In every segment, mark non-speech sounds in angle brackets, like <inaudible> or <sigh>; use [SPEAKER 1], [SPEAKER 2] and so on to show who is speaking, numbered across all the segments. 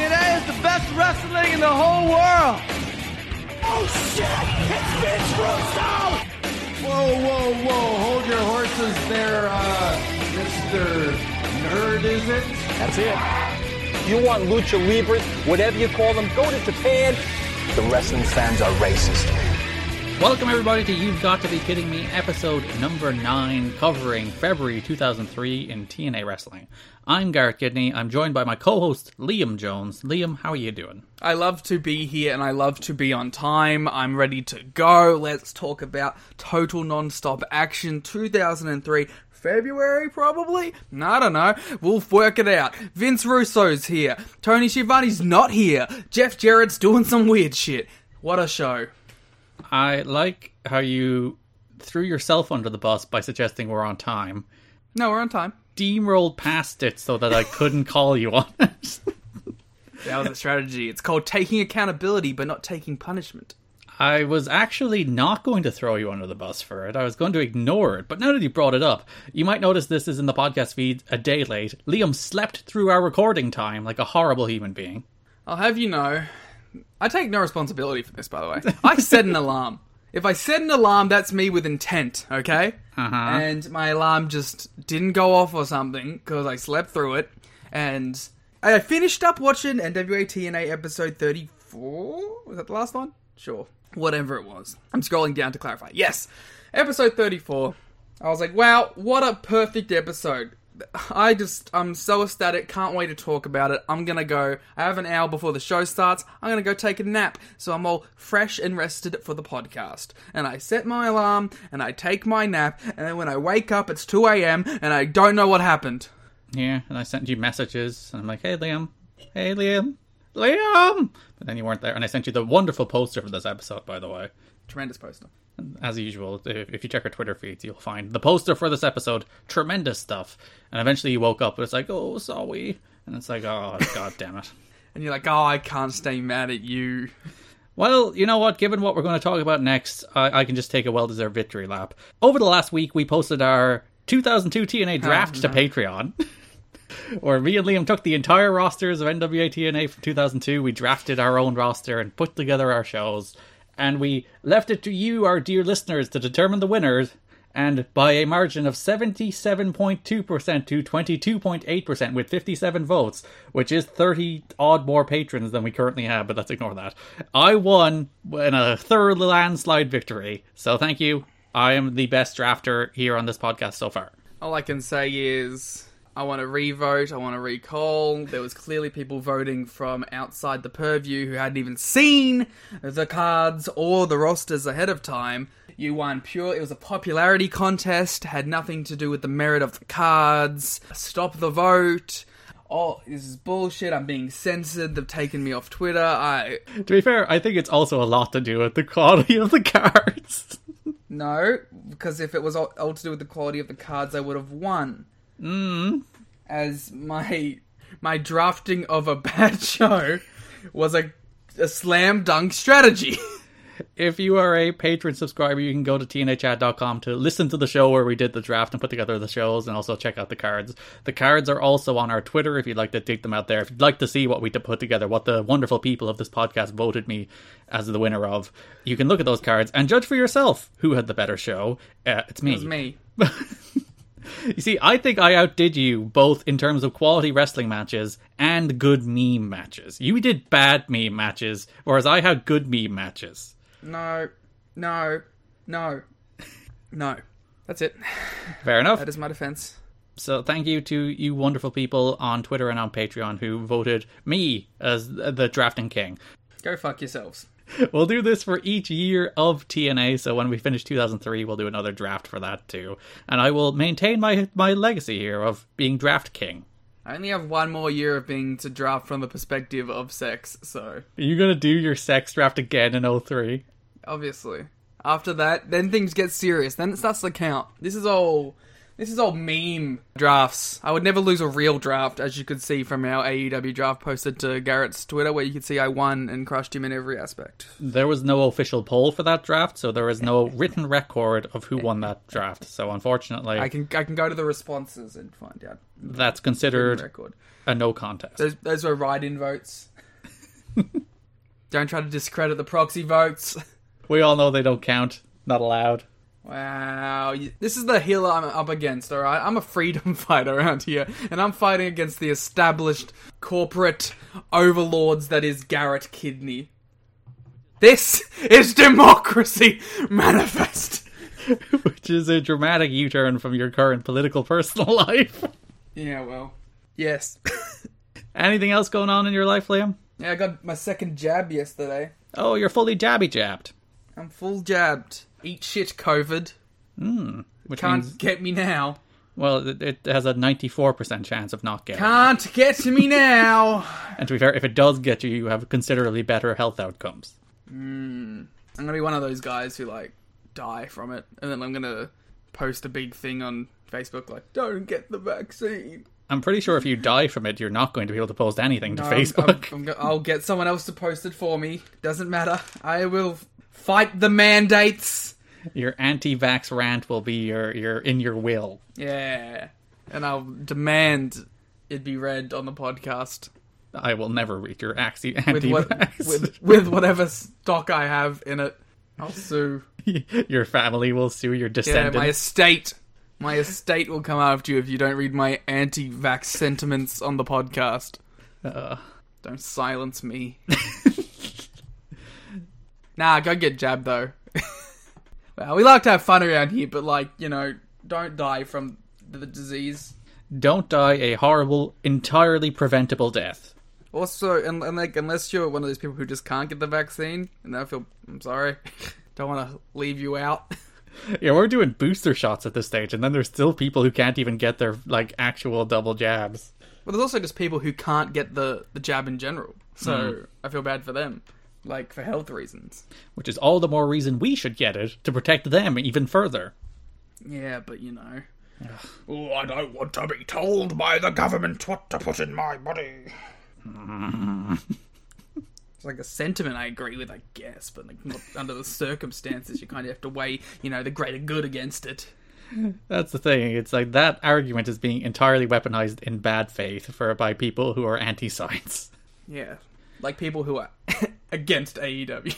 [SPEAKER 1] TNA is the best wrestling in the whole world.
[SPEAKER 2] Oh shit! It's Vince Russo!
[SPEAKER 3] Whoa, whoa, whoa! Hold your horses there, uh, Mr. Nerd, is it?
[SPEAKER 4] That's it. You want lucha libras, whatever you call them, go to Japan. The wrestling fans are racist.
[SPEAKER 5] Welcome, everybody, to You've Got to Be Kidding Me, episode number 9, covering February 2003 in TNA Wrestling. I'm Garrett Kidney. I'm joined by my co host, Liam Jones. Liam, how are you doing?
[SPEAKER 1] I love to be here and I love to be on time. I'm ready to go. Let's talk about Total Nonstop Action 2003. February, probably? I don't know. We'll work it out. Vince Russo's here. Tony Schiavone's not here. Jeff Jarrett's doing some weird shit. What a show.
[SPEAKER 5] I like how you threw yourself under the bus by suggesting we're on time.
[SPEAKER 1] No, we're on time.
[SPEAKER 5] Steamrolled past it so that I couldn't <laughs> call you on it.
[SPEAKER 1] That was a strategy. It's called taking accountability but not taking punishment.
[SPEAKER 5] I was actually not going to throw you under the bus for it. I was going to ignore it. But now that you brought it up, you might notice this is in the podcast feed a day late. Liam slept through our recording time like a horrible human being.
[SPEAKER 1] I'll have you know, I take no responsibility for this, by the way. I set an <laughs> alarm. If I set an alarm, that's me with intent, okay?
[SPEAKER 5] Uh-huh.
[SPEAKER 1] And my alarm just didn't go off or something because I slept through it. And I finished up watching NWA TNA episode 34. Was that the last one? Sure. Whatever it was. I'm scrolling down to clarify. Yes! Episode 34. I was like, wow, what a perfect episode. I just, I'm so ecstatic, can't wait to talk about it. I'm gonna go, I have an hour before the show starts, I'm gonna go take a nap, so I'm all fresh and rested for the podcast. And I set my alarm, and I take my nap, and then when I wake up, it's 2am, and I don't know what happened.
[SPEAKER 5] Yeah, and I sent you messages, and I'm like, hey, Liam. Hey, Liam. Liam! But then you weren't there, and I sent you the wonderful poster for this episode, by the way.
[SPEAKER 1] Tremendous poster.
[SPEAKER 5] As usual, if you check our Twitter feeds, you'll find the poster for this episode. Tremendous stuff. And eventually you woke up, and it's like, oh, sorry. And it's like, oh, <laughs> god damn it.
[SPEAKER 1] And you're like, oh, I can't stay mad at you.
[SPEAKER 5] Well, you know what? Given what we're going to talk about next, I, I can just take a well deserved victory lap. Over the last week, we posted our 2002 TNA draft
[SPEAKER 1] Oh,
[SPEAKER 5] to. Patreon. <laughs> Or me and Liam took the entire rosters of NWA TNA from 2002. We drafted our own roster and put together our shows. And we left it to you, our dear listeners, to determine the winners. And by a margin of 77.2% to 22.8% with 57 votes, which is 30 odd more patrons than we currently have, but let's ignore that. I won in a thorough landslide victory. So thank you. I am the best drafter here on this podcast so far.
[SPEAKER 1] All I can say is I want to re-vote. I want to recall. There was clearly people voting from outside the purview who hadn't even seen the cards or the rosters ahead of time. You won pure. It was a popularity contest. Had nothing to do with the merit of the cards. Stop the vote. Oh, this is bullshit. I'm being censored. They've taken me off Twitter. I
[SPEAKER 5] To be fair, I think it's also a lot to do with the quality of the cards.
[SPEAKER 1] no, because if it was all, all to do with the quality of the cards, I would have won.
[SPEAKER 5] Mm.
[SPEAKER 1] as my my drafting of a bad <laughs> show was a, a slam dunk strategy. <laughs>
[SPEAKER 5] If you are a patron subscriber, you can go to tnachat.com to listen to the show where we did the draft and put together the shows and also check out the cards. The cards are also on our Twitter if you'd like to dig them out there. If you'd like to see what we put together, what the wonderful people of this podcast voted me as the winner of, you can look at those cards and judge for yourself who had the better show. Uh, it's me.
[SPEAKER 1] it was me. <laughs> <laughs>
[SPEAKER 5] You see, I think I outdid you both in terms of quality wrestling matches and good meme matches. You did bad meme matches, whereas I had good meme matches.
[SPEAKER 1] No, no, no, no. That's it. <sighs>
[SPEAKER 5] Fair enough.
[SPEAKER 1] That is my defense.
[SPEAKER 5] So thank you to you wonderful people on Twitter and on Patreon who voted me as the drafting king.
[SPEAKER 1] Go fuck yourselves. <laughs>
[SPEAKER 5] We'll do this for each year of TNA, so when we finish 2003, we'll do another draft for that too. And I will maintain my my legacy here of being draft king.
[SPEAKER 1] I only have one more year of being to draft from the perspective of sex, so
[SPEAKER 5] Are you gonna do your sex draft again in 03?
[SPEAKER 1] obviously. After that, then things get serious. Then it starts to count. This is all this is all meme drafts. I would never lose a real draft, as you could see from our AEW draft posted to Garrett's Twitter, where you could see I won and crushed him in every aspect.
[SPEAKER 5] There was no official poll for that draft, so there is no written record of who won that draft. So unfortunately,
[SPEAKER 1] I can I can go to the responses and find out
[SPEAKER 5] that's considered
[SPEAKER 1] record.
[SPEAKER 5] a no contest.
[SPEAKER 1] Those those were write-in votes. <laughs> Don't try to discredit the proxy votes.
[SPEAKER 5] We all know they don't count. Not allowed.
[SPEAKER 1] Wow, this is the hill I'm up against, alright? I'm a freedom <laughs> fighter around here, and I'm fighting against the established corporate overlords that is Garrett Kidney. This <laughs> is democracy manifest! <laughs>
[SPEAKER 5] Which is a dramatic U-turn from your current political personal life.
[SPEAKER 1] Yeah, well. Yes.
[SPEAKER 5] Anything else going on in your life, Liam?
[SPEAKER 1] yeah, I got my second jab yesterday.
[SPEAKER 5] Oh, you're fully jabby jabbed.
[SPEAKER 1] I'm full jabbed. Eat shit, COVID.
[SPEAKER 5] Hmm, which
[SPEAKER 1] Can't
[SPEAKER 5] means,
[SPEAKER 1] get me now.
[SPEAKER 5] well, it, it has a 94% chance of not getting.
[SPEAKER 1] Can't get to me now. <laughs>
[SPEAKER 5] And to be fair, if it does get you, you have considerably better health outcomes.
[SPEAKER 1] Hmm, I'm gonna be one of those guys who like die from it, and then I'm gonna post a big thing on Facebook like, "Don't get the vaccine."
[SPEAKER 5] I'm pretty sure if you die from it, you're not going to be able to post anything to
[SPEAKER 1] No, I'm-
[SPEAKER 5] Facebook.
[SPEAKER 1] I'm, I'm go- I'll get someone else to post it for me. Doesn't matter. I will fight the mandates.
[SPEAKER 5] your anti-vax rant will be your your in your will.
[SPEAKER 1] Yeah, and I'll demand it be read on the podcast
[SPEAKER 5] I will never read your axi-
[SPEAKER 1] with what with <laughs> with whatever stock I have in it. I'll sue.
[SPEAKER 5] your family will sue your
[SPEAKER 1] Yeah,
[SPEAKER 5] descendants.
[SPEAKER 1] my estate. My estate will come after you if you don't read my anti-vax sentiments on the podcast.
[SPEAKER 5] Uh,
[SPEAKER 1] Don't silence me. <laughs> nah, go get jabbed though. <laughs> well, we like to have fun around here, but like you know, don't die from the disease.
[SPEAKER 5] don't die a horrible, entirely preventable death.
[SPEAKER 1] Also, and, and like unless you're one of those people who just can't get the vaccine, and I feel I'm sorry, <laughs> don't want to leave you out. <laughs>
[SPEAKER 5] Yeah, we're doing booster shots at this stage, and then there's still people who can't even get their like actual double jabs.
[SPEAKER 1] But there's also just people who can't get the, the jab in general. So hmm. I feel bad for them. Like for health reasons.
[SPEAKER 5] Which is all the more reason we should get it to protect them even further.
[SPEAKER 1] Yeah, but you know.
[SPEAKER 2] Oh, I don't want to be told by the government what to put in my body. <laughs>
[SPEAKER 1] It's like a sentiment I agree with, I guess, but like not under the circumstances you kind of have to weigh, you know, the greater good against it.
[SPEAKER 5] That's the thing. It's like that argument is being entirely weaponized in bad faith for by people who are anti-science.
[SPEAKER 1] Yeah. Like people who are <laughs> against AEW.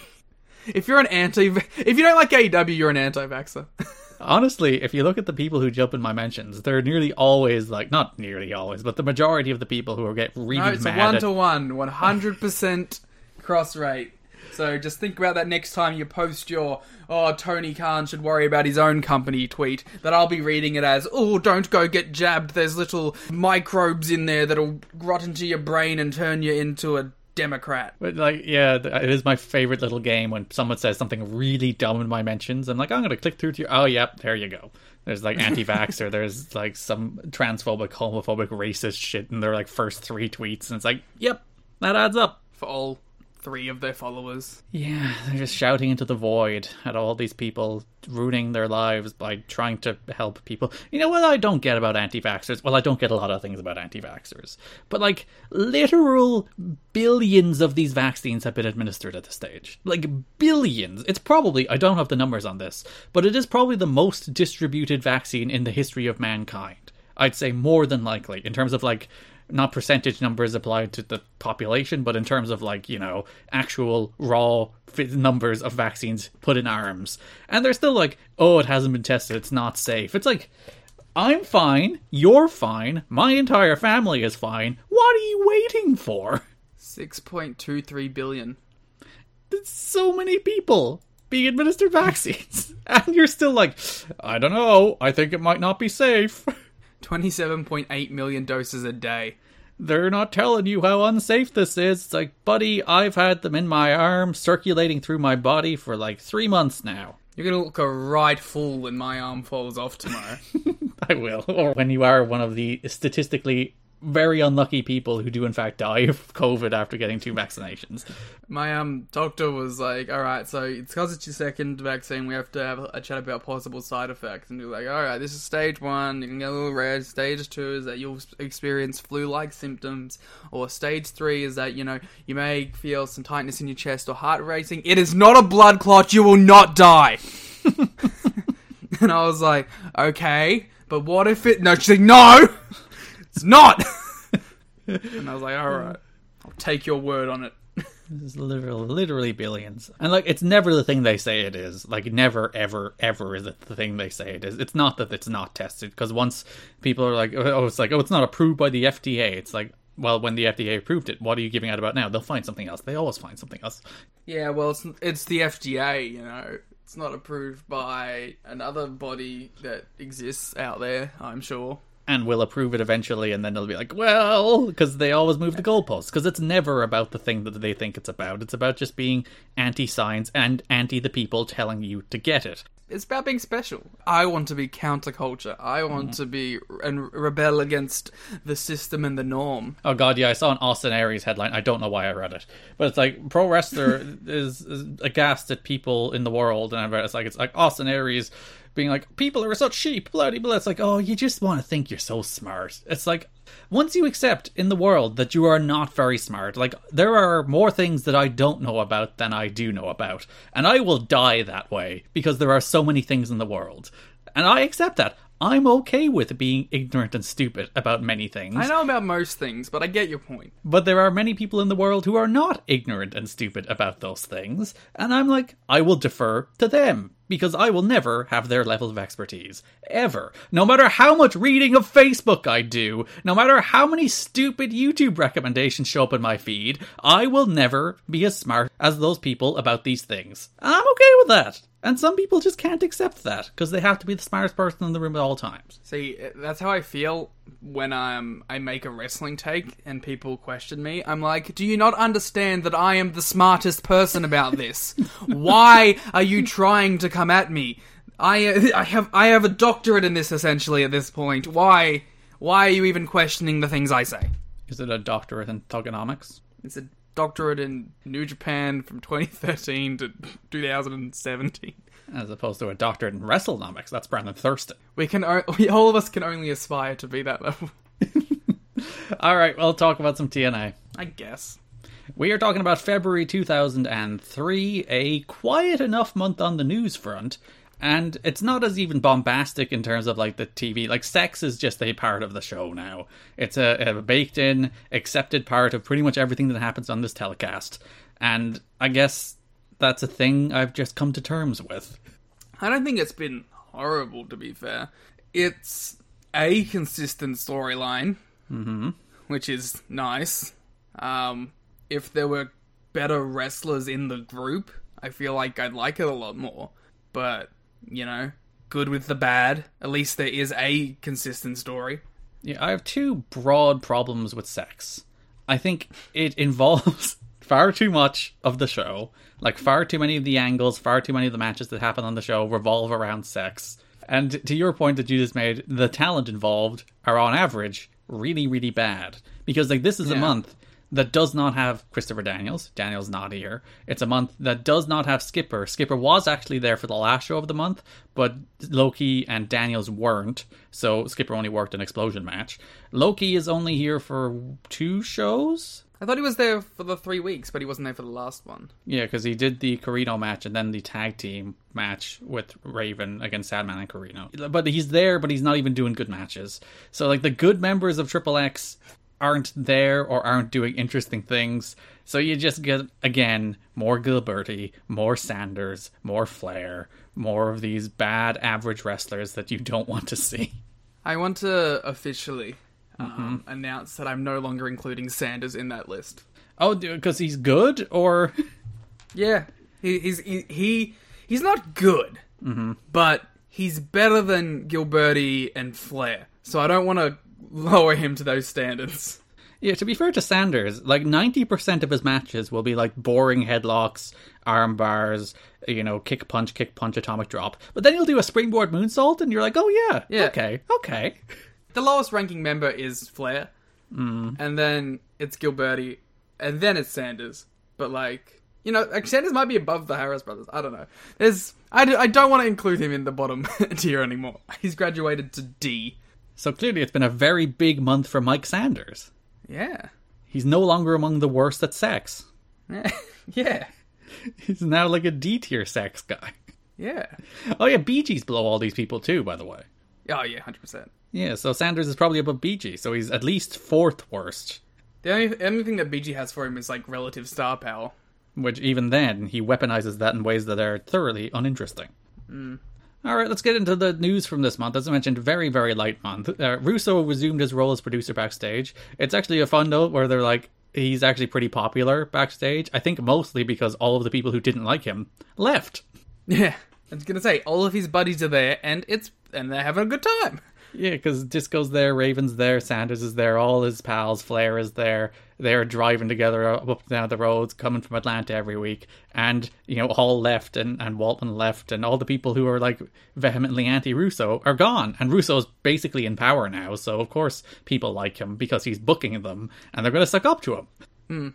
[SPEAKER 1] If you're an anti if you don't like AEW, you're an anti-vaxxer. <laughs>
[SPEAKER 5] Honestly, if you look at the people who jump in my mentions, they're nearly always like not nearly always, but the majority of the people who get really
[SPEAKER 1] No, it's a
[SPEAKER 5] mad.
[SPEAKER 1] one to one, one hundred percent cross rate. So just think about that next time you post your "Oh, Tony Khan should worry about his own company" tweet. That I'll be reading it as "Oh, don't go get jabbed. There's little microbes in there that'll rot into your brain and turn you into a Democrat."
[SPEAKER 5] But like, yeah, it is my favorite little game when someone says something really dumb in my mentions. I'm like, I'm gonna click through to your. Oh, yep, there you go. There's like anti-vaxxer. there's like some transphobic, homophobic, racist shit in their like first three tweets, and it's like, yep, that adds up.
[SPEAKER 1] For all three of their followers.
[SPEAKER 5] Yeah, they're just shouting into the void at all these people, ruining their lives by trying to help people. You know what I don't get about anti vaxxers? Well, I don't get a lot of things about anti vaxxers. But, like, literal billions of these vaccines have been administered at this stage. Like, billions. It's probably, I don't have the numbers on this, but it is probably the most distributed vaccine in the history of mankind. I'd say more than likely, in terms of, like, not percentage numbers applied to the population, but in terms of like you know actual raw numbers of vaccines put in arms, and they're still like, oh, it hasn't been tested, it's not safe. It's like, I'm fine, you're fine, my entire family is fine. What are you waiting for?
[SPEAKER 1] Six point two three billion.
[SPEAKER 5] There's so many people being administered vaccines, <laughs> and you're still like, I don't know, I think it might not be safe. <laughs>
[SPEAKER 1] 27.8 million doses a day.
[SPEAKER 5] they're not telling you how unsafe this is. It's like, buddy, I've had them in my arm circulating through my body for like three months now.
[SPEAKER 1] You're gonna look a right fool when my arm falls off tomorrow. <laughs>
[SPEAKER 5] I will. Or when you are one of the statistically very unlucky people who do in fact die of COVID after getting two vaccinations.
[SPEAKER 1] My um doctor was like, "All right, so it's because it's your second vaccine, we have to have a chat about possible side effects." And you're like, "All right, this is stage one. You can get a little red. Stage two is that you'll experience flu-like symptoms, or stage three is that you know you may feel some tightness in your chest or heart racing. It is not a blood clot. You will not die." <laughs> <laughs> and I was like, "Okay, but what if it?" No, she's like, "No, it's not." <laughs> and I was like, "All right, I'll take your word on it."
[SPEAKER 5] It's literally, literally billions. And like, it's never the thing they say it is. Like, never, ever, ever is it the thing they say it is. It's not that it's not tested. Because once people are like, oh, oh, it's like, oh, it's not approved by the FDA. It's like, well, when the FDA approved it, what are you giving out about now? They'll find something else. They always find something else.
[SPEAKER 1] Yeah, well, it's it's the FDA, you know. It's not approved by another body that exists out there, I'm sure.
[SPEAKER 5] And we'll approve it eventually, and then they'll be like, well, because they always move the goalposts. Because it's never about the thing that they think it's about. It's about just being anti science and anti the people telling you to get it.
[SPEAKER 1] It's about being special. I want to be counterculture. I want mm-hmm. to be and rebel against the system and the norm.
[SPEAKER 5] Oh god, yeah, I saw an Austin Aries headline. I don't know why I read it, but it's like pro wrestler <laughs> is, is aghast at people in the world, and I read it's like it's like Austin Aries being like people are such sheep, bloody blah. It's like oh, you just want to think you're so smart. It's like once you accept in the world that you are not very smart, like there are more things that I don't know about than I do know about, and I will die that way because there are so many things in the world, and I accept that. I'm okay with being ignorant and stupid about many things.
[SPEAKER 1] I know about most things, but I get your point.
[SPEAKER 5] But there are many people in the world who are not ignorant and stupid about those things, and I'm like, I will defer to them because I will never have their level of expertise. Ever. No matter how much reading of Facebook I do, no matter how many stupid YouTube recommendations show up in my feed, I will never be as smart as those people about these things. I'm okay with that. And some people just can't accept that because they have to be the smartest person in the room at all times.
[SPEAKER 1] See, that's how I feel when um, I make a wrestling take and people question me. I'm like, do you not understand that I am the smartest person about this? <laughs> Why are you trying to come at me? I I have I have a doctorate in this essentially at this point. Why why are you even questioning the things I say?
[SPEAKER 5] Is it a doctorate in thugonomics?
[SPEAKER 1] It's a doctorate in New Japan from 2013 to 2017.
[SPEAKER 5] As opposed to a doctorate in WrestleNomics. That's Brandon Thurston.
[SPEAKER 1] We can o- we, all of us can only aspire to be that level. <laughs>
[SPEAKER 5] All right, we'll talk about some TNA.
[SPEAKER 1] I guess.
[SPEAKER 5] We are talking about February 2003, a quiet enough month on the news front, and it's not as even bombastic in terms of like the TV. Like, sex is just a part of the show now. It's a, a baked in, accepted part of pretty much everything that happens on this telecast. And I guess that's a thing I've just come to terms with.
[SPEAKER 1] I don't think it's been horrible, to be fair. It's a consistent storyline, which is nice. Um, if there were better wrestlers in the group, I feel like I'd like it a lot more. But, you know, good with the bad. At least there is a consistent story.
[SPEAKER 5] Yeah, I have two broad problems with sex. I think it involves <laughs> far too much of the show. Like, far too many of the angles, far too many of the matches that happen on the show revolve around sex. And to your point that you just made, the talent involved are on average really, really bad. Because, like, this is a month that does not have Christopher Daniels. Daniels not here. It's a month that does not have Skipper. Skipper was actually there for the last show of the month, but Low Ki and Daniels weren't. So Skipper only worked an explosion match. Low Ki is only here for two shows.
[SPEAKER 1] I thought he was there for the three weeks, but he wasn't there for the last one.
[SPEAKER 5] Yeah, because he did the Corino match and then the tag team match with Raven against Sandman and Corino. But he's there, but he's not even doing good matches. So, like, the good members of Triple X aren't there or aren't doing interesting things. So you just get, again, more Gilberti, more Sanders, more Flair, more of these bad average wrestlers that you don't want to see.
[SPEAKER 1] I want to officially um, announce that I'm no longer including Sanders in that list.
[SPEAKER 5] Oh, because he's good? Or. <laughs>
[SPEAKER 1] Yeah, he, he's he, he he's not good, but he's better than Gilberti and Flair. So I don't want to lower him to those standards.
[SPEAKER 5] Yeah, to be fair to Sanders, like 90% of his matches will be like boring headlocks, arm bars, you know, kick punch, kick punch, atomic drop. But then he'll do a springboard moonsault and you're like, oh yeah,
[SPEAKER 1] Yeah.
[SPEAKER 5] okay, okay.
[SPEAKER 1] The lowest ranking member is Flair, mm. and then it's Gilberti, and then it's Sanders. But like, you know, like Sanders might be above the Harris brothers. I don't know. There's, I, I don't want to include him in the bottom <laughs> tier anymore. He's graduated to D.
[SPEAKER 5] So clearly, it's been a very big month for Mike Sanders.
[SPEAKER 1] Yeah.
[SPEAKER 5] He's no longer among the worst at sex. <laughs>
[SPEAKER 1] yeah.
[SPEAKER 5] He's now like a D tier sex guy.
[SPEAKER 1] Yeah.
[SPEAKER 5] Oh yeah, BG's below all these people too, by the way.
[SPEAKER 1] Oh yeah, hundred percent.
[SPEAKER 5] Yeah, so Sanders is probably above BG's, so he's at least fourth worst.
[SPEAKER 1] The only, the only thing that BG has for him is like relative star power.
[SPEAKER 5] Which even then he weaponizes that in ways that are thoroughly uninteresting.
[SPEAKER 1] Mm.
[SPEAKER 5] All right, let's get into the news from this month. As I mentioned, very, very light month. Uh, Russo resumed his role as producer backstage. It's actually a fun note where they're like, he's actually pretty popular backstage. I think mostly because all of the people who didn't like him left.
[SPEAKER 1] Yeah, I was gonna say all of his buddies are there, and it's and they're having a good time.
[SPEAKER 5] Yeah, because Disco's there, Raven's there, Sanders is there, all his pals, Flair is there. They're driving together up and down the roads, coming from Atlanta every week. And, you know, Hall left and, and Waltman left, and all the people who are like vehemently anti Russo are gone. And Russo's basically in power now, so of course people like him because he's booking them, and they're going to suck up to him.
[SPEAKER 1] Hmm.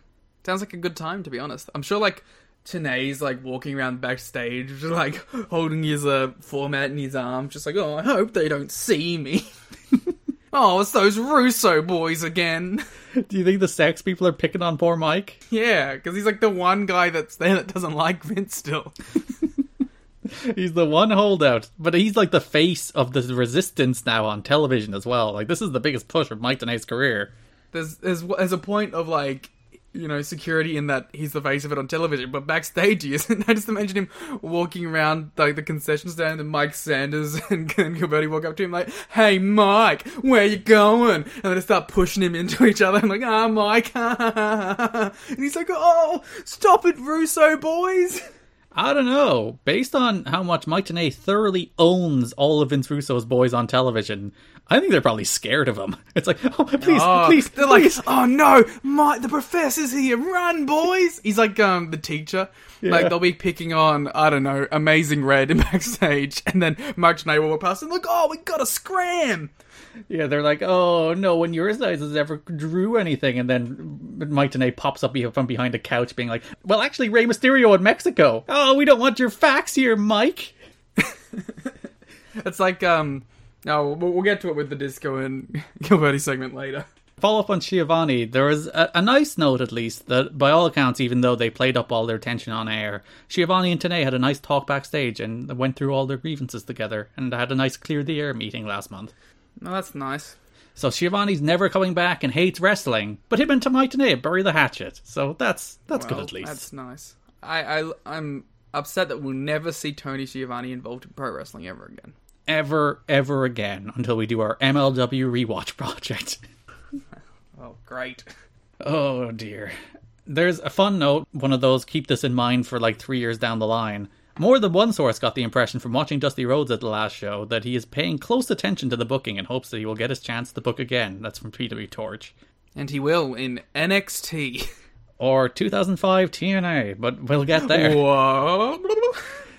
[SPEAKER 1] Sounds like a good time, to be honest. I'm sure, like, Tenay's like walking around backstage, just like <laughs> holding his uh, format in his arm, just like, oh, I hope they don't see me. <laughs> oh, it's those Russo boys again.
[SPEAKER 5] Do you think the sex people are picking on poor Mike?
[SPEAKER 1] Yeah, because he's like the one guy that's there that doesn't like Vince still. <laughs>
[SPEAKER 5] he's the one holdout, but he's like the face of the resistance now on television as well. Like this is the biggest push of Mike Tenay's career.
[SPEAKER 1] There's there's there's a point of like you know, security in that he's the face of it on television, but backstage <laughs> he isn't. I just imagine him walking around like the concession stand and Mike Sanders <laughs> and, and Gilberti walk up to him like, "Hey, Mike, where you going?" And then they start pushing him into each other. I'm like, "Ah, oh, Mike," <laughs> and he's like, "Oh, stop it, Russo boys."
[SPEAKER 5] I don't know. Based on how much Mike Tenay thoroughly owns all of Vince Russo's boys on television, I think they're probably scared of him. <laughs> It's like, oh, please,
[SPEAKER 1] oh,
[SPEAKER 5] please.
[SPEAKER 1] They're
[SPEAKER 5] please.
[SPEAKER 1] like, oh no, Mike, the professor's here, run, boys. He's like um the teacher. Yeah. Like they'll be picking on, I don't know, Amazing Red in <laughs> backstage, and then Mike Tenay will walk past and look, oh, we gotta scram.
[SPEAKER 5] Yeah, they're like, oh no, when your size has ever drew anything, and then Mike Tenay pops up from behind a couch, being like, well, actually, Rey Mysterio in Mexico. Oh, we don't want your facts here, Mike. <laughs>
[SPEAKER 1] it's like, um, no, we'll get to it with the disco and <laughs> Gilberti segment later.
[SPEAKER 5] Follow up on Schiavone, there was a, a, nice note at least that, by all accounts, even though they played up all their tension on air, Schiavone and Tenay had a nice talk backstage and went through all their grievances together and had a nice clear the air meeting last month.
[SPEAKER 1] Oh, that's nice.
[SPEAKER 5] So Schiavone's never coming back and hates wrestling, but him and Tamai Tenay bury the hatchet. So that's that's well, good at least.
[SPEAKER 1] That's nice. I, I I'm upset that we'll never see Tony Schiavone involved in pro wrestling ever again.
[SPEAKER 5] Ever, ever again until we do our MLW rewatch <laughs> project. <laughs>
[SPEAKER 1] oh, great.
[SPEAKER 5] Oh dear. There's a fun note, one of those keep this in mind for like three years down the line. More than one source got the impression from watching Dusty Rhodes at the last show that he is paying close attention to the booking in hopes that he will get his chance to book again. That's from PW Torch.
[SPEAKER 1] And he will in NXT.
[SPEAKER 5] Or 2005 TNA, but we'll get there.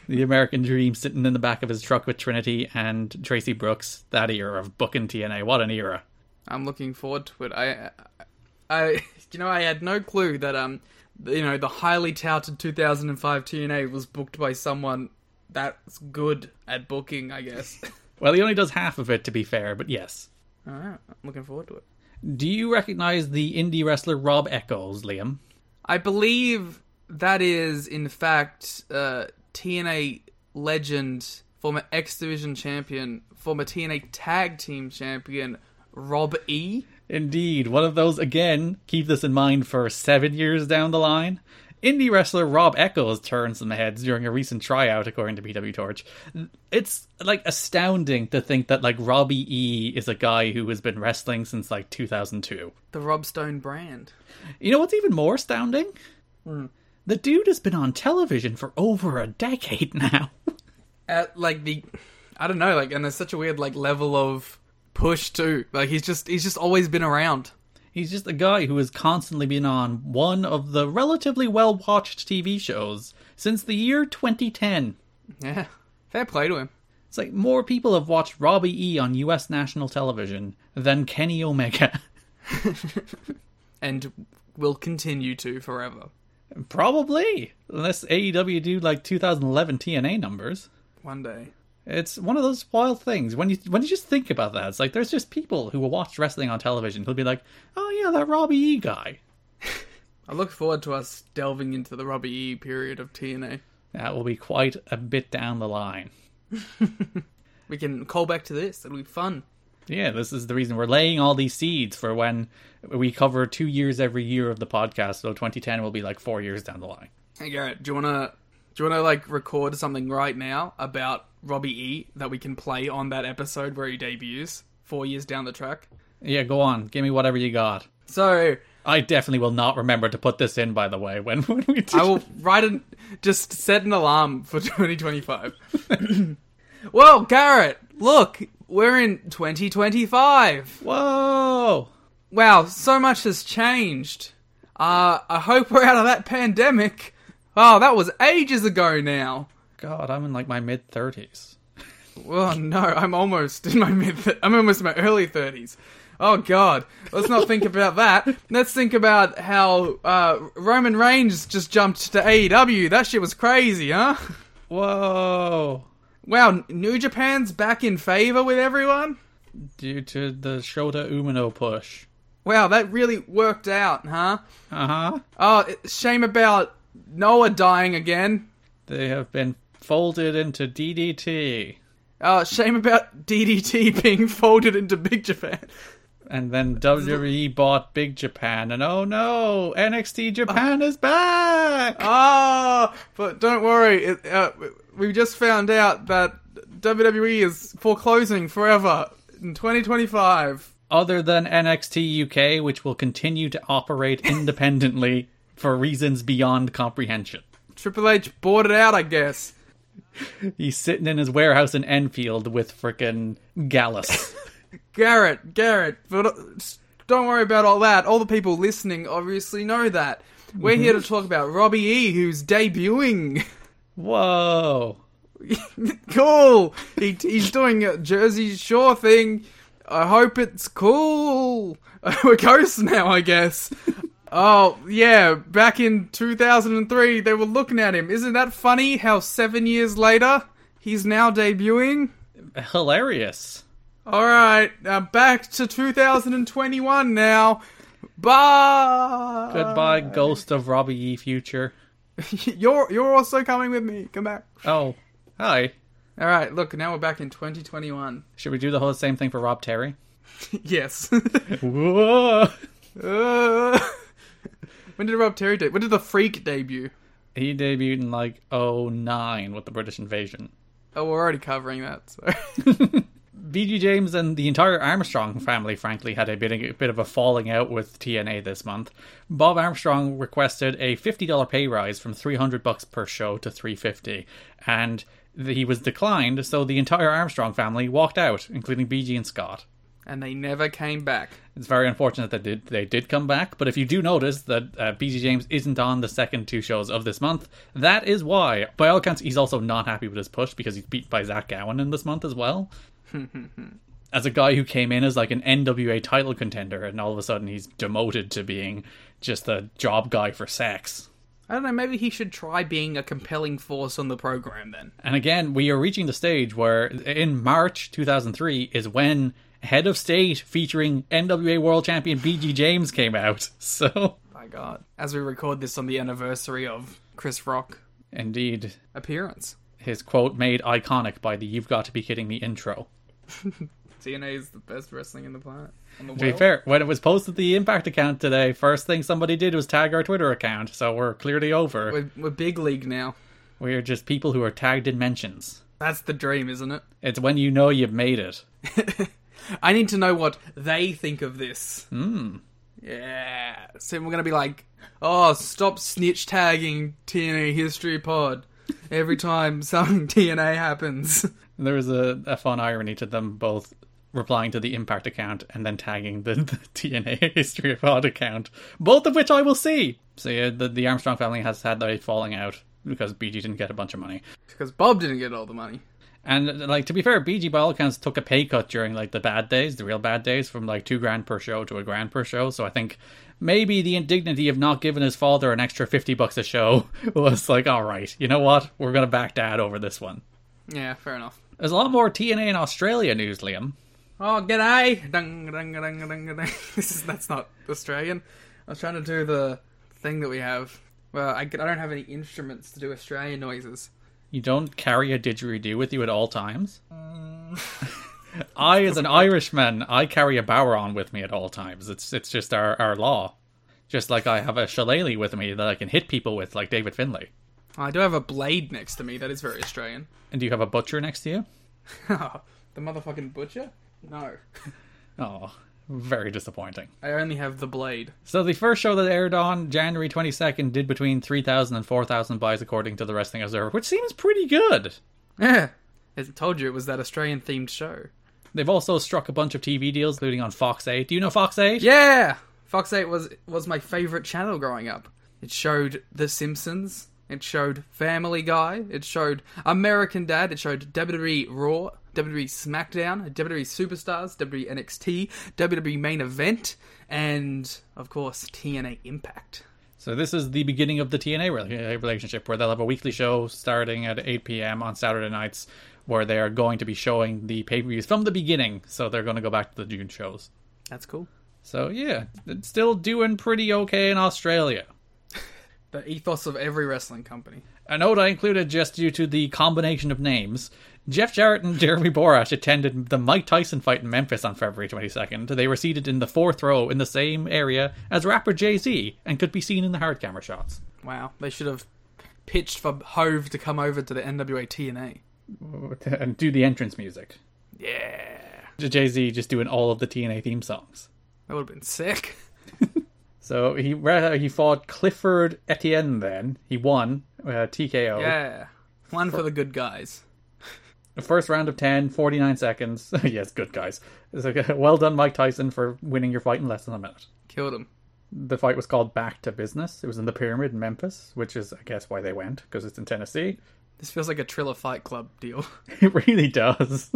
[SPEAKER 5] The American Dream sitting in the back of his truck with Trinity and Traci Brooks. That era of booking TNA. What an era.
[SPEAKER 1] I'm looking forward to it. I, I, <laughs> you know, I had no clue that um you know, the highly touted 2005 TNA was booked by someone that's good at booking, I guess. <laughs>
[SPEAKER 5] well, he only does half of it, to be fair, but yes.
[SPEAKER 1] Alright, I'm looking forward to it.
[SPEAKER 5] Do you recognize the indie wrestler Rob Eckos, Liam?
[SPEAKER 1] I believe that is, in fact, uh, TNA legend, former X Division champion, former TNA Tag Team champion, Rob E.
[SPEAKER 5] Indeed, one of those again. Keep this in mind for seven years down the line. Indie wrestler Rob Eckos turned some heads during a recent tryout, according to PW Torch. It's like astounding to think that like Robbie E is a guy who has been wrestling since like 2002.
[SPEAKER 1] The Rob Stone brand.
[SPEAKER 5] You know what's even more astounding?
[SPEAKER 1] Mm.
[SPEAKER 5] The dude has been on television for over a decade <laughs> now.
[SPEAKER 1] At like the, I don't know, like, and there's such a weird like level of push too. Like he's just he's just always been around.
[SPEAKER 5] He's just a guy who has constantly been on one of the relatively well watched TV shows since the year 2010.
[SPEAKER 1] Yeah, fair play to him.
[SPEAKER 5] It's like more people have watched Robbie E on US national television than Kenny Omega. <laughs>
[SPEAKER 1] and will continue to forever.
[SPEAKER 5] Probably, unless AEW do like 2011 TNA numbers.
[SPEAKER 1] One day.
[SPEAKER 5] It's one of those wild things when you when you just think about that. It's like there's just people who will watch wrestling on television who'll be like, "Oh yeah, that Robbie E guy."
[SPEAKER 1] I look forward to us delving into the Robbie E period of TNA.
[SPEAKER 5] That will be quite a bit down the line. <laughs>
[SPEAKER 1] We can call back to this. It'll be fun.
[SPEAKER 5] Yeah, this is the reason we're laying all these seeds for when we cover two years every year of the podcast. So 2010 will be like four years down the line.
[SPEAKER 1] Hey Garrett, do you wanna do you wanna like record something right now about Robbie E that we can play on that episode where he debuts four years down the track?
[SPEAKER 5] Yeah, go on, give me whatever you got.
[SPEAKER 1] So
[SPEAKER 5] I definitely will not remember to put this in. By the way, when <laughs> when we do
[SPEAKER 1] I will write and just set an alarm for <laughs> 2025. <clears throat> well, Garrett, look, we're in 2025.
[SPEAKER 5] Whoa!
[SPEAKER 1] Wow, so much has changed. Uh, I hope we're out of that pandemic. Oh, that was ages ago now.
[SPEAKER 5] God, I'm in like my mid thirties.
[SPEAKER 1] Well, <laughs> no, I'm almost in my mid. I'm almost in my early thirties. Oh God, let's not think about that. Let's think about how uh, Roman Reigns just jumped to AEW. That shit was crazy, huh?
[SPEAKER 5] Whoa!
[SPEAKER 1] Wow, New Japan's back in favor with everyone.
[SPEAKER 5] Due to the Shota Umino push.
[SPEAKER 1] Wow, that really worked out, huh?
[SPEAKER 5] Uh huh.
[SPEAKER 1] Oh, shame about Noah dying again.
[SPEAKER 5] They have been folded into DDT,
[SPEAKER 1] Oh, shame about DDT being <laughs> folded into Big Japan.
[SPEAKER 5] and then WWE bought Big Japan, and oh no, NXT Japan is back.
[SPEAKER 1] Oh, but don't worry. It, uh, we just found out that WWE is foreclosing forever in 2025.
[SPEAKER 5] Other than NXT UK, which will continue to operate <laughs> independently for reasons beyond comprehension.
[SPEAKER 1] Triple H bought it out, I guess.
[SPEAKER 5] He's sitting in his warehouse in Enfield with frickin' Gallus. <laughs>
[SPEAKER 1] Garrett, Garrett, but uh, don't worry about all that. All the people listening obviously know that. We're here to talk about Robbie E, who's debuting.
[SPEAKER 5] Whoa. <laughs>
[SPEAKER 1] cool. He, he's doing a Jersey Shore thing. I hope it's cool. <laughs> We're ghosts now, I guess. Oh, yeah, back in 2003, they were looking at him. Isn't that funny how seven years later, he's now debuting?
[SPEAKER 5] Hilarious.
[SPEAKER 1] Alright, uh, back to 2021 now. Bye!
[SPEAKER 5] Goodbye, ghost of Robbie E. Future. <laughs>
[SPEAKER 1] You're, you're also coming with me. Come back.
[SPEAKER 5] Oh, hi.
[SPEAKER 1] Alright, look, now we're back in 2021.
[SPEAKER 5] Should we do the whole same thing for Rob Terry? <laughs>
[SPEAKER 1] yes. <laughs>
[SPEAKER 5] Whoa.
[SPEAKER 1] Uh, when did Rob Terry debut? When did the Freak debut?
[SPEAKER 5] He debuted in like 09 with the British invasion.
[SPEAKER 1] Oh, we're already covering that. So <laughs>
[SPEAKER 5] BG James and the entire Armstrong family, frankly, had a bit, a bit of a falling out with TNA this month. Bob Armstrong requested a $50 pay rise from 300 bucks per show to 350 and he was declined, so the entire Armstrong family walked out, including BG and Scott.
[SPEAKER 1] And they never came back.
[SPEAKER 5] It's very unfortunate that they did, they did come back, but if you do notice that uh, BG James isn't on the second two shows of this month, that is why. By all accounts, he's also not happy with his push because he's beat by Zach Gowen in this month as well. <laughs> as a guy who came in as like an NWA title contender, and all of a sudden he's demoted to being just a job guy for sex.
[SPEAKER 1] I don't know. Maybe he should try being a compelling force on the program then.
[SPEAKER 5] And again, we are reaching the stage where in March 2003 is when Head of State featuring NWA World Champion BG James came out. <laughs> So,
[SPEAKER 1] My God. As we record this on the anniversary of Chris Rock
[SPEAKER 5] indeed,
[SPEAKER 1] appearance,
[SPEAKER 5] his quote made iconic by the You've Got to Be Kidding Me intro. <laughs>
[SPEAKER 1] TNA is the best wrestling in the planet. The
[SPEAKER 5] To be fair, when it was posted to the Impact account today, first thing somebody did was tag our Twitter account, so we're clearly over.
[SPEAKER 1] We're, we're big league now.
[SPEAKER 5] We're just people who are tagged in mentions.
[SPEAKER 1] That's the dream, isn't it?
[SPEAKER 5] It's when you know you've made it. <laughs>
[SPEAKER 1] I need to know what they think of this. Hmm. Yeah. So we're gonna be like, oh, stop snitch tagging TNA History Pod every time <laughs> something TNA happens.
[SPEAKER 5] There is a, a fun irony to them both replying to the Impact account and then tagging the, the <laughs> TNA History Pod account, both of which I will see. So yeah, the, the Armstrong family has had a falling out because BG didn't get a bunch of money.
[SPEAKER 1] because Bob didn't get all the money.
[SPEAKER 5] And like to be fair, BG by all accounts took a pay cut during like the bad days, the real bad days, from like two grand per show to a grand per show. So I think maybe the indignity of not giving his father an extra fifty bucks a show <laughs> was like, all right, you know what, we're gonna back dad over this one.
[SPEAKER 1] Yeah, fair enough.
[SPEAKER 5] There's a lot more TNA in Australia news, Liam.
[SPEAKER 1] Oh, g'day! Dung, dung, dung, dung, dung. <laughs> This is that's not Australian. I was trying to do the thing that we have. Well, I, I don't have any instruments to do Australian noises.
[SPEAKER 5] You don't carry a didgeridoo with you at all times. Mm. I, as an <laughs> Irishman, I carry a bodhrán with me at all times. It's it's just our, our law. Just like I have a shillelagh with me that I can hit people with, like David Finlay.
[SPEAKER 1] I do have a blade next to me. That is very Australian.
[SPEAKER 5] And do you have a butcher next to you? <laughs>
[SPEAKER 1] the motherfucking butcher? No. <laughs>
[SPEAKER 5] Oh, very disappointing.
[SPEAKER 1] I only have the blade.
[SPEAKER 5] So the first show that aired on January 22nd did between 3,000 and 4,000 buys according to the Wrestling Observer, which seems pretty good.
[SPEAKER 1] Yeah. As I told you it was that Australian themed show.
[SPEAKER 5] They've also struck a bunch of TV deals, including on Fox 8. Do you know Fox 8?
[SPEAKER 1] Yeah! Fox 8 was was my favorite channel growing up. It showed The Simpsons, it showed Family Guy, it showed American Dad, it showed WWE Raw, WWE SmackDown, WWE Superstars, WWE NXT, WWE Main Event, and of course TNA Impact.
[SPEAKER 5] So this is the beginning of the TNA relationship, where they'll have a weekly show starting at 8 p.m. on Saturday nights, where they are going to be showing the pay-per-views from the beginning. So they're going to go back to the June shows.
[SPEAKER 1] That's cool.
[SPEAKER 5] So yeah, it's still doing pretty okay in Australia. <laughs>
[SPEAKER 1] The ethos of every wrestling company.
[SPEAKER 5] A note I included just due to the combination of names. Jeff Jarrett and Jeremy Borash attended the Mike Tyson fight in Memphis on February 22nd. They were seated in the fourth row in the same area as rapper Jay Z and could be seen in the hard camera shots.
[SPEAKER 1] Wow, they should have pitched for Hov to come over to the NWA TNA. <laughs>
[SPEAKER 5] And do the entrance music.
[SPEAKER 1] Yeah.
[SPEAKER 5] Jay Z just doing all of the TNA theme songs.
[SPEAKER 1] That would have been sick. <laughs>
[SPEAKER 5] So he he fought Clifford Etienne. Then he won uh, TKO.
[SPEAKER 1] Yeah. One for the good guys.
[SPEAKER 5] The first round of 10, 49 seconds. <laughs> yes, good guys. It's like, <laughs> well done, Mike Tyson, for winning your fight in less than a minute.
[SPEAKER 1] Killed him.
[SPEAKER 5] The fight was called Back to Business. It was in the Pyramid in Memphis, which is, I guess, why they went because it's in Tennessee.
[SPEAKER 1] This feels like a Triller Fight Club deal. <laughs>
[SPEAKER 5] It really does.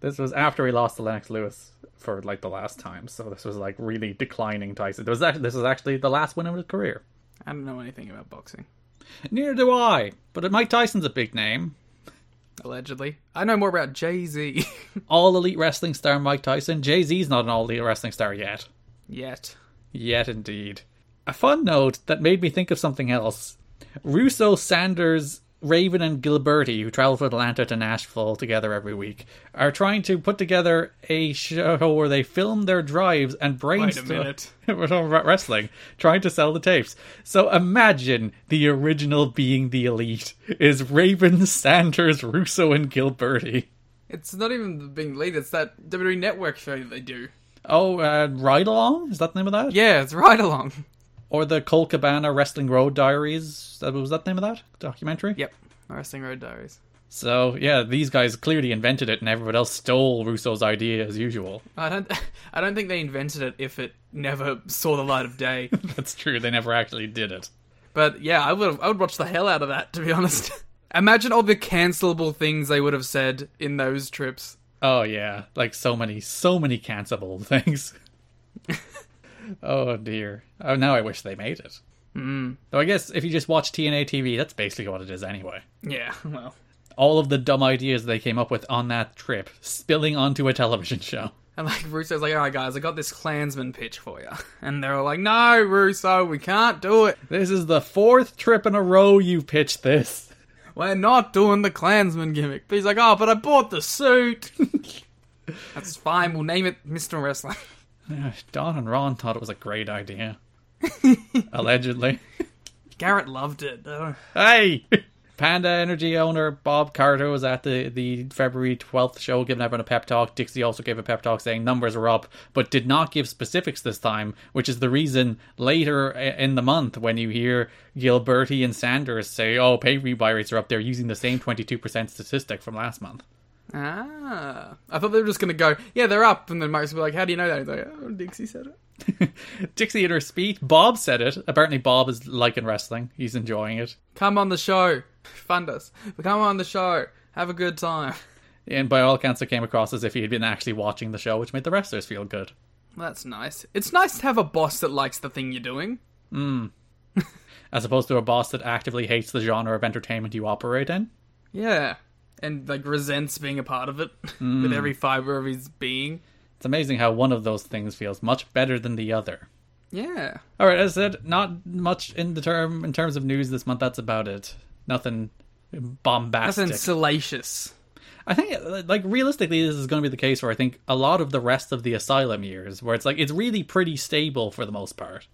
[SPEAKER 5] this was after he lost to Lennox Lewis for like the last time, so this was like really declining Tyson. This was actually, this was actually the last win of his career.
[SPEAKER 1] I don't know anything about boxing.
[SPEAKER 5] Neither do I. But Mike Tyson's a big name.
[SPEAKER 1] Allegedly. I know more about Jay Z. <laughs>
[SPEAKER 5] All elite wrestling star Mike Tyson. Jay Z's not an all elite wrestling star yet.
[SPEAKER 1] Yet.
[SPEAKER 5] Yet indeed. A fun note that made me think of something else. Russo, Sanders, Raven, and Gilberti, who travel from Atlanta to Nashville together every week, are trying to put together a show where they film their drives and brainstorm Wait a
[SPEAKER 1] minute. <laughs>
[SPEAKER 5] We're talking about wrestling, trying to sell the tapes. So imagine the original being the elite is Raven, Sanders, Russo, and Gilberti.
[SPEAKER 1] It's not even being lead, it's that WWE Network show that they do.
[SPEAKER 5] Oh, uh, Ride Along? Is that the name of that?
[SPEAKER 1] Yeah, it's Ride along.
[SPEAKER 5] Or the Colt Cabana Wrestling Road Diaries. That was that the name of that documentary?
[SPEAKER 1] Yep. Wrestling Road Diaries.
[SPEAKER 5] So yeah, these guys clearly invented it, and everyone else stole Russo's idea as usual.
[SPEAKER 1] I don't <laughs> I don't think they invented it if it never saw the light of day. <laughs>
[SPEAKER 5] That's true. They never actually did it.
[SPEAKER 1] but yeah, I would I would watch the hell out of that to be honest. <laughs> Imagine all the cancelable things they would have said in those trips.
[SPEAKER 5] Oh yeah, like so many, so many cancelable things. Oh dear. Oh, now I wish they made it. Mm. So I guess if you just watch TNA TV, that's basically what it is anyway.
[SPEAKER 1] Yeah, well.
[SPEAKER 5] All of the dumb ideas they came up with on that trip spilling onto a television show.
[SPEAKER 1] And like Russo's like, alright guys, I got this Klansman pitch for you. And they're all like, no, Russo, we can't do it.
[SPEAKER 5] This is the fourth trip in a row you pitched this.
[SPEAKER 1] We're not doing the Klansman gimmick. But he's like, oh, but I bought the suit. <laughs> That's fine, we'll name it Mr. Wrestling.
[SPEAKER 5] Don and Ron thought it was a great idea. <laughs> Allegedly.
[SPEAKER 1] Garrett loved it. Uh,
[SPEAKER 5] Hey! Panda Energy owner Bob Carter was at the, the February 12th show giving everyone a pep talk. Dixie also gave a pep talk saying numbers are up, but did not give specifics this time, which is the reason later in the month when you hear Gilberti and Sanders say, oh, pay rebuy rates are up, they're using the same 22% statistic from last month.
[SPEAKER 1] ah. I thought they were just going to go, yeah, they're up. And then be like, how do you know that? He's like, oh, Dixie said it. <laughs>
[SPEAKER 5] Dixie in her speech, Bob said it. Apparently, Bob is liking wrestling. He's enjoying it.
[SPEAKER 1] Come on the show. <laughs> Fund us. Come on the show. Have a good time. <laughs>
[SPEAKER 5] And by all accounts, it came across as if he had been actually watching the show, which made the wrestlers feel good.
[SPEAKER 1] That's nice. It's nice to have a boss that likes the thing you're doing. Mm.
[SPEAKER 5] as opposed to a boss that actively hates the genre of entertainment you operate in.
[SPEAKER 1] Yeah. And like resents being a part of it <laughs> mm. with every fiber of his being.
[SPEAKER 5] It's amazing how one of those things feels much better than the other.
[SPEAKER 1] Yeah.
[SPEAKER 5] All right, as I said, not much in the term in terms of news this month. That's about it. Nothing bombastic.
[SPEAKER 1] Nothing salacious.
[SPEAKER 5] I think, like, realistically, this is going to be the case where I think a lot of the rest of the Asylum years, where it's like it's really pretty stable for the most part.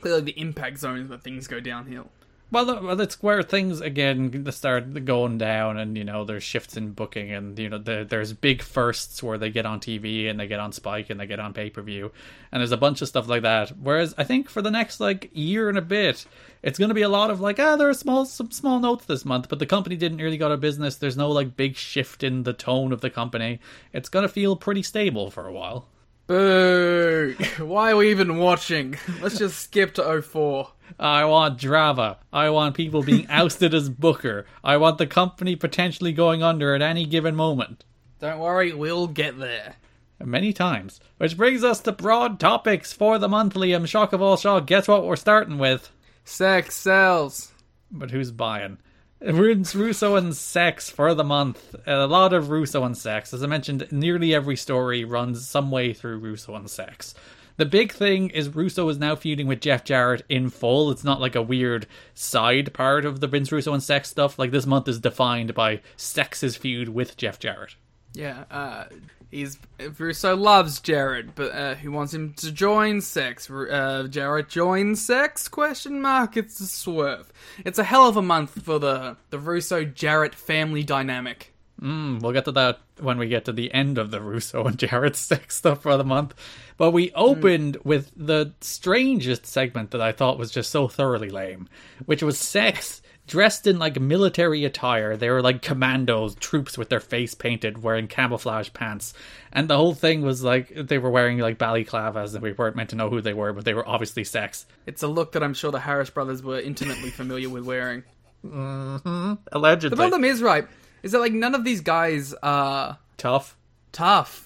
[SPEAKER 1] Clearly the impact zone is where things go downhill.
[SPEAKER 5] Well, it's where things again start going down, and you know there's shifts in booking, and you know the, there's big firsts where they get on TV and they get on Spike and they get on pay per view, and there's a bunch of stuff like that. Whereas I think for the next like year and a bit, it's going to be a lot of like ah, there are small some small notes this month, but the company didn't really go out of business. There's no like big shift in the tone of the company. It's going to feel pretty stable for a while.
[SPEAKER 1] Boo! <laughs> Why are we even watching? <laughs> Let's just skip to 04.
[SPEAKER 5] I want drama. I want people being <laughs> ousted as Booker. I want the company potentially going under at any given moment.
[SPEAKER 1] Don't worry, we'll get there.
[SPEAKER 5] Many times. Which brings us to broad topics for the monthly. I'm shock of all shock. Guess what we're starting with?
[SPEAKER 1] Sex sells.
[SPEAKER 5] But who's buying? Russo and sex for the month. A lot of Russo and sex. As I mentioned, nearly every story runs some way through Russo and sex. The big thing is Russo is now feuding with Jeff Jarrett in full. It's not like a weird side part of the Vince Russo and sex stuff. Like this month is defined by Sex's feud with Jeff Jarrett.
[SPEAKER 1] Yeah, uh, he's Russo loves Jarrett, but uh, he wants him to join sex. Uh, Jarrett joins sex? Question mark. It's a swerve. It's a hell of a month for the the Russo Jarrett family dynamic.
[SPEAKER 5] Mm, we'll get to that when we get to the end of the Russo and Jarrett <laughs> sex stuff for the month. But we opened with the strangest segment that I thought was just so thoroughly lame, which was sex dressed in like military attire. They were like commandos, troops with their face painted, wearing camouflage pants. And the whole thing was like they were wearing like balaclavas and we weren't meant to know who they were, but they were obviously sex.
[SPEAKER 1] It's a look that I'm sure the Harris brothers were intimately familiar with wearing. Mm-hmm.
[SPEAKER 5] Allegedly.
[SPEAKER 1] The problem is, right, is that like none of these guys are
[SPEAKER 5] tough.
[SPEAKER 1] tough.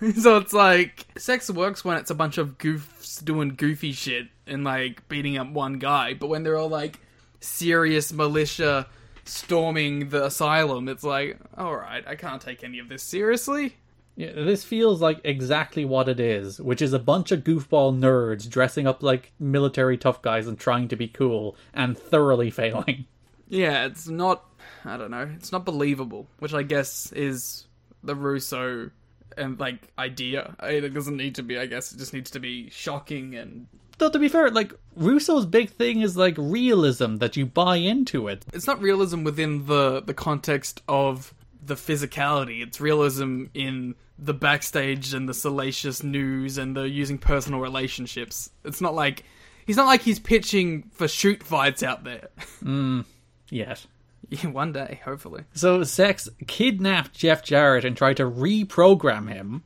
[SPEAKER 1] <laughs> so it's like sex works when it's a bunch of goofs doing goofy shit and like beating up one guy, but when they're all like serious militia storming the asylum, it's like, all right, I can't take any of this seriously.
[SPEAKER 5] Yeah, this feels like exactly what it is, which is a bunch of goofball nerds dressing up like military tough guys and trying to be cool and thoroughly <laughs> failing.
[SPEAKER 1] Yeah, it's not. I don't know. It's not believable, which I guess is the Russo and like idea. It doesn't need to be. I guess it just needs to be shocking and
[SPEAKER 5] Though to be fair, like Russo's big thing is like realism that you buy into it.
[SPEAKER 1] it's not realism within the the context of the physicality. It's realism in the backstage and the salacious news and the using personal relationships. It's not like he's not like he's pitching for shoot fights out there. <laughs>
[SPEAKER 5] Mm, Yet.
[SPEAKER 1] Yeah, one day, hopefully.
[SPEAKER 5] So Sex kidnapped Jeff Jarrett and tried to reprogram him.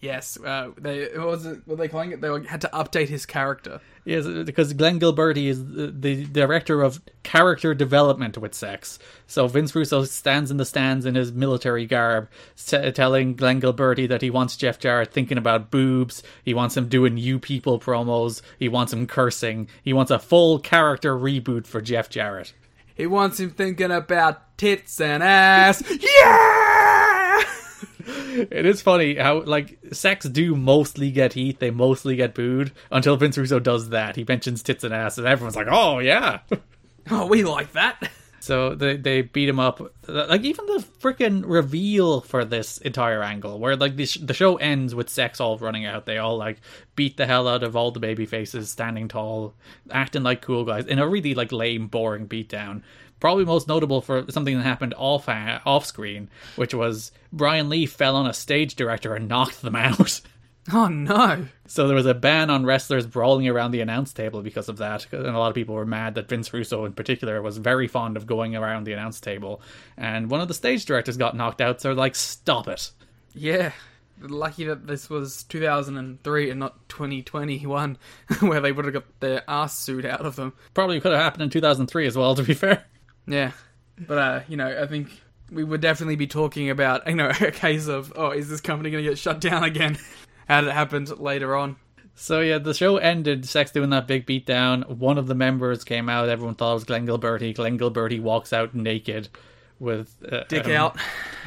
[SPEAKER 1] Yes, uh, they what was it? What were they calling it? They had to update his character.
[SPEAKER 5] Yes, because Glenn Gilberti is the, the director of character development with Sex. So Vince Russo stands in the stands in his military garb, s- telling Glenn Gilberti that he wants Jeff Jarrett thinking about boobs. He wants him doing "You People" promos. He wants him cursing. He wants a full character reboot for Jeff Jarrett.
[SPEAKER 1] He wants him thinking about tits and ass. Yeah.
[SPEAKER 5] It is funny how like sex do mostly get heat, they mostly get booed until Vince Russo does that. He mentions tits and ass, and everyone's like, "Oh yeah." <laughs>
[SPEAKER 1] Oh, we like that.
[SPEAKER 5] So they they beat him up. Like even the freaking reveal for this entire angle, where like the sh- the show ends with sex all running out. They all like beat the hell out of all the baby faces, standing tall, acting like cool guys in a really like lame, boring beatdown. Probably most notable for something that happened off uh, off screen, which was Brian Lee fell on a stage director and knocked them <laughs> out.
[SPEAKER 1] Oh no.
[SPEAKER 5] So there was a ban on wrestlers brawling around the announce table because of that, and a lot of people were mad that Vince Russo, in particular, was very fond of going around the announce table. And one of the stage directors got knocked out, so they're like, "Stop it!"
[SPEAKER 1] Yeah. Lucky that this was 2003 and not 2021, <laughs> where they would have got their ass suit out of them.
[SPEAKER 5] Probably could have happened in 2003 as well. To be fair,
[SPEAKER 1] Yeah. But, uh, you know, I think we would definitely be talking about you know <laughs> a case of oh is this company going to get shut down <laughs> again? Had it happened later on.
[SPEAKER 5] So yeah, the show ended. Sex doing that big beatdown. One of the members came out. Everyone thought it was Glenn Gilberti. Glenn Gilberti walks out naked with uh,
[SPEAKER 1] Dick
[SPEAKER 5] um,
[SPEAKER 1] out.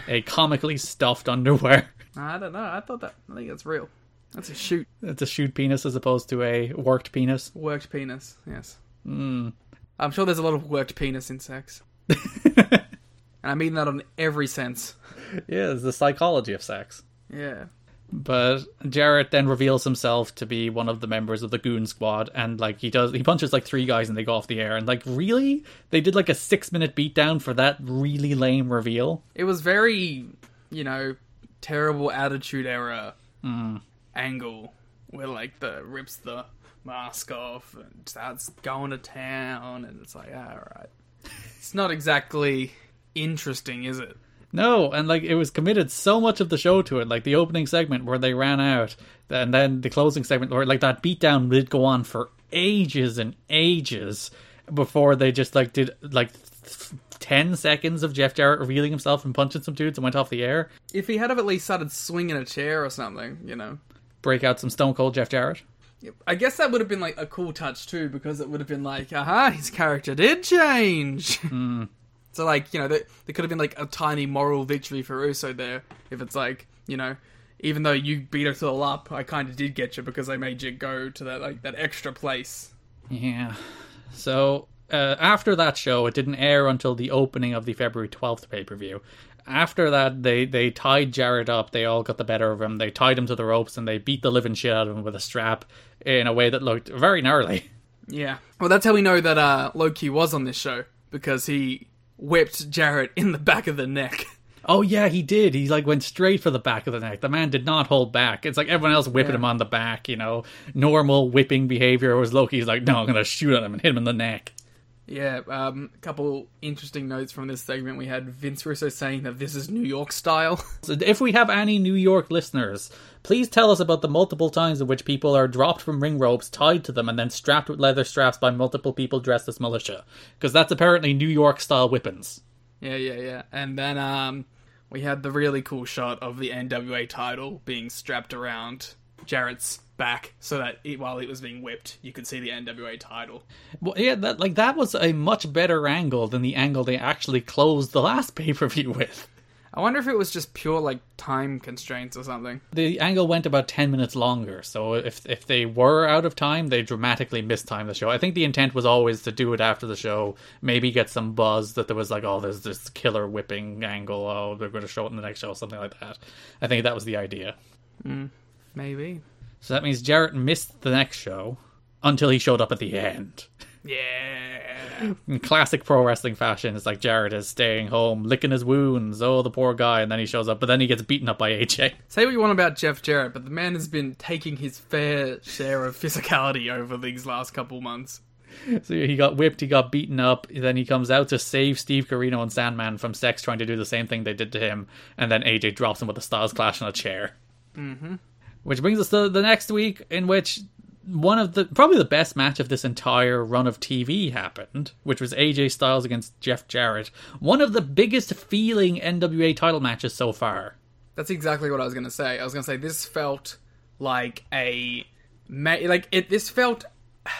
[SPEAKER 5] a comically stuffed underwear. <laughs>
[SPEAKER 1] I don't know. I thought that. I think that's real. That's a shoot
[SPEAKER 5] That's a shoot penis as opposed to a worked penis.
[SPEAKER 1] worked penis. Yes.
[SPEAKER 5] Mm.
[SPEAKER 1] I'm sure there's a lot of worked penis in sex, <laughs> and I mean that on every sense.
[SPEAKER 5] Yeah, it's the psychology of sex.
[SPEAKER 1] Yeah.
[SPEAKER 5] But Jarrett then reveals himself to be one of the members of the Goon Squad, and like he does, he punches like three guys and they go off the air. And like, really, they did like a six minute beatdown for that really lame reveal.
[SPEAKER 1] It was very, you know, terrible attitude era mm-hmm. angle where like the rips the mask off and starts going to town, and it's like, all right, it's not exactly interesting, is it?
[SPEAKER 5] No, and like it was committed so much of the show to it, like the opening segment where they ran out, and then the closing segment where like that beatdown did go on for ages and ages before they just like did like th- ten seconds of Jeff Jarrett revealing himself and punching some dudes and went off the air.
[SPEAKER 1] If he had have at least started swinging a chair or something, you know.
[SPEAKER 5] Break out some Stone Cold Jeff Jarrett.
[SPEAKER 1] I guess that would have been like a cool touch too, because it would have been like, aha, his character did change. <laughs> So like, you know, there, there could have been like a tiny moral victory for Russo there. If it's like, you know, even though you beat us all up, I kind of did get you because I made you go to that like that extra place.
[SPEAKER 5] Yeah. So uh, after that show, it didn't air until the opening of the February twelfth pay per view. After that, they they tied Jarrett up. They all got the better of him. They tied him to the ropes and they beat the living shit out of him with a strap in a way that looked very gnarly.
[SPEAKER 1] Yeah. Well, that's how we know that uh, Low Ki was on this show because he whipped Jarrett in the back of the neck. <laughs>
[SPEAKER 5] Oh yeah, he did. He like went straight for the back of the neck. The man did not hold back. It's like everyone else whipping
[SPEAKER 1] Yeah.
[SPEAKER 5] him on the back, you know, normal whipping behavior. Was Low Ki's like, no, I'm gonna shoot at him and hit him in the neck.
[SPEAKER 1] Yeah, um, a couple interesting notes from this segment. We had Vince Russo saying that this is New York style. <laughs>
[SPEAKER 5] So if we have any New York listeners, please tell us about the multiple times in which people are dropped from ring ropes, tied to them, and then strapped with leather straps by multiple people dressed as militia. Because that's apparently New York style whippings.
[SPEAKER 1] Yeah, yeah, yeah. And then um, we had the really cool shot of the NWA title being strapped around Jarrett's back, so that it, while it was being whipped, you could see the NWA title.
[SPEAKER 5] Well, yeah, that like that was a much better angle than the angle they actually closed the last <laughs> pay per view with.
[SPEAKER 1] I wonder if it was just pure like time constraints or something.
[SPEAKER 5] The angle went about ten minutes longer, so if if they were out of time, they dramatically mistimed the show. I think the intent was always to do it after the show, maybe get some buzz that there was like, oh, there's this killer whipping angle. Oh, they're going to show it in the next show, something like that. I think that was the idea.
[SPEAKER 1] Hmm, maybe.
[SPEAKER 5] So that means Jarrett missed the next show until he showed up at the end.
[SPEAKER 1] Yeah.
[SPEAKER 5] In classic pro wrestling fashion, it's like Jarrett is staying home, licking his wounds. Oh, the poor guy, and then he shows up, but then he gets beaten up by AJ.
[SPEAKER 1] Say what you want about Jeff Jarrett, but the man has been taking his fair share of physicality over these last couple months.
[SPEAKER 5] So he got whipped, he got beaten up, then he comes out to save Steve Corino and Sandman from Sex trying to do the same thing they did to him, and then AJ drops him with a Styles Clash on a chair. Mm-hmm. Which brings us to the next week, in which one of the probably the best match of this entire run of TV happened, which was AJ Styles against Jeff Jarrett. One of the biggest feeling NWA title matches so far.
[SPEAKER 1] That's exactly what I was going to say. I was going to say this felt like a ma- like it. This felt. <sighs>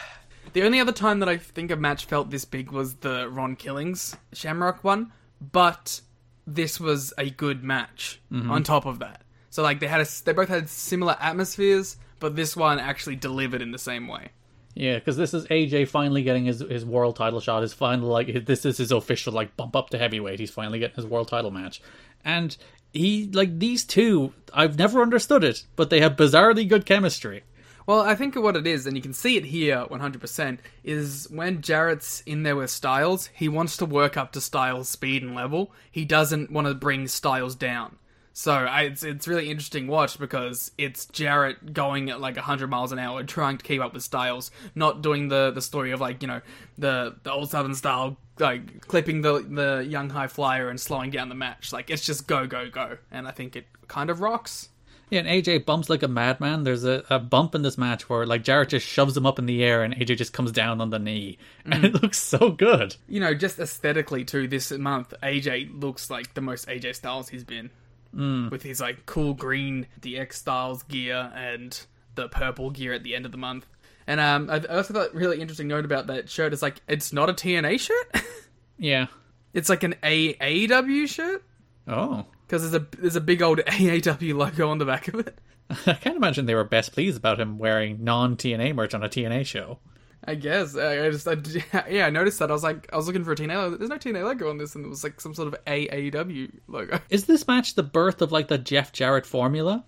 [SPEAKER 1] The only other time that I think a match felt this big was the Ron Killings Shamrock one, but this was a good match. Mm-hmm. On top of that, so like they had a, they both had similar atmospheres, but this one actually delivered in the same way.
[SPEAKER 5] Yeah, because this is AJ finally getting his, his world title shot. His final like this is his official like bump up to heavyweight. He's finally getting his world title match, and he like these two. I've never understood it, but they have bizarrely good chemistry.
[SPEAKER 1] Well, I think what it is, and you can see it here 100%, is when Jarrett's in there with Styles, he wants to work up to Styles' speed and level. He doesn't want to bring Styles down. So I, it's it's really interesting watch because it's Jarrett going at like 100 miles an hour, trying to keep up with Styles, not doing the, the story of like you know the the old Southern style, like clipping the the young high flyer and slowing down the match. Like it's just go go go, and I think it kind of rocks.
[SPEAKER 5] Yeah, and AJ bumps like a madman. There's a, a bump in this match where like Jarrett just shoves him up in the air and AJ just comes down on the knee. And mm. it looks so good.
[SPEAKER 1] You know, just aesthetically too. This month, AJ looks like the most AJ Styles he's been, mm. with his like cool green DX Styles gear and the purple gear at the end of the month. And um, I also thought really interesting note about that shirt is like it's not a TNA shirt. <laughs>
[SPEAKER 5] Yeah.
[SPEAKER 1] it's like an AAW shirt
[SPEAKER 5] Oh.
[SPEAKER 1] because there's a there's a big old <laughs> AAW logo on the back of it. <laughs>
[SPEAKER 5] I can't imagine they were best pleased about him wearing non TNA merch on a TNA show.
[SPEAKER 1] I guess I I just I, <laughs> yeah I noticed that I was like I was looking for a TNA. logo. There's no TNA logo on this, and it was like some sort of AAW logo. <laughs>
[SPEAKER 5] Is this match the birth of like the Jeff Jarrett formula?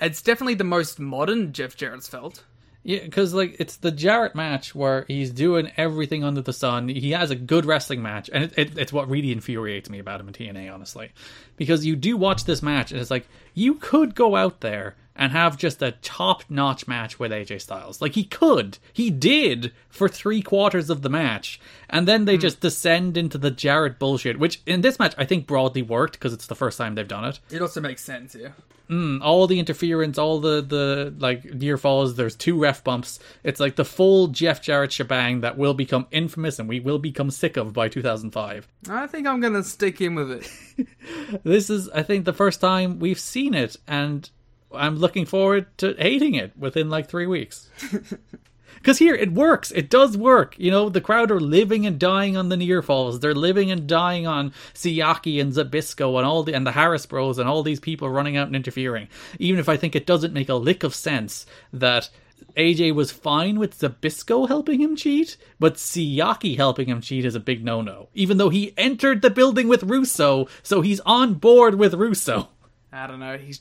[SPEAKER 1] It's definitely the most modern Jeff Jarrett's felt.
[SPEAKER 5] Yeah, because like it's the Jarrett match where he's doing everything under the sun. He has a good wrestling match, and it, it, it's what really infuriates me about him in TNA, honestly. Because you do watch this match, and it's like you could go out there and have just a top-notch match with AJ Styles. Like he could, he did for three quarters of the match, and then they hmm. just descend into the Jarrett bullshit. Which in this match, I think broadly worked because it's the first time they've done it.
[SPEAKER 1] It also makes sense, yeah. Hmm.
[SPEAKER 5] all the interference, all the the like near falls. There's two ref bumps. It's like the full Jeff Jarrett shebang that will become infamous and we will become sick of by 2005.
[SPEAKER 1] I think I'm gonna stick in with it. <laughs>
[SPEAKER 5] This is, I think, the first time we've seen it, and I'm looking forward to hating it within like three weeks. <laughs> Because here it works, it does work. You know, the crowd are living and dying on the near falls. They're living and dying on Siaki and Zbyszko and all the and the Harris Bros and all these people running out and interfering. Even if I think it doesn't make a lick of sense that AJ was fine with Zbyszko helping him cheat, but Siaki helping him cheat is a big no-no. Even though he entered the building with Russo, so he's on board with Russo.
[SPEAKER 1] I don't know. He's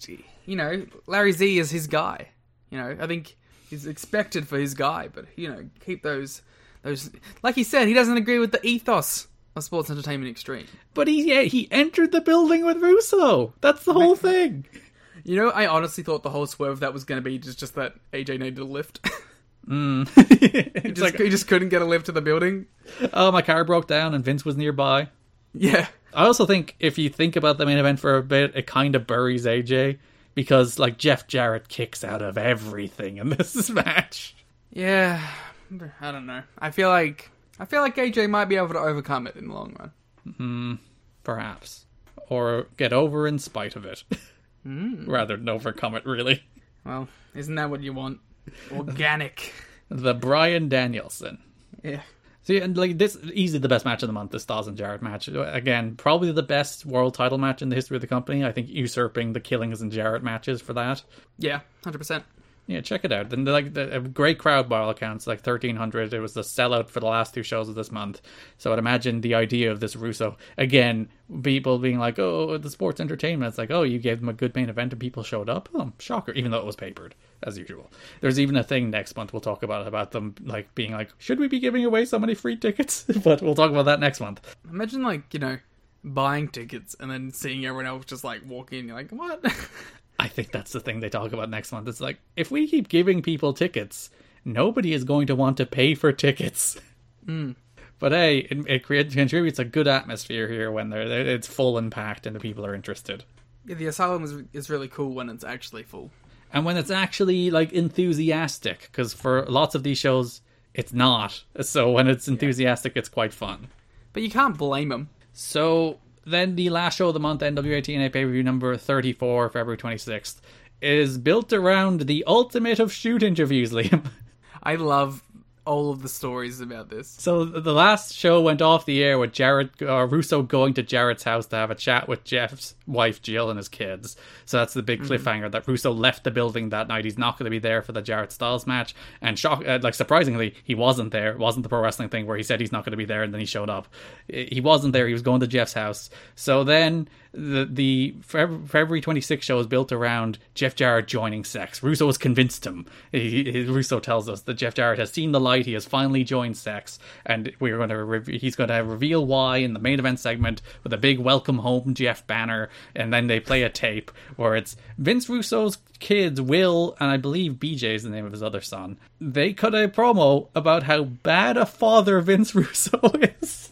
[SPEAKER 1] you know Larry Z is his guy. You know I think he's expected for his guy, but you know keep those those like he said he doesn't agree with the ethos of Sports Entertainment Extreme.
[SPEAKER 5] But he yeah, he entered the building with Russo. That's the whole thing.
[SPEAKER 1] You know I honestly thought the whole swerve of that was going to be just just that AJ needed a lift. <laughs> Mm. he, <laughs>
[SPEAKER 5] it's
[SPEAKER 1] just,
[SPEAKER 5] like,
[SPEAKER 1] he just couldn't get a lift to the building.
[SPEAKER 5] oh, my car broke down and Vince was nearby.
[SPEAKER 1] Yeah.
[SPEAKER 5] I also think if you think about the main event for a bit, it kind of buries AJ because like Jeff Jarrett kicks out of everything in this <laughs> match.
[SPEAKER 1] Yeah, I don't know. I feel like I feel like AJ might be able to overcome it in the long run.
[SPEAKER 5] Hmm, perhaps. Or get over in spite of it. <laughs> Hmm. Rather than overcome it, really.
[SPEAKER 1] Well, isn't that what you want? Organic. <laughs>
[SPEAKER 5] The Bryan Danielson.
[SPEAKER 1] yeah.
[SPEAKER 5] See, and like this, easily the best match of the month, the Styles and Jarrett match. Again, probably the best world title match in the history of the company. I think usurping the Killings and Jarrett matches for that.
[SPEAKER 1] Yeah, hundred percent.
[SPEAKER 5] Yeah, check it out. And like the, a great crowd by all accounts, like thirteen hundred. It was the sellout for the last two shows of this month. So I'd imagine the idea of this Russo again, people being like, "Oh, the sports entertainment." It's like, "Oh, you gave them a good main event and people showed up." Oh, shocker! Even though it was papered as usual. There's even a thing next month we'll talk about about them like being like, "Should we be giving away so many free tickets?" <laughs> but we'll talk about that next month.
[SPEAKER 1] Imagine like you know buying tickets and then seeing everyone else just like walk in. You're like, what? <laughs>
[SPEAKER 5] I think that's the thing they talk about next month. It's like if we keep giving people tickets, nobody is going to want to pay for tickets. <laughs> Hmm. But hey, it, it creates contributes a good atmosphere here when they're it's full and packed and the people are interested.
[SPEAKER 1] yeah, the asylum is is really cool when it's actually full.
[SPEAKER 5] And when it's actually like enthusiastic, because for lots of these shows, it's not. So when it's enthusiastic, it's quite fun.
[SPEAKER 1] But you can't blame them.
[SPEAKER 5] So then the last show of the month, NWA TNA pay per view number 34, February 26th, is built around the ultimate of shoot interviews, <laughs> Liam.
[SPEAKER 1] I love all of the stories about this.
[SPEAKER 5] So the last show went off the air with Jarrett uh, Russo going to Jarrett's house to have a chat with Jeff's wife Jill and his kids. So that's the big cliffhanger that Russo left the building that night. He's not going to be there for the Jarrett Styles match. And shock, uh, like surprisingly, he wasn't there. It wasn't the pro wrestling thing where he said he's not going to be there and then he showed up. He wasn't there. He was going to Jeff's house. So then the the February 26th show is built around Jeff Jarrett joining sex. Russo has convinced him. He, he- Russo tells us that Jeff Jarrett has seen the light. He has finally joined sex, and we're going to re- he's going to reveal why in the main event segment with a big welcome home Jeff banner, and then they play a tape where it's Vince Russo's kids, Will and I believe BJ is the name of his other son. They cut a promo about how bad a father Vince <laughs> Russo is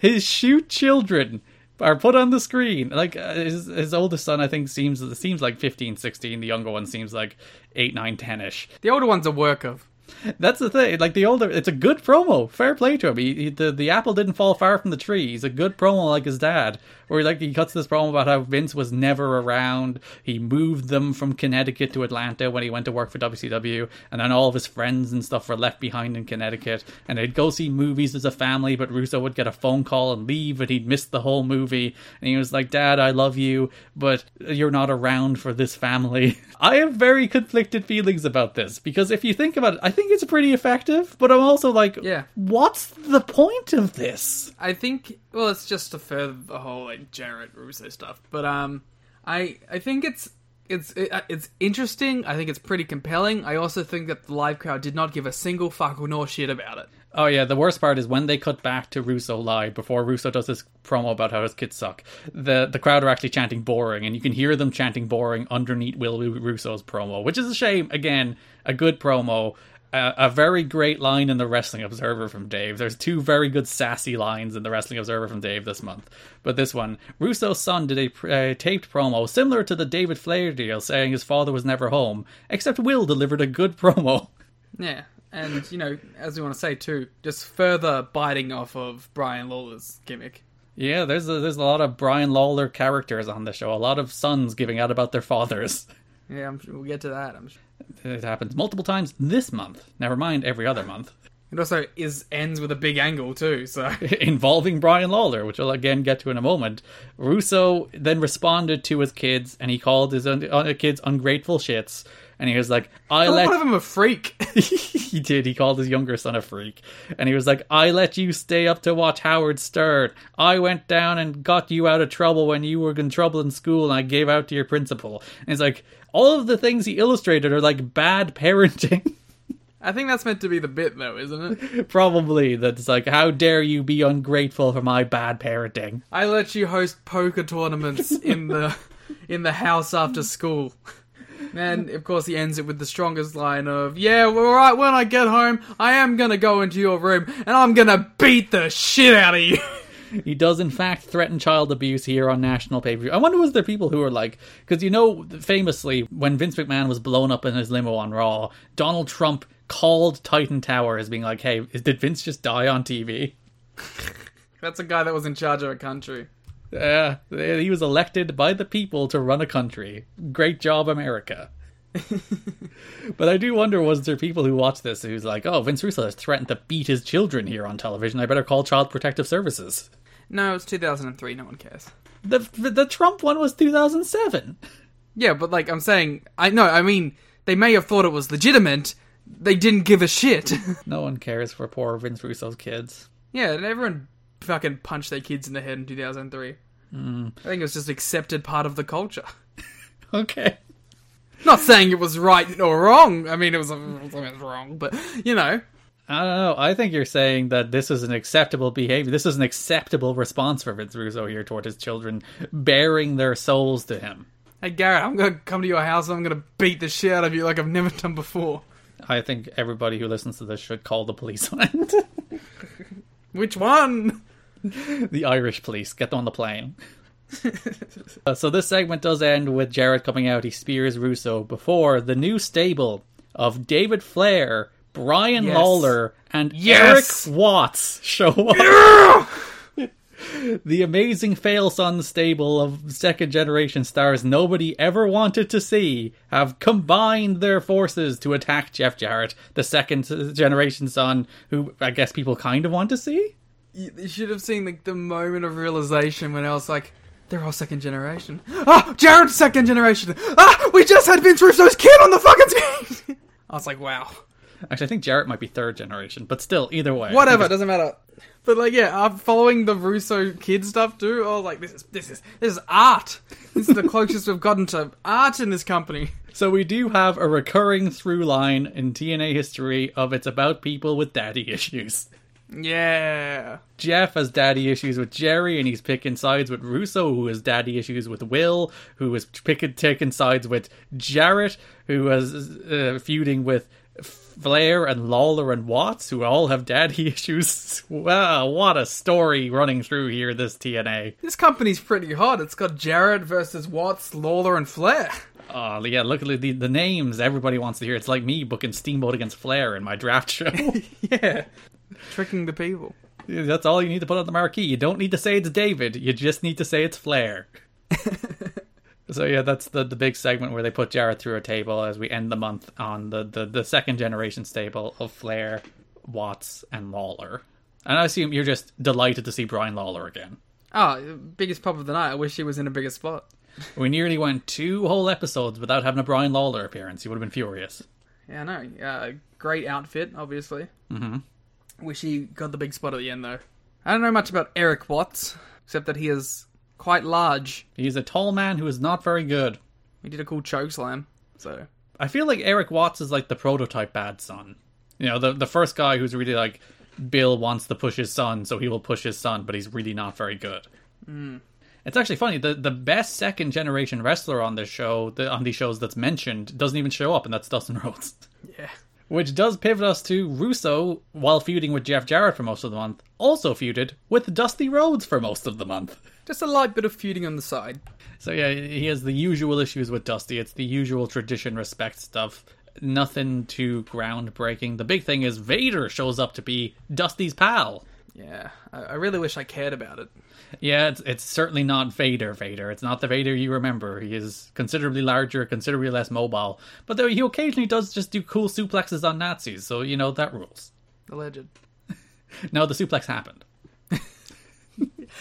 [SPEAKER 5] his shoot children are put on the screen. Like uh, his his oldest son, I think seems seems like 15, 16. The younger one seems like 8, 9, 10 ish.
[SPEAKER 1] The older one's a work of. <laughs>
[SPEAKER 5] That's the thing. Like the older, it's a good promo. Fair play to him. He, he, the the apple didn't fall far from the tree. He's a good promo, like his dad. Where like he cuts this promo about how Vince was never around. He moved them from Connecticut to Atlanta when he went to work for WCW, and then all of his friends and stuff were left behind in Connecticut. And they'd go see movies as a family, but Russo would get a phone call and leave, and he'd miss the whole movie. And he was like, "Dad, I love you, but you're not around for this family." <laughs> I have very conflicted feelings about this because if you think about it, I think it's pretty effective, but I'm also like,
[SPEAKER 1] Yeah.
[SPEAKER 5] what's the point of this?
[SPEAKER 1] I think well, it's just to further the whole like Jarrett Russo stuff. But um, I I think it's it's it, uh, it's interesting. I think it's pretty compelling. I also think that the live crowd did not give a single fuck or nor shit about it.
[SPEAKER 5] Oh yeah, the worst part is when they cut back to Russo live before Russo does this promo about how his kids suck. The the crowd are actually chanting boring, and you can hear them chanting boring underneath Will Russo's promo, which is a shame. Again, a good promo. A very great line in the Wrestling Observer from Dave. There's two very good sassy lines in the Wrestling Observer from Dave this month. But this one, Russo's son did a uh, taped promo similar to the David Flair deal, saying his father was never home, except Will delivered a good promo.
[SPEAKER 1] Yeah, and you know, as we want to say too, just further biting off of Brian Lawler's gimmick.
[SPEAKER 5] Yeah, there's a, there's a lot of Brian Lawler characters on the show. A lot of sons giving out about their fathers.
[SPEAKER 1] Yeah, I'm sure we'll get to that. I'm sure.
[SPEAKER 5] It happens multiple times this month. Never mind every other month.
[SPEAKER 1] It also is ends with a big angle too. So <laughs>
[SPEAKER 5] Involving Brian Lawler, which I'll again get to in a moment. Russo then responded to his kids, and he called his un- uh, kids ungrateful shits. And he was like, "I let
[SPEAKER 1] one of them a freak. <laughs> <laughs>
[SPEAKER 5] he did. He called his younger son a freak. And he was like, I let you stay up to watch Howard Stern. I went down and got you out of trouble when you were in trouble in school and I gave out to your principal. And it's like, all of the things he illustrated are like bad parenting. <laughs>
[SPEAKER 1] I think that's meant to be the bit though, isn't it?
[SPEAKER 5] Probably. That's like, how dare you be ungrateful for my bad parenting?
[SPEAKER 1] I let you host poker tournaments <laughs> in the in the house after school. And of course, he ends it with the strongest line of, "Yeah, well, all right. When I get home, I am gonna go into your room and I'm gonna beat the shit out of you." <laughs>
[SPEAKER 5] He does, in fact, threaten child abuse here on national pay per view. I wonder, was there people who were like, because you know, famously, when Vince McMahon was blown up in his limo on Raw, Donald Trump called Titan Tower as being like, hey, is- did Vince just die on TV? <laughs>
[SPEAKER 1] That's a guy that was in charge of a country.
[SPEAKER 5] Yeah, he was elected by the people to run a country. Great job, America. <laughs> but I do wonder, was there people who watched this who's like, oh, Vince Russo has threatened to beat his children here on television. I better call Child Protective Services.
[SPEAKER 1] No, it's 2003. No one cares.
[SPEAKER 5] The the Trump one was 2007.
[SPEAKER 1] Yeah, but like I'm saying, I no, I mean they may have thought it was legitimate. They didn't give a shit. <laughs>
[SPEAKER 5] No one cares for poor Vince Russo's kids.
[SPEAKER 1] yeah, and everyone fucking punched their kids in the head in 2003. Hmm. I think it was just accepted part of the culture. <laughs>
[SPEAKER 5] Okay.
[SPEAKER 1] Not saying it was right or wrong. I mean, it was, it was wrong, but you know,
[SPEAKER 5] I don't know. I think you're saying that this is an acceptable behavior. This is an acceptable response for Vince Russo here toward his children, bearing their souls to him.
[SPEAKER 1] hey Garrett, I'm gonna come to your house and I'm gonna beat the shit out of you like I've never done before.
[SPEAKER 5] I think everybody who listens to this should call the police on it. <laughs>
[SPEAKER 1] Which one?
[SPEAKER 5] the Irish police. Get them on the plane. Uh, so this segment does end with Jarrett coming out. He spears Russo before the new stable of David Flair, Brian
[SPEAKER 1] Yes.
[SPEAKER 5] Lawler, and
[SPEAKER 1] Yes.
[SPEAKER 5] Erik Watts show up. the amazing Fail Son stable of second generation stars nobody ever wanted to see have combined their forces to attack Jeff Jarrett, the second generation son, who I guess people kind of want to see.
[SPEAKER 1] You, should have seen like the moment of realization when I was like, they're all second generation. Ah, Jarrett's second generation. Ah, we just had Vince Russo's kid on the fucking screen. <laughs> I was like, wow.
[SPEAKER 5] Actually, I think Jarrett might be third generation, but still, either way.
[SPEAKER 1] Whatever, it doesn't matter. But like, yeah, I'm following the Russo kid stuff too. I was like, this is this is this is art. This is the <laughs> closest we've gotten to art in this company.
[SPEAKER 5] So we do have a recurring through line in TNA history of it's about people with daddy issues.
[SPEAKER 1] Yeah.
[SPEAKER 5] Jeff has daddy issues with Jerry, and he's picking sides with Russo, who has daddy issues with Will, who is picking taking sides with Jarrett, who was uh, feuding with Flair and Lawler and Watts, who all have daddy <laughs> issues. Wow, what a story running through here, this TNA.
[SPEAKER 1] This company's pretty hot. It's got Jarrett versus Watts, Lawler, and Flair.
[SPEAKER 5] Oh, yeah, look at the, the names everybody wants to hear. It's like me booking Steamboat against Flair in my draft show. <laughs>
[SPEAKER 1] Yeah. Tricking the people.
[SPEAKER 5] That's all you need to put on the marquee. You don't need to say it's David, you just need to say it's Flair. <laughs> so yeah, that's the the big segment where they put Jarrett through a table as we end the month on the, the, the second generation stable of Flair, Watts, and Lawler. And I assume you're just delighted to see Brian Lawler again.
[SPEAKER 1] Oh, biggest pop of the night. I wish he was in a bigger spot. <laughs>
[SPEAKER 5] We nearly went two whole episodes without having a Brian Lawler appearance. He would have been furious.
[SPEAKER 1] Yeah, I know. Uh, great outfit, obviously. Mm-hmm. Wish he got the big spot at the end, though. I don't know much about Erik Watts, except that he is quite large.
[SPEAKER 5] He's a tall man who is not very good.
[SPEAKER 1] He did a cool choke slam, so
[SPEAKER 5] I feel like Erik Watts is like the prototype bad son. You know, the the first guy who's really like Bill wants to push his son, so he will push his son, but he's really not very good. Hmm. It's actually funny. The the best second generation wrestler on this show, the, on these shows that's mentioned, doesn't even show up, and that's Dustin <laughs> Rhodes.
[SPEAKER 1] yeah.
[SPEAKER 5] Which does pivot us to Russo, while feuding with Jeff Jarrett for most of the month, also feuded with Dusty Rhodes for most of the month. <laughs>
[SPEAKER 1] Just a light bit of feuding on the side.
[SPEAKER 5] So yeah, he has the usual issues with Dusty. It's the usual tradition respect stuff. Nothing too groundbreaking. The big thing is Vader shows up to be Dusty's pal.
[SPEAKER 1] Yeah, I, I really wish I cared about it.
[SPEAKER 5] Yeah, it's, it's certainly not Vader Vader. It's not the Vader you remember. He is considerably larger, considerably less mobile. But though he occasionally does just do cool suplexes on Nazis, so you know that rules.
[SPEAKER 1] Alleged. <laughs>
[SPEAKER 5] No, the suplex happened.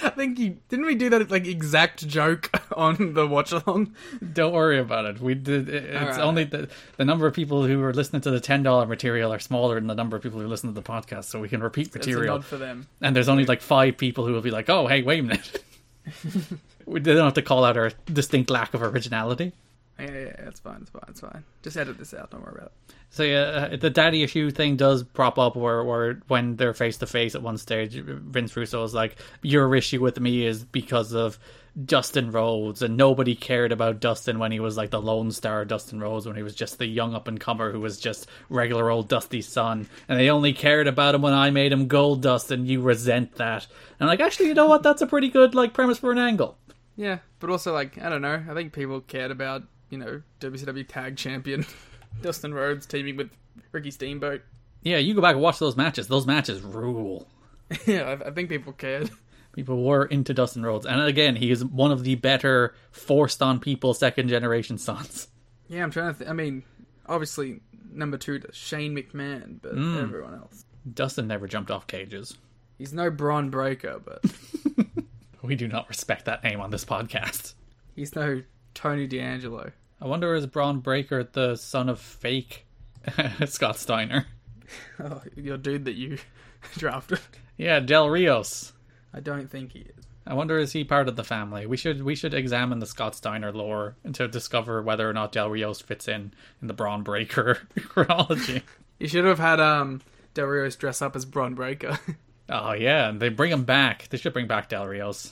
[SPEAKER 1] I think he didn't we do that like exact joke <laughs> on the watch along.
[SPEAKER 5] Don't worry about it. We did. it- It's
[SPEAKER 1] Alright.
[SPEAKER 5] only the the number of people who are listening to the ten dollar material are smaller than the number of people who listen to the podcast, so we can repeat
[SPEAKER 1] It's a
[SPEAKER 5] material.
[SPEAKER 1] nod for them.
[SPEAKER 5] And there's only like five people who will be like, "Oh, hey, wait a minute." <laughs> <laughs> we don't have to call out our distinct lack of originality.
[SPEAKER 1] Yeah, yeah, it's fine, it's fine, it's fine. Just edit this out. Don't worry about it.
[SPEAKER 5] So yeah, uh, the daddy issue thing does prop up where, where when they're face to face at one stage, Vince Russo is like, "Your issue with me is because of Dustin Rhodes, and nobody cared about Dustin when he was like the Lone Star Dustin Rhodes, when he was just the young up and comer who was just regular old Dusty's son, and they only cared about him when I made him Gold Dust, and you resent that." And I'm like, actually, you know what? That's a pretty good like premise for an angle.
[SPEAKER 1] Yeah, but also like I don't know. I think people cared about you know WCW Tag Champion <laughs> Dustin Rhodes teaming with Ricky Steamboat.
[SPEAKER 5] Yeah, you go back and watch those matches. Those matches rule. <laughs>
[SPEAKER 1] yeah, I, I think people cared.
[SPEAKER 5] People were into Dustin Rhodes, and again, he is one of the better forced on people second generation sons.
[SPEAKER 1] Yeah, I'm trying to. Th- I mean, obviously number two to Shane McMahon, but mm. everyone else.
[SPEAKER 5] Dustin never jumped off cages.
[SPEAKER 1] He's no Bron Breakker, but <laughs>
[SPEAKER 5] We do not respect that name on this podcast.
[SPEAKER 1] he's no Tony D'Angelo.
[SPEAKER 5] I wonder is Bron Breakker the son of fake <laughs> Scott Steiner? <laughs>
[SPEAKER 1] Oh, your dude that you <laughs> drafted.
[SPEAKER 5] Yeah, Del Rios.
[SPEAKER 1] I don't think he is.
[SPEAKER 5] I wonder is he part of the family? We should we should examine the Scott Steiner lore to discover whether or not Del Rios fits in in the Bron Breakker chronology.
[SPEAKER 1] You should have had um Del Rios dress up as Bron Breakker
[SPEAKER 5] oh yeah, and they bring him back. They should bring back Del Rios.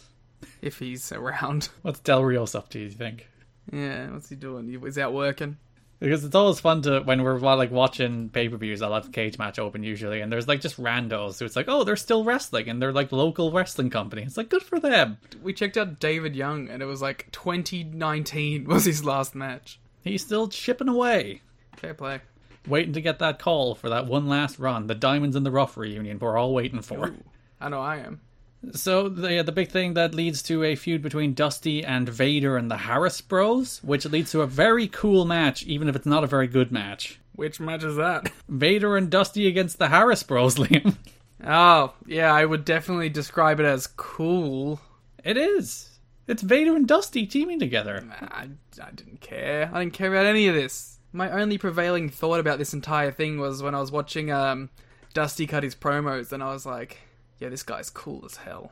[SPEAKER 1] if he's around.
[SPEAKER 5] What's Del Rios up to? Do you think?
[SPEAKER 1] Yeah, what's he doing? He- He's out working.
[SPEAKER 5] Because it's always fun to when we're like watching pay per views. I'll have the cage match open usually, and there's like just randos who it's like, oh, they're still wrestling, and they're like local wrestling company. It's like good for them.
[SPEAKER 1] We checked out David Young, and it was like 2019 was his last match.
[SPEAKER 5] He's still chipping away,
[SPEAKER 1] Fair play.
[SPEAKER 5] waiting to get that call for that one last run, the Diamonds in the Rough reunion. We're all waiting for.
[SPEAKER 1] I know I am.
[SPEAKER 5] So the the big thing that leads to a feud between Dusty and Vader and the Harris Bros, which leads to a very cool match, even if it's not a very good match.
[SPEAKER 1] Which match is that? <laughs>
[SPEAKER 5] Vader and Dusty against the Harris Bros, <laughs> Liam.
[SPEAKER 1] Oh, yeah, I would definitely describe it as cool.
[SPEAKER 5] It is. It's Vader and Dusty teaming together.
[SPEAKER 1] I, I didn't care. I didn't care about any of this. My only prevailing thought about this entire thing was when I was watching um, Dusty cut his promos, and I was like, yeah, this guy's cool as hell.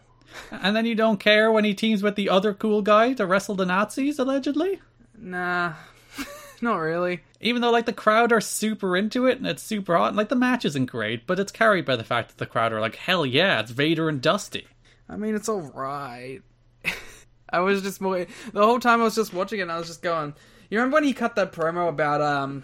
[SPEAKER 5] And then you don't care when he teams with the other cool guy to wrestle the Nazis, allegedly?
[SPEAKER 1] Nah, <laughs> not really.
[SPEAKER 5] Even though, like, the crowd are super into it and it's super hot, and, like, the match isn't great, but it's carried by the fact that the crowd are like, hell yeah, it's Vader and Dusty.
[SPEAKER 1] I mean, it's alright. <laughs> I was just more. The whole time I was just watching it, and I was just going. You remember when he cut that promo about um,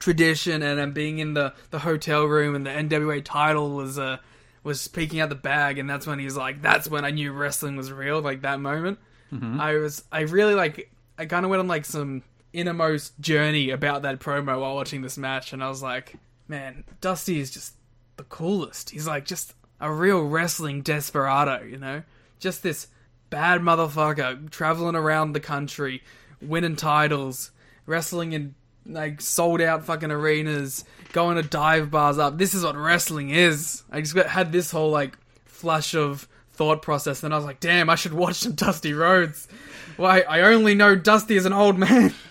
[SPEAKER 1] tradition and being in the, the hotel room and the NWA title was uh was peeking out the bag and that's when he's like that's when I knew wrestling was real like that moment. Mm-hmm. I was I really like I kind of went on like some innermost journey about that promo while watching this match and I was like man Dusty is just the coolest. He's like just a real wrestling desperado you know? Just this bad motherfucker traveling around the country winning titles wrestling in like sold out fucking arenas, going to dive bars up. This is what wrestling is. I just got, had this whole like flash of thought process, and I was like, damn, I should watch some Dusty Rhodes. Why? I only know Dusty as an old man. <laughs>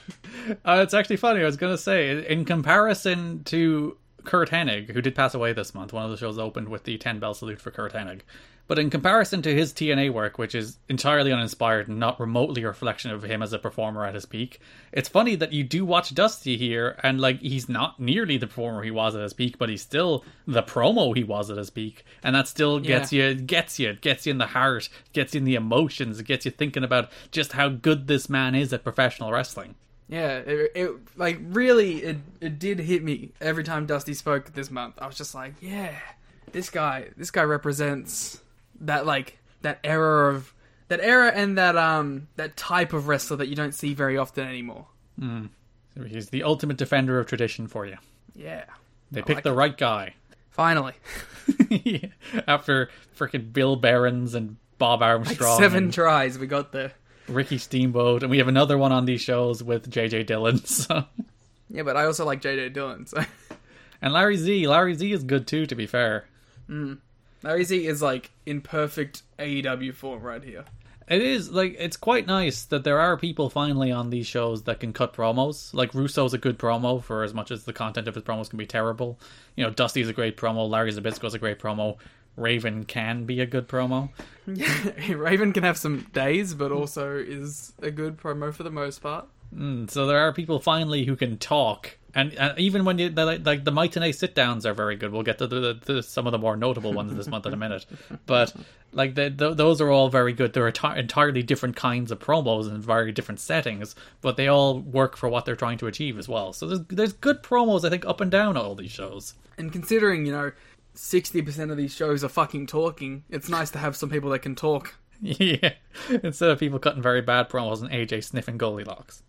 [SPEAKER 5] Uh, it's actually funny. I was going to say, in comparison to Curt Hennig, who did pass away this month, one of the shows opened with the 10 bell salute for Curt Hennig. But in comparison to his TNA work, which is entirely uninspired and not remotely a reflection of him as a performer at his peak, it's funny that you do watch Dusty here, and like he's not nearly the performer he was at his peak, but he's still the promo he was at his peak, and that still gets
[SPEAKER 1] Yeah.
[SPEAKER 5] you, gets you, gets you in the heart, gets you in the emotions, it gets you thinking about just how good this man is at professional wrestling.
[SPEAKER 1] yeah, it, it like really it it did hit me every time Dusty spoke this month. I was just like, yeah, this guy this guy represents that like that era of that era and that um that type of wrestler that you don't see very often anymore.
[SPEAKER 5] He's the ultimate defender of tradition for you.
[SPEAKER 1] Yeah.
[SPEAKER 5] They picked
[SPEAKER 1] like
[SPEAKER 5] the
[SPEAKER 1] it.
[SPEAKER 5] right guy.
[SPEAKER 1] Finally. <laughs> <laughs>
[SPEAKER 5] After freaking Bill Behrens and Bob
[SPEAKER 1] Like
[SPEAKER 5] Armstrong
[SPEAKER 1] seven tries we got there.
[SPEAKER 5] Ricky Steamboat, and we have another one on these shows with JJ Dillon. <laughs> So.
[SPEAKER 1] Yeah, but I also like JJ Dillon, so
[SPEAKER 5] And Larry Z. Larry Z is good too, to be fair.
[SPEAKER 1] Larry Z is like in perfect AEW form right here.
[SPEAKER 5] It is like it's quite nice that there are people finally on these shows that can cut promos. Like Russo's a good promo for as much as the content of his promos can be terrible. You know, Dusty's a great promo. Larry Zbyszko's a great promo. Raven can be a good promo. <laughs>
[SPEAKER 1] Raven can have some days, but also is a good promo for the most part.
[SPEAKER 5] Hmm, so there are people finally who can talk, and, and even when you like, like the Mike Tenay sit downs are very good. We'll get to the, the, some of the more notable ones this month in a minute, but like the, the, those are all very good. They're enti- entirely different kinds of promos in very different settings, but they all work for what they're trying to achieve as well. So there's there's good promos I think up and down all these shows.
[SPEAKER 1] And considering, you know, 60% of these shows are fucking talking, it's nice to have some people that can talk. <laughs>
[SPEAKER 5] yeah, instead of people cutting very bad promos and AJ sniffing Goldylocks.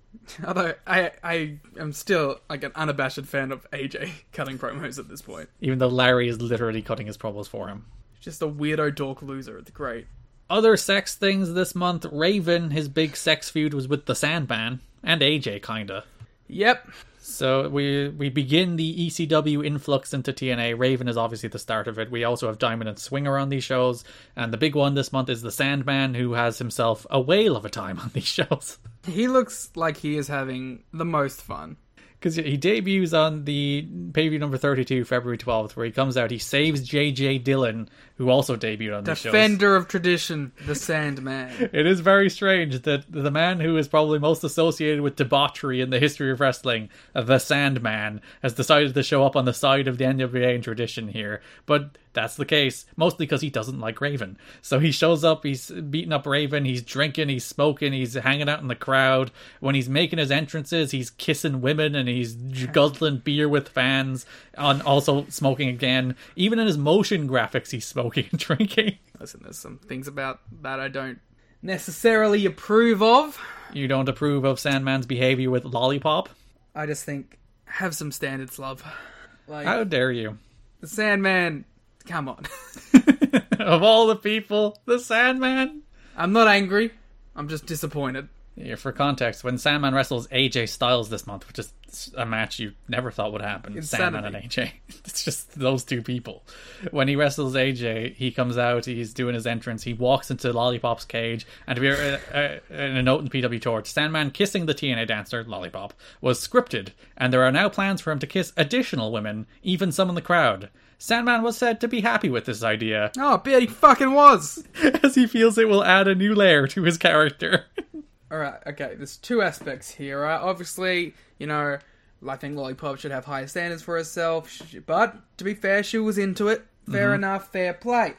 [SPEAKER 1] Although I I am still like an unabashed fan of AJ cutting promos at this point.
[SPEAKER 5] Even though Larry is literally cutting his promos for him.
[SPEAKER 1] Just a weirdo dork loser. It's great.
[SPEAKER 5] Other sex things this month. Raven, his big sex feud was with the Sandman and AJ, kinda.
[SPEAKER 1] Yep.
[SPEAKER 5] So we we begin the ECW influx into TNA. Raven is obviously the start of it. We also have Diamond and Swinger on these shows, and the big one this month is the Sandman, who has himself a whale of a time on <laughs> these shows.
[SPEAKER 1] He looks like he is having the most fun.
[SPEAKER 5] Because he debuts on the pay per view number 32, February 12th, where he comes out. He saves JJ Dillon, who also debuted on these shows.
[SPEAKER 1] Defender of tradition, the Sandman. <laughs>
[SPEAKER 5] It is very strange that the man who is probably most associated with debauchery in the history of wrestling, the Sandman, has decided to show up on the side of the NWA in tradition here. But that's the case, mostly because he doesn't like Raven. So he shows up, he's beating up Raven, he's drinking, he's smoking, he's hanging out in the crowd. When he's making his entrances, he's kissing women and he's guzzling beer with fans, and also smoking again. Even in his motion graphics, he's smoking and <laughs> drinking.
[SPEAKER 1] Listen, there's some things about that I don't necessarily approve of.
[SPEAKER 5] You don't approve of Sandman's behavior with Lollipop?
[SPEAKER 1] I just think have some standards, love. Like
[SPEAKER 5] How dare you?
[SPEAKER 1] the Sandman, come on. <laughs>
[SPEAKER 5] of all the people, the Sandman?
[SPEAKER 1] I'm not angry. I'm just disappointed.
[SPEAKER 5] Yeah, for context, when Sandman wrestles AJ Styles this month, which is a match you never thought would happen, Sandman and AJ. <laughs> It's just those two people. When he wrestles AJ, he comes out, he's doing his entrance, he walks into Lollipop's cage, and to be uh, uh, in a note in PW Torch, Sandman kissing the TNA dancer, Lollipop, was scripted, and there are now plans for him to kiss additional women, even some in the crowd. Sandman was said to be happy with this idea,
[SPEAKER 1] Oh, bet he fucking was. <laughs>
[SPEAKER 5] as he feels it will add a new layer to his character. <laughs>
[SPEAKER 1] Alright, okay, there's two aspects here, right? Obviously, you know, I think Lollipop should have higher standards for herself, but to be fair, she was into it. Fair mm-hmm. enough, fair play.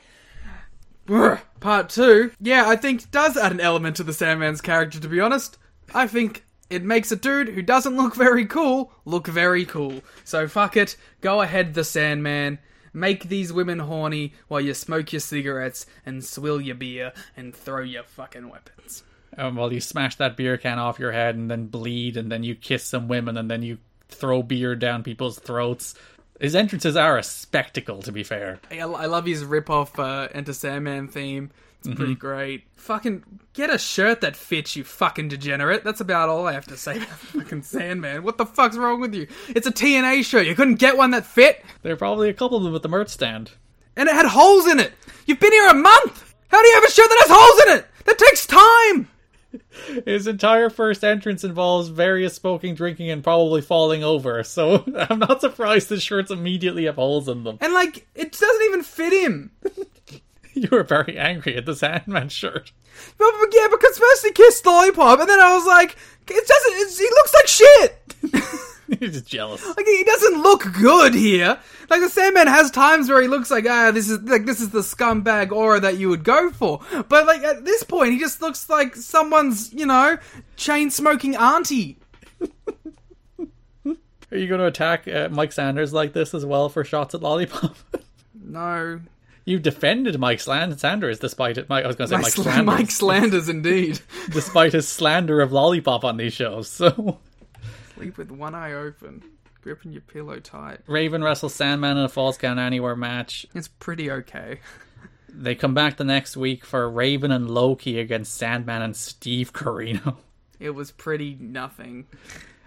[SPEAKER 1] Part two, yeah, I think does add an element to the Sandman's character, to be honest. I think it makes a dude who doesn't look very cool look very cool. So fuck it, go ahead, the Sandman. Make these women horny while you smoke your cigarettes and swill your beer and throw your fucking weapons.
[SPEAKER 5] Um, while you smash that beer can off your head and then bleed, and then you kiss some women, and then you throw beer down people's throats. His entrances are a spectacle, to be fair.
[SPEAKER 1] I, I love his rip-off uh, Enter Sandman theme. It's pretty great. Fucking get a shirt that fits, you fucking degenerate. That's about all I have to say about <laughs> fucking Sandman. What the fuck's wrong with you? It's a TNA shirt. You couldn't get one that fit,
[SPEAKER 5] There are probably a couple of them at the merch stand.
[SPEAKER 1] and it had holes in it. You've been here a month. How do you have a shirt that has holes in it? That takes time. <laughs>
[SPEAKER 5] His entire first entrance involves various smoking, drinking, and probably falling over, so <laughs> I'm not surprised the shirts immediately have holes in them.
[SPEAKER 1] And like, it doesn't even fit him. <laughs>
[SPEAKER 5] You were very angry at the Sandman shirt.
[SPEAKER 1] But, but yeah, because first he kissed Lollipop, and then I was like, it doesn't. It's, he looks like shit. <laughs>
[SPEAKER 5] He's just jealous.
[SPEAKER 1] Like he doesn't look good here. Like the Sandman has times where he looks like ah, this is like this is the scumbag aura that you would go for. But like at this point, he just looks like someone's you know chain smoking auntie. <laughs>
[SPEAKER 5] Are you going to attack uh, Mike Sanders like this as well for shots at Lollipop? <laughs>
[SPEAKER 1] No,
[SPEAKER 5] you defended Mike Slan- Sanders despite it. Mike, I was going to say
[SPEAKER 1] Mike,
[SPEAKER 5] Mike
[SPEAKER 1] Sl-
[SPEAKER 5] Slanders,
[SPEAKER 1] Mike Slanders indeed.
[SPEAKER 5] despite his slander of Lollipop on these shows. So
[SPEAKER 1] Sleep with one eye open, gripping your pillow tight.
[SPEAKER 5] Raven wrestles Sandman in a Falls Count Anywhere match.
[SPEAKER 1] It's pretty okay. <laughs>
[SPEAKER 5] They come back the next week for Raven and Low Ki against Sandman and Steve Corino. <laughs>
[SPEAKER 1] It was pretty nothing.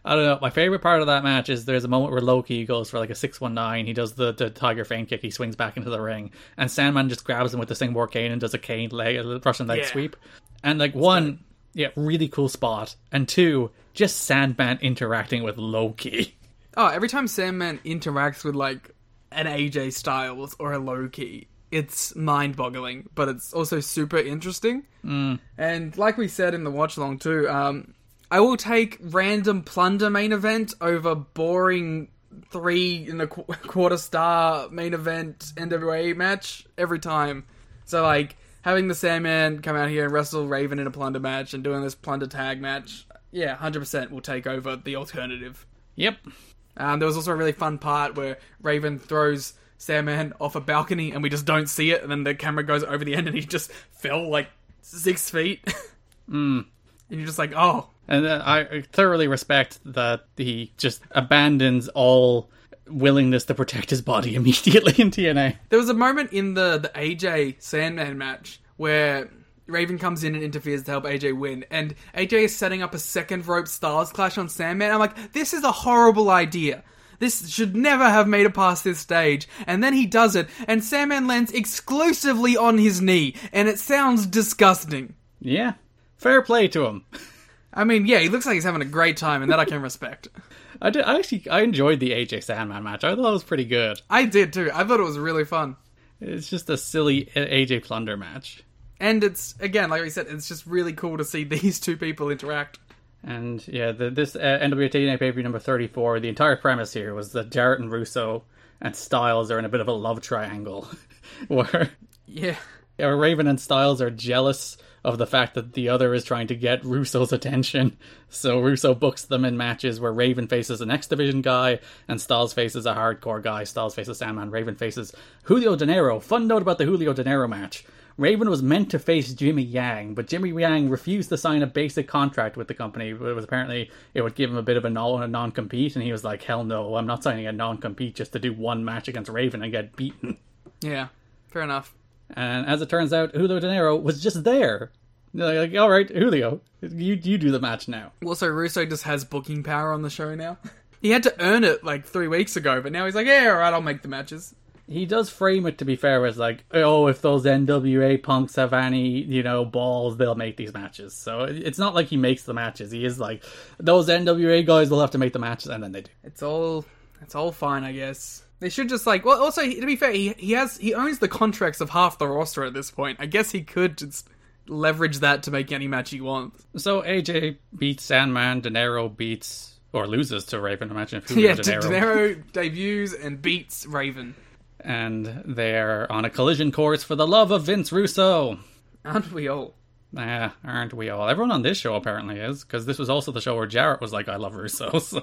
[SPEAKER 5] I don't know. My favorite part of that match is there's a moment where Low Ki goes for like a six one nine. He does the, the tiger feint kick. He swings back into the ring, and Sandman just grabs him with the Singapore cane and does a cane leg, a Russian leg
[SPEAKER 1] Yeah.
[SPEAKER 5] sweep. And like one, yeah, really cool spot, and two, just Sandman interacting with Low Ki.
[SPEAKER 1] Oh, every time Sandman interacts with like an AJ Styles or a Low Ki, it's mind-boggling, but it's also super interesting. Mm. And like we said in the watch along too, um, I will take random plunder main event over boring three and a qu- <laughs> quarter star main event NWA match every time. So like having the Sandman come out here and wrestle Raven in a plunder match and doing this plunder tag match, yeah, hundred percent will take over the alternative.
[SPEAKER 5] Yep.
[SPEAKER 1] Um, there was also a really fun part where Raven throws Sandman off a balcony and we just don't see it, and then the camera goes over the end and he just fell like six feet. <laughs> mm. And you're just like, oh,
[SPEAKER 5] And uh, I thoroughly respect that he just abandons all willingness to protect his body <laughs> immediately in TNA.
[SPEAKER 1] There was a moment in the the AJ Sandman match where Raven comes in and interferes to help AJ win, and AJ is setting up a second rope Styles Clash on Sandman. I'm like, this is a horrible idea. This should never have made it past this stage. And then he does it, and Sandman lands exclusively on his knee, and it sounds disgusting.
[SPEAKER 5] Yeah. Fair play to him.
[SPEAKER 1] I mean, yeah, he looks like he's having a great time, and that I can <laughs> respect.
[SPEAKER 5] I did. I actually I enjoyed the AJ Sandman match. I thought it was pretty good.
[SPEAKER 1] I did too. I thought it was really fun.
[SPEAKER 5] It's just a silly AJ Plunder match.
[SPEAKER 1] And it's, again, like we said, it's just really cool to see <laughs> these two people interact.
[SPEAKER 5] And yeah, the, this uh, NWA TNA pay per view number thirty four. The entire premise here was that Jarrett and Russo and Styles are in a bit of a love triangle, <laughs> where
[SPEAKER 1] Yeah.
[SPEAKER 5] yeah, Raven and Styles are jealous of the fact that the other is trying to get Russo's attention. So Russo books them in matches where Raven faces an X Division guy and Styles faces a hardcore guy. Styles faces Sandman. Raven faces Julio Dinero. Fun note about the Julio Dinero match. Raven was meant to face Jimmy Yang, but Jimmy Yang refused to sign a basic contract with the company. It was apparently it would give him a bit of a non compete, and he was like, "Hell no, I'm not signing a non compete just to do one match against Raven and get beaten."
[SPEAKER 1] Yeah. Fair enough.
[SPEAKER 5] And as it turns out, Julio Dinero was just there. They're Like, all right, Julio, you you do the match now.
[SPEAKER 1] Well, so Russo just has booking power on the show now. <laughs> He had to earn it like three weeks ago, but now he's like, yeah, alright, I'll make the matches.
[SPEAKER 5] He does frame it to be fair as like, oh, if those NWA punks have any, you know, balls, they'll make these matches. So it's not like he makes the matches. He is like, those NWA guys will have to make the matches, and then they do.
[SPEAKER 1] It's all, it's all fine, I guess. They should just like, well, also, to be fair, he, he has, he owns the contracts of half the roster at this point. I guess he could just leverage that to make any match he wants.
[SPEAKER 5] So AJ beats Sandman, Dinero beats or loses to Raven. Imagine if <laughs>
[SPEAKER 1] yeah,
[SPEAKER 5] De
[SPEAKER 1] De
[SPEAKER 5] Niro
[SPEAKER 1] Niro debuts and beats Raven.
[SPEAKER 5] and they're on a collision course for the love of Vince Russo.
[SPEAKER 1] Aren't we all?
[SPEAKER 5] Nah, aren't we all? Everyone on this show apparently is, because this was also the show where Jarrett was like, "I love Russo," <laughs> so.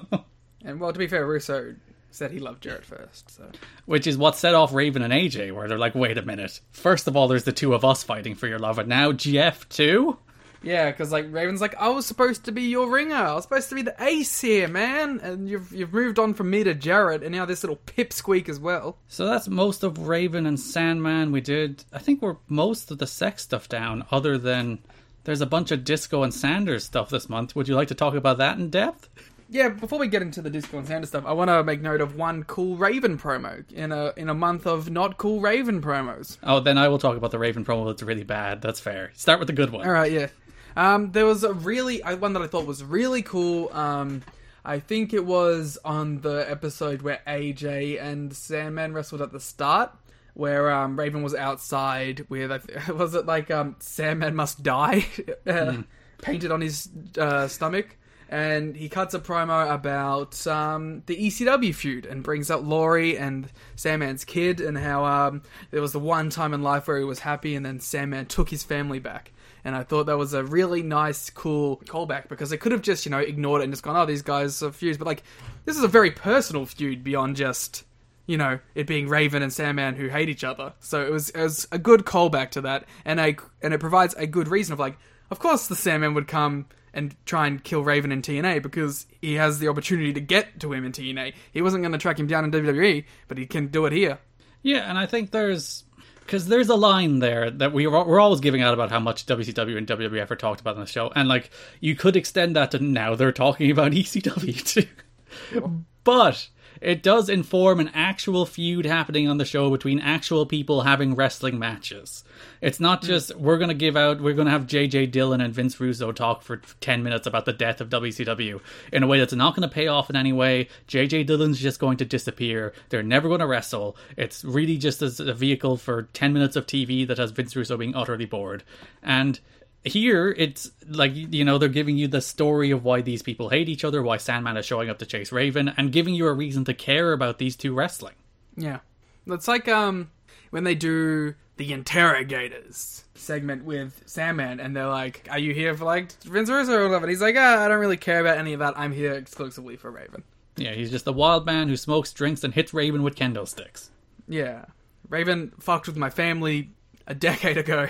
[SPEAKER 1] And well, to be fair, Russo said he loved Jarrett first. So
[SPEAKER 5] which is what set off Raven and AJ, where they're like, "Wait a minute! First of all, there's the two of us fighting for your love, and now GF too?
[SPEAKER 1] yeah, because like Raven's like, I was supposed to be your ringer. I was supposed to be the ace here, man. And you've you've moved on from me to Jarrett, and now this little pipsqueak as well.
[SPEAKER 5] So that's most of Raven and Sandman. We did, I think, we're most of the sex stuff down, other than there's a bunch of Disco and Sanders stuff this month. Would you like to talk about that in depth?
[SPEAKER 1] Yeah, before we get into the Disco and Sanders stuff, I want to make note of one cool Raven promo in a in a month of not cool Raven promos.
[SPEAKER 5] Oh, then I will talk about the Raven promo that's really bad. That's fair. Start with the good one.
[SPEAKER 1] All right, yeah. Um, there was a really one that I thought was really cool. Um, I think it was on the episode where AJ and Sandman wrestled at the start, where um, Raven was outside with <laughs> was it like um, Sandman must die uh, <laughs> painted on his uh, stomach. And he cuts a promo about um, the ECW feud and brings up Laurie and Sandman's kid and how um, there was the one time in life where he was happy and then Sandman took his family back. And I thought that was a really nice, cool callback because they could have just, you know, ignored it and just gone, oh, these guys are feuds. But, like, this is a very personal feud beyond just, you know, it being Raven and Sandman who hate each other. So it was, it was a good callback to that. And, a, and it provides a good reason of, like, of course the Sandman would come and try and kill Raven in TNA because he has the opportunity to get to him in TNA. He wasn't going to track him down in WWE, but he can do it here.
[SPEAKER 5] Yeah, and I think there's because there's a line there that we we're always giving out about how much WCW and WWF are talked about on the show, and like you could extend that to now they're talking about ECW too. but it does inform an actual feud happening on the show between actual people having wrestling matches. It's not hmm. just we're going to give out, we're going to have JJ Dillon and Vince Russo talk for 10 minutes about the death of WCW in a way that's not going to pay off in any way. JJ Dillon's just going to disappear. They're never going to wrestle. It's really just as a vehicle for 10 minutes of TV that has Vince Russo being utterly bored. And here it's like you know they're giving you the story of why these people hate each other why sandman is showing up to chase raven and giving you a reason to care about these two wrestling
[SPEAKER 1] Yeah. It's like um when they do the interrogators segment with Sandman and they're like, Are you here for like Vince Russo or whatever? And he's like, ah, I don't really care about any of that. I'm here exclusively for Raven.
[SPEAKER 5] yeah he's just a wild man who smokes drinks and hits raven with kendo sticks
[SPEAKER 1] Yeah. Raven fucked with my family a decade ago.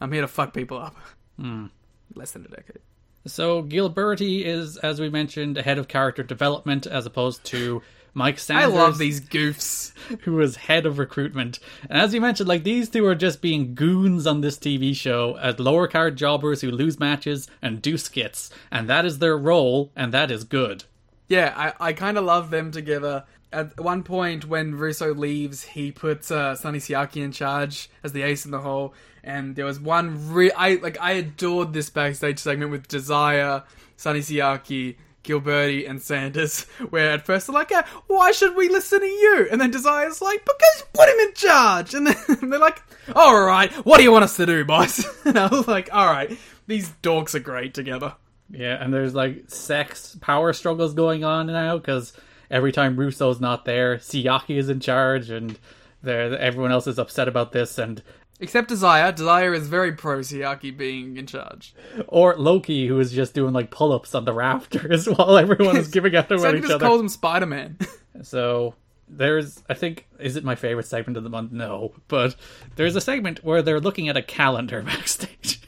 [SPEAKER 1] I'm here to fuck people up. Hmm. Less than a decade.
[SPEAKER 5] so gilberti is as we mentioned ahead of character development as opposed to mike Sanders.
[SPEAKER 1] I love these goofs. <laughs>
[SPEAKER 5] who was head of recruitment. And as you mentioned, like these two are just being goons on this TV show as lower card jobbers who lose matches and do skits, and that is their role, and that is good.
[SPEAKER 1] Yeah, I, I kind of love them together. At one point, when Russo leaves, he puts uh, Sonny Siaki in charge as the ace in the hole. And there was one re- I like I adored this backstage segment with Desire, Sonny Siaki, Gilberti, and Sanders. <laughs> Where at first they're like, "Why should we listen to you?" And then Desire's like, "Because you put him in charge." And then <laughs> they're like, "All right, what do you want us to do, boss?" <laughs> And I was like, "All right, these dorks are great together."
[SPEAKER 5] Yeah, and there's like sex power struggles going on now because every time Russo's not there, Siaki is in charge, and there everyone else is upset about this. And
[SPEAKER 1] Except Desire. Desire is very pro Siaki being in charge.
[SPEAKER 5] or Low Ki, who is just doing like pull-ups on the rafters <laughs> while everyone is giving out about <laughs> each
[SPEAKER 1] just
[SPEAKER 5] other.
[SPEAKER 1] calls him Spider Man. <laughs>
[SPEAKER 5] So there's, I think, is it my favorite segment of the month? No, but there's a segment where they're looking at a calendar backstage.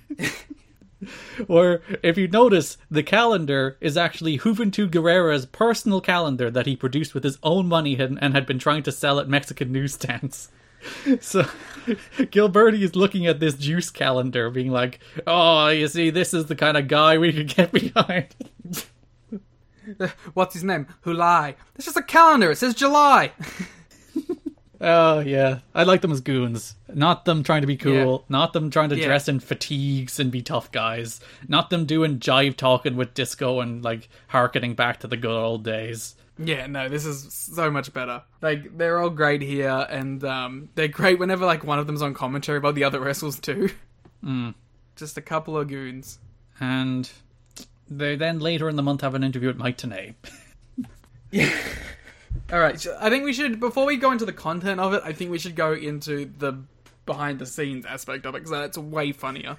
[SPEAKER 5] <laughs> Or if you notice, the calendar is actually Juventud Guerrera's personal calendar that he produced with his own money and, had been trying to sell at Mexican newsstands. <laughs> So <laughs> Gilberti is looking at this juice calendar, being like, "Oh, you see, this is the kind of guy we could get behind."
[SPEAKER 1] What's his name? Hulai. It's just a calendar. It says July.
[SPEAKER 5] Oh yeah, I like them as goons. Not them trying to be cool. Not them trying to
[SPEAKER 1] Yeah.
[SPEAKER 5] dress in fatigues and be tough guys. Not them doing jive talking with disco and like harkening back to the good old days.
[SPEAKER 1] yeah, no, this is so much better. Like they're all great here, and um, they're great whenever like one of them's on commentary about the other <laughs> wrestles too. Just a couple of goons.
[SPEAKER 5] And they then later in the month have an interview with Mike Tenay. <laughs> <laughs>
[SPEAKER 1] All right, so I think we should before we go into the content of it. I think we should go into the behind the scenes aspect of it because that's way funnier.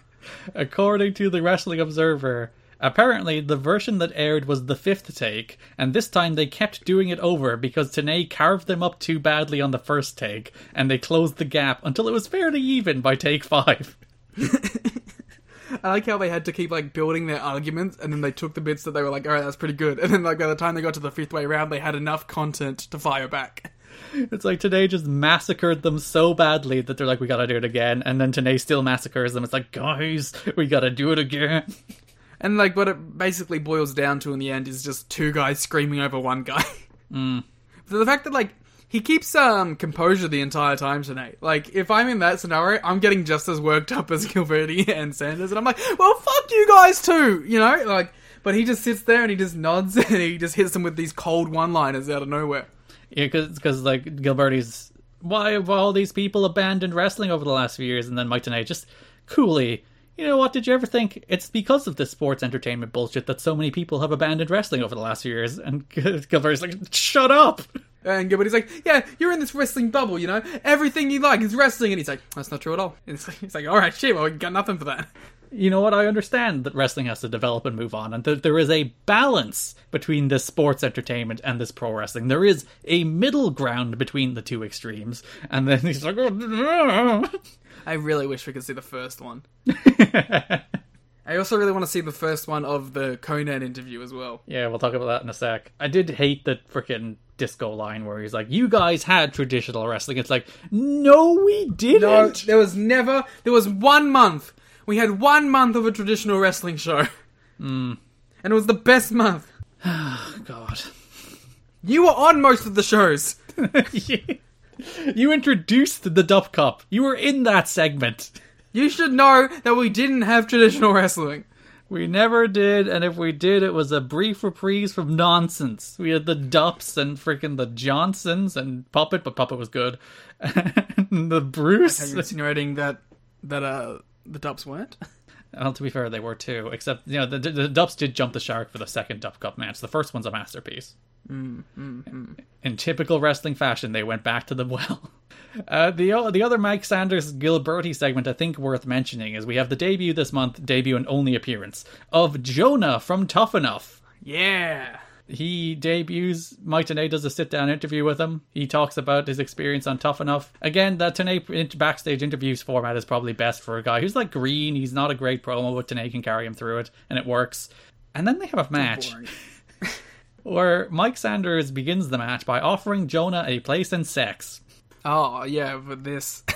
[SPEAKER 5] According to the Wrestling Observer, apparently the version that aired was the fifth take, and this time they kept doing it over because Tenay carved them up too badly on the first take, and they closed the gap until it was fairly even by take five. <laughs>
[SPEAKER 1] I like how they had to keep like building their arguments, and then they took the bits that they were like, "All right, that's pretty good," and then like by the time they got to the fifth way round, they had enough content to fire back.
[SPEAKER 5] It's like Tenay just massacred them so badly that they're like, we gotta do it again, and then Tenay still massacres them. It's like, guys, we gotta do it again.
[SPEAKER 1] And like what it basically boils down to in the end is just two guys screaming over one guy.
[SPEAKER 5] Mm.
[SPEAKER 1] But <laughs> the fact that like he keeps um composure the entire time tonight. Like if I'm in that scenario, I'm getting just as worked up as <laughs> Gilberti and Sanders, and I'm like, well, fuck you guys too, you know, like. But he just sits there and he just nods <laughs> and he just hits them with these cold one-liners out of nowhere.
[SPEAKER 5] Yeah, because like Gilberti's, why have all these people abandoned wrestling over the last few years? And then Mike Tenay just coolly, you know what? Did you ever think it's because of this sports entertainment bullshit that so many people have abandoned wrestling over the last few years? And <laughs> Gilberti's like, shut up.
[SPEAKER 1] And Gilbert's like, yeah, you're in this wrestling bubble, you know? Everything you like is wrestling. And he's like, that's not true at all. And it's like, he's like, all right, shit, well, we got nothing for that.
[SPEAKER 5] You know what? I understand that wrestling has to develop and move on, and that there is a balance between this sports entertainment and this pro wrestling. There is a middle ground between the two extremes. And then he's like, oh,
[SPEAKER 1] I really wish we could see the first one. <laughs> I also really want to see the first one of the Konnan interview as well.
[SPEAKER 5] Yeah, we'll talk about that in a sec. I did hate the freaking disco line where he's like, "You guys had traditional wrestling." It's like, no, we didn't.
[SPEAKER 1] No, there was never. There was one month. We had one month of a traditional wrestling show,
[SPEAKER 5] Mm.
[SPEAKER 1] and it was the best month. <sighs>
[SPEAKER 5] God,
[SPEAKER 1] You were on most of the shows. <laughs> <laughs>
[SPEAKER 5] you introduced the Dupp Cup. You were in that segment.
[SPEAKER 1] You should know that we didn't have traditional wrestling.
[SPEAKER 5] We never did, and if we did, it was a brief reprise from nonsense. We had the Dupps and freaking the Johnsons and Puppet, but Puppet was good. <laughs> and the
[SPEAKER 1] Are
[SPEAKER 5] Bruce.
[SPEAKER 1] you insinuating that that uh the Dupps weren't? <laughs>
[SPEAKER 5] Well, to be fair, they were too. Except, you know, the, the, Dupps did jump the shark for the second Dupp Cup match. The first one's a masterpiece.
[SPEAKER 1] Mm, mm, mm.
[SPEAKER 5] In typical wrestling fashion, they went back to the well. <laughs> Uh, the the other Mike Sanders Gilberti segment I think worth mentioning is we have the debut this month, debut and only appearance of Jonah from Tough Enough.
[SPEAKER 1] Yeah.
[SPEAKER 5] He debuts. Mike Tenay does a sit down interview with him. He talks about his experience on Tough Enough. Again, that Tenay backstage interviews format is probably best for a guy who's like green. He's not a great promo, but Tenay can carry him through it, and it works. And then they have a match <laughs> where Mike Sanders begins the match by offering Jonah a place in sex.
[SPEAKER 1] Oh yeah, but this. <laughs>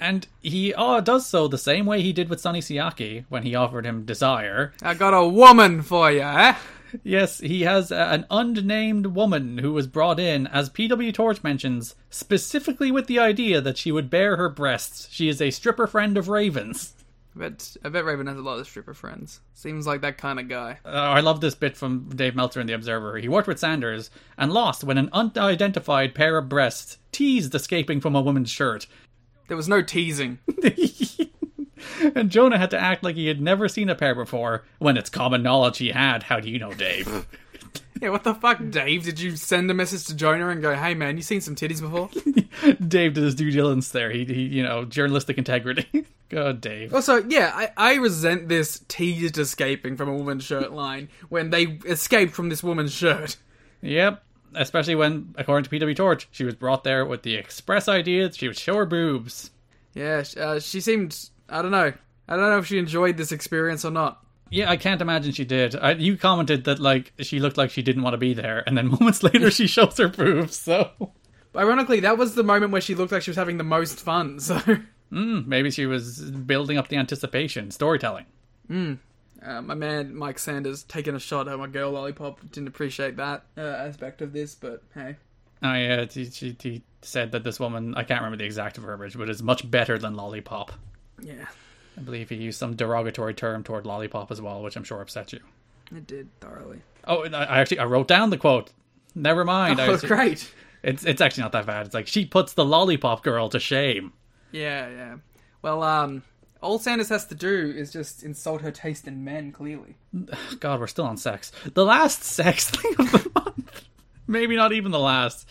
[SPEAKER 5] And he oh does so the same way he did with Sonny Siaki when he offered him Desire.
[SPEAKER 1] I got a woman for you, eh?
[SPEAKER 5] Yes, he has a, an unnamed woman who was brought in, as PW Torch mentions, specifically with the idea that she would bare her breasts. She is a stripper friend of Raven's.
[SPEAKER 1] I bet, I bet Raven has a lot of stripper friends. Seems like that kind of guy.
[SPEAKER 5] Uh, I love this bit from Dave Meltzer in The Observer. He worked with Sanders and lost when an unidentified pair of breasts teased escaping from a woman's shirt.
[SPEAKER 1] There was no teasing. <laughs> <laughs>
[SPEAKER 5] and Jonah had to act like he had never seen a pair before, when it's common knowledge he had. How do you know, Dave? <laughs>
[SPEAKER 1] Yeah, what the fuck, Dave? Did you send a message to Jonah and go, "Hey, man, you seen some titties before?" <laughs>
[SPEAKER 5] Dave did his due diligence there. He, he you know, journalistic integrity. God, Dave.
[SPEAKER 1] Also, yeah, I, I resent this teased escaping from a woman's shirt line when they escaped from this woman's shirt.
[SPEAKER 5] Yep. Especially when, according to PW Torch, she was brought there with the express idea that she would show her boobs.
[SPEAKER 1] Yeah, uh, she seemed. I don't know. I don't know if she enjoyed this experience or not.
[SPEAKER 5] Yeah, I can't imagine she did. I, you commented that like she looked like she didn't want to be there, and then <laughs> moments later she shows her boobs. So
[SPEAKER 1] Ironically, that was the moment where she looked like she was having the most fun. <laughs> So,
[SPEAKER 5] mm, maybe she was building up the anticipation, storytelling.
[SPEAKER 1] uh, my man Mike Sanders taking a shot at my girl lollipop didn't appreciate that uh, aspect of this, but hey.
[SPEAKER 5] I uh, he, he, he said that this woman, I can't remember the exact verbiage, but is much better than Lollipop.
[SPEAKER 1] Yeah,
[SPEAKER 5] I believe he used some derogatory term toward Lollipop as well, which I'm sure upset you.
[SPEAKER 1] it did thoroughly.
[SPEAKER 5] Oh, and I I actually I wrote down the quote. Never mind. I
[SPEAKER 1] Oh,
[SPEAKER 5] was-
[SPEAKER 1] great.
[SPEAKER 5] It's it's actually not that bad. It's like she puts the Lollipop girl to shame.
[SPEAKER 1] Yeah, yeah. Well, um, all Sanders has to do is just insult her taste in men. Clearly, <sighs>
[SPEAKER 5] God, we're still on sex. The last sex <laughs> thing of the month. Maybe not even the last.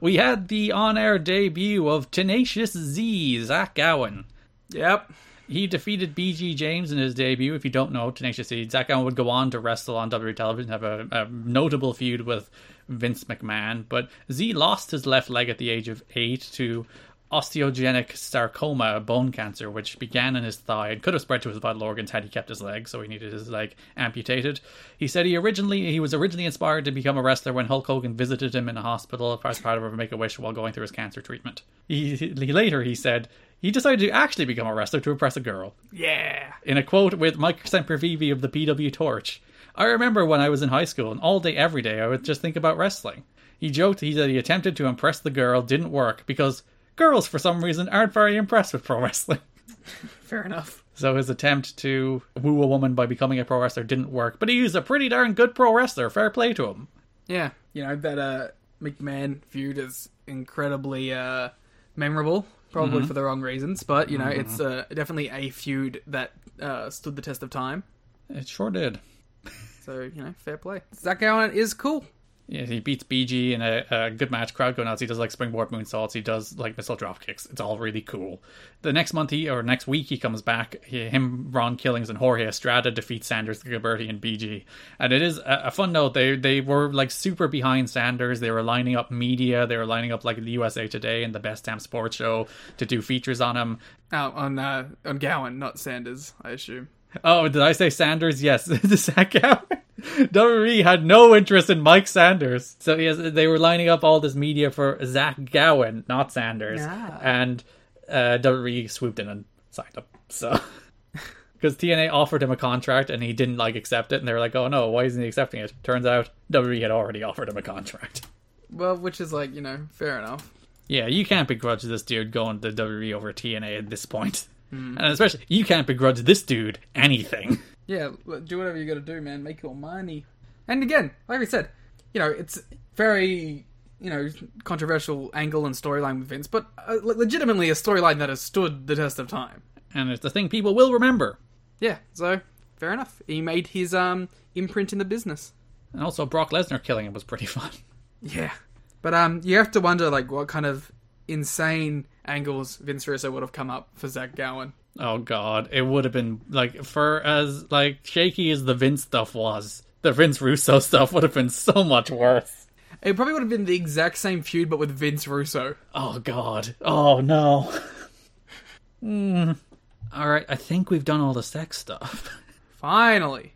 [SPEAKER 5] We had the on-air debut of Tenacious Z, Zach Gowen.
[SPEAKER 1] Yep.
[SPEAKER 5] He defeated BG James in his debut. If you don't know, Tenacious D, Zach Allen would go on to wrestle on WWE television, have a, a notable feud with Vince McMahon. But Z lost his left leg at the age of eight to osteogenic sarcoma, bone cancer, which began in his thigh and could have spread to his vital organs had he kept his leg, so he needed his leg amputated. He said he originally he was originally inspired to become a wrestler when Hulk Hogan visited him in a hospital as part of a Make a Wish while going through his cancer treatment. He, he later he said he decided to actually become a wrestler to impress a girl.
[SPEAKER 1] Yeah.
[SPEAKER 5] In a quote with Mike Sempervive of the PW Torch, I remember when I was in high school and all day every day I would just think about wrestling. He joked he said he attempted to impress the girl, didn't work because girls for some reason aren't very impressed with pro <laughs> wrestling.
[SPEAKER 1] Fair enough.
[SPEAKER 5] So his attempt to woo a woman by becoming a pro wrestler didn't work, but he was a pretty darn good pro wrestler. Fair play to him.
[SPEAKER 1] Yeah. You know, that uh, McMahon feud is incredibly uh, memorable, probably for the wrong reasons, but, you know, it's uh, definitely a feud that uh, stood the test of time.
[SPEAKER 5] It sure did.
[SPEAKER 1] So, you know, fair play. Zach Allen is cool.
[SPEAKER 5] Yeah, he beats BG in a, a good match. Crowd go nuts. He does like springboard moonsaults. He does like missile drop kicks. It's all really cool. The next month he or next week he comes back. He, him, Ron Killings, and Jorge Estrada defeat Sanders, Gilberti, and BG. And it is a, a fun note. They they were like super behind Sanders. They were lining up media. They were lining up like the USA Today and the Best Damn Sports Show to do features on him.
[SPEAKER 1] On, uh, on Gowen, not Sanders, I assume.
[SPEAKER 5] Oh, did I say Sanders? Yes, <laughs> Gowen. WWE had no interest in Mike Sanders, so yes, they were lining up all this media for Zach Gowen, not Sanders,
[SPEAKER 1] Yeah.
[SPEAKER 5] and uh, WWE swooped in and signed him. So. <laughs> Because TNA offered him a contract and he didn't like accept it, and they were like, "Oh no, why isn't he accepting it?" Turns out WWE had already offered him a contract. <laughs>
[SPEAKER 1] Well, which is like, you know, fair enough.
[SPEAKER 5] Yeah, you can't begrudge this dude going to WWE over TNA at this point, and especially you can't begrudge this dude anything. <laughs>
[SPEAKER 1] Yeah, do whatever you got to do, man. Make your money. And again, like we said, you know, it's very, you know, controversial angle and storyline with Vince, but uh, legitimately a storyline that has stood the test of time.
[SPEAKER 5] and it's the thing people will remember.
[SPEAKER 1] Yeah, so fair enough. He made his um imprint in the business.
[SPEAKER 5] And also, Brock Lesnar killing him was pretty <laughs> fun.
[SPEAKER 1] Yeah, but um, you have to wonder like what kind of insane angles Vince Russo would have come up for Zach Gowen.
[SPEAKER 5] Oh god, it would have been like for as like shaky as the Vince stuff was, the Vince Russo <laughs> stuff would have been so much worse.
[SPEAKER 1] It probably would have been the exact same feud, but with Vince Russo.
[SPEAKER 5] Oh god. Oh no. <laughs> Hmm. All right, I think we've done all the sex stuff. <laughs>
[SPEAKER 1] Finally.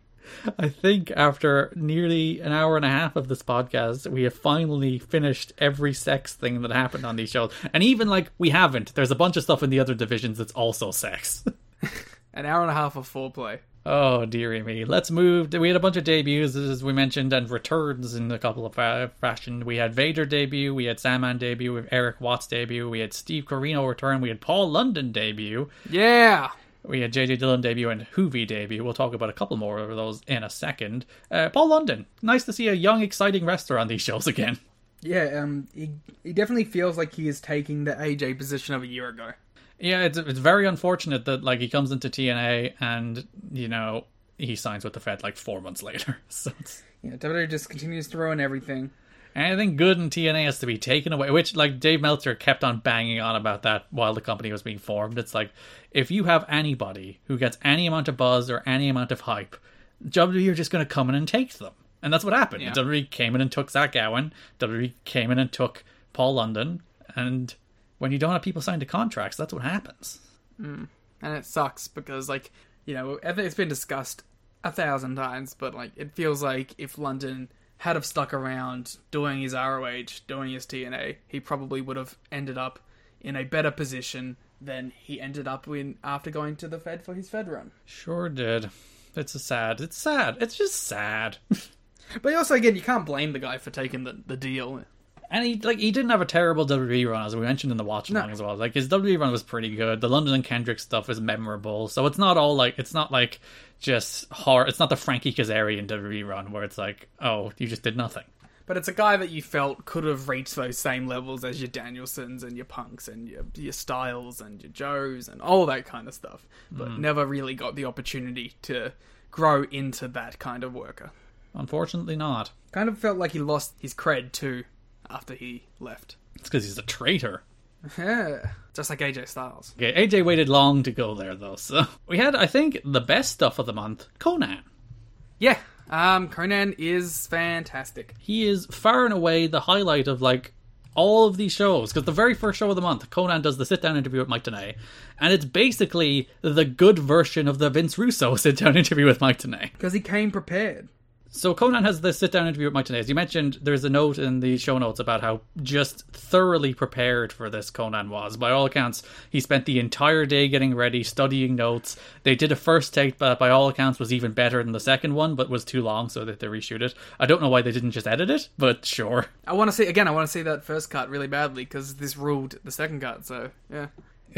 [SPEAKER 5] I think after nearly an hour and a half of this podcast, we have finally finished every sex thing that happened on these shows. And even like we haven't, there's a bunch of stuff in the other divisions that's also sex. <laughs>
[SPEAKER 1] An hour and a half of foreplay.
[SPEAKER 5] Oh dearie me. Let's move. We had a bunch of debuts, as we mentioned, and returns in a couple of fa- fashion. We had Vader debut, we had Sandman debut, we had Erik Watts debut, we had Steve Corino return, we had Paul London debut,
[SPEAKER 1] Yeah.
[SPEAKER 5] We had JJ Dillon debut, and Juvi debut. We'll talk about a couple more of those in a second. Uh, Paul London. Nice to see a young, exciting wrestler on these shows again.
[SPEAKER 1] Yeah, um, he, he definitely feels like he is taking the AJ position of a year ago.
[SPEAKER 5] Yeah, it's it's very unfortunate that like he comes into TNA and you know he signs with the Fed like four months later. <laughs> So it's
[SPEAKER 1] Yeah, WWE just continues to ruin everything.
[SPEAKER 5] Anything good in TNA has to be taken away. Which like Dave Meltzer kept on banging on about that while the company was being formed. It's like if you have anybody who gets any amount of buzz or any amount of hype, WWE are just going to come in and take them, and that's what happened.
[SPEAKER 1] Yeah.
[SPEAKER 5] WWE came in and took Zach Gowen. WWE came in and took Paul London, and when you don't have people signed to contracts, that's what happens. Hmm.
[SPEAKER 1] And it sucks because, like, you know, it's been discussed a thousand times, but, like, it feels like if London had have stuck around doing his ROH, doing his TNA, he probably would have ended up in a better position than he ended up in after going to the Fed for his Fed run.
[SPEAKER 5] Sure did. It's a sad. It's sad. It's just sad. <laughs>
[SPEAKER 1] But also, again, you can't blame the guy for taking the, the deal.
[SPEAKER 5] And he like he didn't have a terrible WWE run as we mentioned in the watch along
[SPEAKER 1] No.
[SPEAKER 5] as well. Like his WWE run was pretty good. The London and Kendrick stuff is memorable. So it's not all like it's not like just horror. It's not the Frankie Kazarian WWE run where it's like oh you just did nothing.
[SPEAKER 1] But it's a guy that you felt could have reached those same levels as your Danielsons and your Punks and your your Styles and your Joes and all that kind of stuff, but mm. never really got the opportunity to grow into that kind of worker.
[SPEAKER 5] Unfortunately, not.
[SPEAKER 1] Kind of felt like he lost his cred too after he left.
[SPEAKER 5] It's because he's a traitor.
[SPEAKER 1] Yeah. Just like AJ Styles.
[SPEAKER 5] Okay, AJ waited long to go there though. So we had, I think, the best stuff of the month, Konnan.
[SPEAKER 1] Yeah. Um, Konnan is fantastic.
[SPEAKER 5] He is far and away the highlight of like all of these shows because the very first show of the month, Konnan does the sit-down interview with Mike Tenay, and it's basically the good version of the Vince Russo <laughs> sit-down interview with Mike Tenay.
[SPEAKER 1] Because he came prepared.
[SPEAKER 5] So Konnan has this sit down interview with Mike Tenay. As you mentioned, there's a note in the show notes about how just thoroughly prepared for this Konnan was. By all accounts, he spent the entire day getting ready, studying notes. They did a first take that by all accounts was even better than the second one, but was too long, so that they reshoot it. I don't know why they didn't just edit it, but sure.
[SPEAKER 1] I want to see again. I want to see that first cut really badly because this ruled the second cut. So yeah.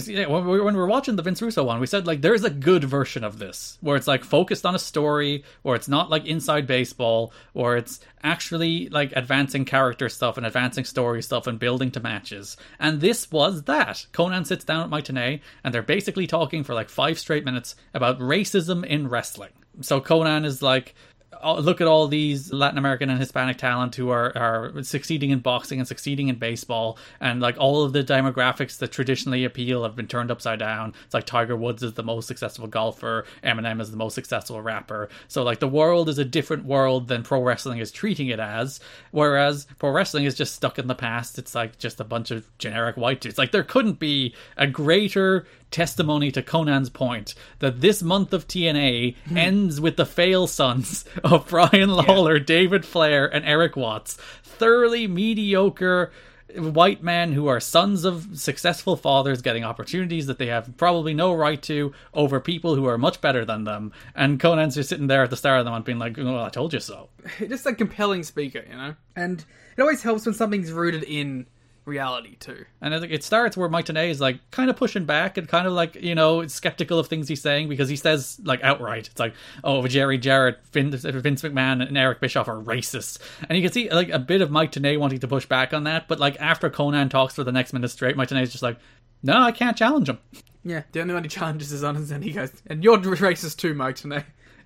[SPEAKER 5] Yeah, when we, were watching the Vince Russo one, we said like there's a good version of this where it's like focused on a story, or it's not like inside baseball, or it's actually like advancing character stuff and advancing story stuff and building to matches. And this was that. Konnan sits down at Mike Tenay, and they're basically talking for like five straight minutes about racism in wrestling. So Konnan is like, look at all these Latin American and Hispanic talent who are, are succeeding in boxing and succeeding in baseball, and like all of the demographics that traditionally appeal have been turned upside down. It's like Tiger Woods is the most successful golfer, Eminem is the most successful rapper. So like the world is a different world than pro wrestling is treating it as, whereas pro wrestling is just stuck in the past. It's like just a bunch of generic white dudes. Like there couldn't be a greater testimony to Konnan's point that this month of TNA hmm. ends with the fail sons of Brian Lawler, David Flair, and Erik Watts, thoroughly mediocre white men who are sons of successful fathers getting opportunities that they have probably no right to over people who are much better than them. And Konnan's just sitting there at the start of the month being like, well, I told you so. <laughs>
[SPEAKER 1] just a compelling speaker, you know. And it always helps when something's rooted in reality too.
[SPEAKER 5] And I think it starts where Mike Tenay is like kind of pushing back and kind of like, you know, skeptical of things he's saying because he says like outright, it's like, oh, Jerry Jarrett, Vince, Vince McMahon, and Eric Bischoff are racist. And you can see like a bit of Mike Tenay wanting to push back on that. But like after Konnan talks for the next minute straight, Mike Tenay is just like, no, I can't challenge him.
[SPEAKER 1] Yeah, the only one he challenges is on his and he goes, and you're racist too, Mike. Today.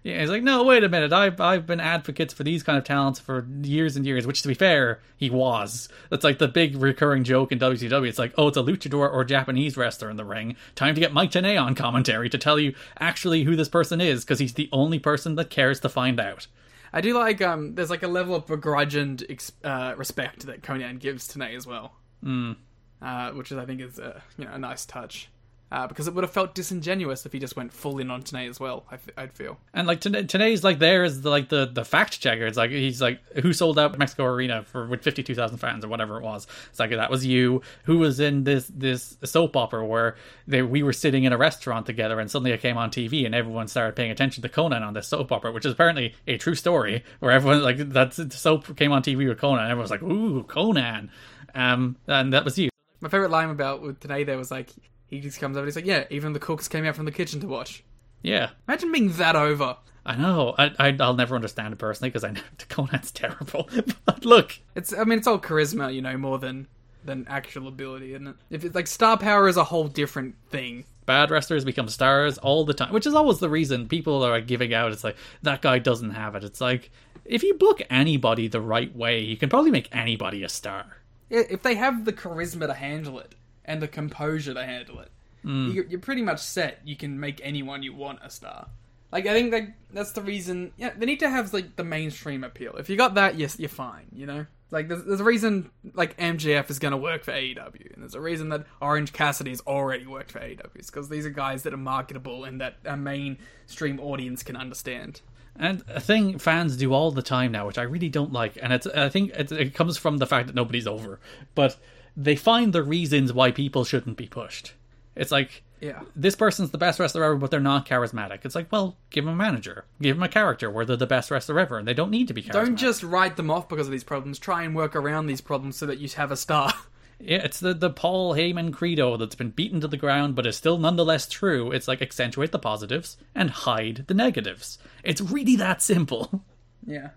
[SPEAKER 5] Yeah, he's like, no, wait a minute. I've I've been advocates for these kind of talents for years and years. Which, to be fair, he was. That's like the big recurring joke in WCW. It's like, oh, it's a luchador or Japanese wrestler in the ring. Time to get Mike Tenay on commentary to tell you actually who this person is, because he's the only person that cares to find out.
[SPEAKER 1] I do like um. There's like a level of begrudged uh, respect that Konnan gives Tenay as well. Mm. Uh, which is I think is a you know a nice touch. Uh, because it would have felt disingenuous if he just went full in on Tenay as well. I f- I'd feel.
[SPEAKER 5] And like Tenay's like there is the, like the the fact checker. It's like he's like who sold out Mexico Arena for with fifty two thousand fans or whatever it was. It's like that was you. Who was in this this soap opera where they we were sitting in a restaurant together and suddenly it came on TV and everyone started paying attention to Konnan on this soap opera, which is apparently a true story where everyone like that soap came on TV with Konnan. And everyone was like, ooh, Konnan. Um, and that was you.
[SPEAKER 1] My favorite line about with Tenay there was like he just comes over and he's like, yeah, even the cooks came out from the kitchen to watch.
[SPEAKER 5] Yeah.
[SPEAKER 1] Imagine being that over.
[SPEAKER 5] I know. I, I I'll never understand it personally because I know <laughs> Konnan's terrible. <laughs> but look,
[SPEAKER 1] It's I mean it's all charisma, you know, more than than actual ability, isn't it? If it's like star power is a whole different thing.
[SPEAKER 5] bad wrestlers become stars all the time, which is always the reason people are like, giving out. It's like that guy doesn't have it. It's like if you book anybody the right way, you can probably make anybody a star.
[SPEAKER 1] Yeah, If they have the charisma to handle it and the composure to handle it, mm. you're, you're pretty much set. You can make anyone you want a star. Like I think like that's the reason. Yeah, they need to have like the mainstream appeal. If you got that, yes, you're fine. You know, like there's, there's a reason like MJF is going to work for AEW, and there's a reason that Orange Cassidy has already worked for AEW. Because these are guys that are marketable and that a mainstream audience can understand.
[SPEAKER 5] And a thing fans do all the time now, which I really don't like, and it's I think it, it comes from the fact that nobody's over, but they find the reasons why people shouldn't be pushed. It's like
[SPEAKER 1] Yeah.
[SPEAKER 5] this person's the best wrestler ever, but they're not charismatic. It's like, well, give them a manager, give them a character where they're the best wrestler ever, and they don't need to be charismatic.
[SPEAKER 1] Don't just write them off because of these problems. Try and work around these problems so that you have a star. <laughs>
[SPEAKER 5] Yeah, it's the, the Paul Heyman credo that's been beaten to the ground, but is still nonetheless true. It's like accentuate the positives and hide the negatives. It's really that simple. <laughs>
[SPEAKER 1] yeah.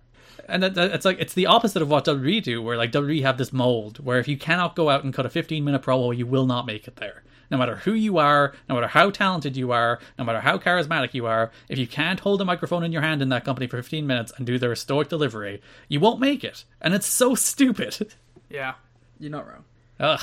[SPEAKER 5] And that, that- it's like it's the opposite of what WWE do, where like WWE have this mold where if you cannot go out and cut a 15 minute promo, you will not make it there. No matter who you are, no matter how talented you are, no matter how charismatic you are, if you can't hold a microphone in your hand in that company for 15 minutes and do their stoic delivery, you won't make it. And it's so stupid. <laughs>
[SPEAKER 1] Yeah. You're not wrong.
[SPEAKER 5] Ugh.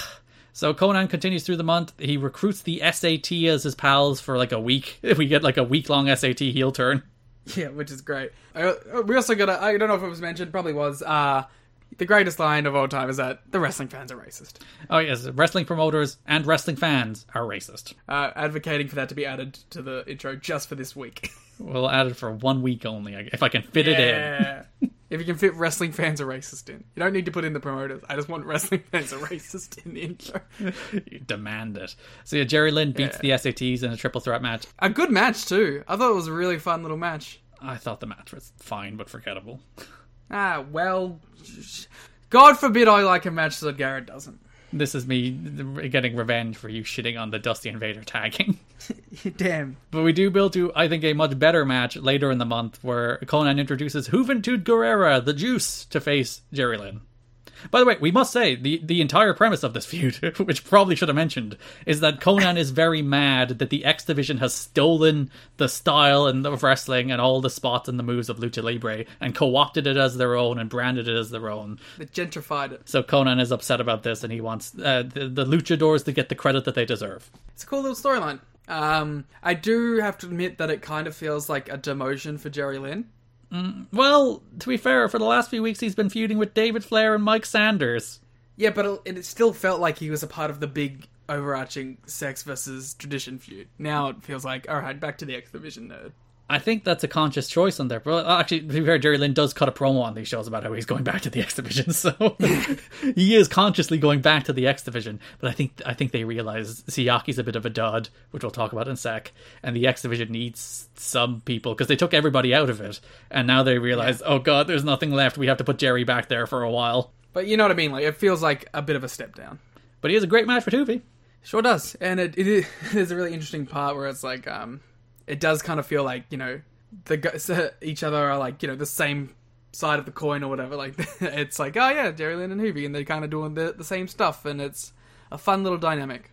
[SPEAKER 5] So Konnan continues through the month. He recruits the SAT as his pals for like a week. If <laughs> we get like a week long SAT heel turn. <laughs>
[SPEAKER 1] Yeah, which is great. I, we also got a, I don't know if it was mentioned, probably was, uh, the greatest line of all time is that the wrestling fans are racist.
[SPEAKER 5] Oh yes, wrestling promoters and wrestling fans are racist.
[SPEAKER 1] Uh, advocating for that to be added to the intro just for this week. <laughs>
[SPEAKER 5] We'll add it for one week only, if I can fit it in. <laughs>
[SPEAKER 1] Yeah. if you can fit wrestling fans are racist in. You don't need to put in the promoters. I just want wrestling <laughs> fans are racist in the intro. <laughs>
[SPEAKER 5] You demand it. So yeah, Jerry Lynn beats the SATs in a triple threat match.
[SPEAKER 1] A good match, too. I thought it was a really fun little match.
[SPEAKER 5] I thought the match was fine but forgettable.
[SPEAKER 1] Ah, well. God forbid I like a match that Garrett doesn't.
[SPEAKER 5] This is me getting revenge for you shitting on the Dusty Invader tagging. <laughs>
[SPEAKER 1] Damn.
[SPEAKER 5] But we do build to, I think, a much better match later in the month where Konnan introduces Juventud Guerrera, the Juice, to face Jerry Lynn. By the way, we must say the, the entire premise of this feud, <laughs> which probably should have mentioned, is that Konnan is very mad that the X Division has stolen the style and of wrestling and all the spots and the moves of Lucha Libre and co-opted it as their own and branded it as their own.
[SPEAKER 1] They gentrified it.
[SPEAKER 5] So Konnan is upset about this and he wants uh, the, the luchadors to get the credit that they deserve.
[SPEAKER 1] It's a cool little storyline. Um, I do have to admit that it kind of feels like a demotion for Jerry Lynn.
[SPEAKER 5] Mm, well, to be fair, for the last few weeks he's been feuding with David Flair and Mike Sanders.
[SPEAKER 1] Yeah, but it, it still felt like he was a part of the big overarching sex versus tradition feud. Now it feels like, all right, back to the X Division nerd.
[SPEAKER 5] I think that's a conscious choice on there. But actually, to be fair, Jerry Lynn does cut a promo on these shows about how he's going back to the X Division, <laughs> so he is consciously going back to the X Division. But I think I think they realize Siaki's a bit of a dud, which we'll talk about in a sec, and the X Division needs some people because they took everybody out of it, and now they realize, oh god, there's nothing left. We have to put Jerry back there for a while.
[SPEAKER 1] But you know what I mean? Like it feels like a bit of a step down.
[SPEAKER 5] But he has a great match for Juvi.
[SPEAKER 1] Sure does, and it, it is a really interesting part where it's like um, it does kind of feel like you know the guys <laughs> each other are like you know the same side of the coin or whatever. Like <laughs> it's like oh yeah, Jerry Lynn and Juvi, and they're kind of doing the the same stuff, and it's a fun little dynamic.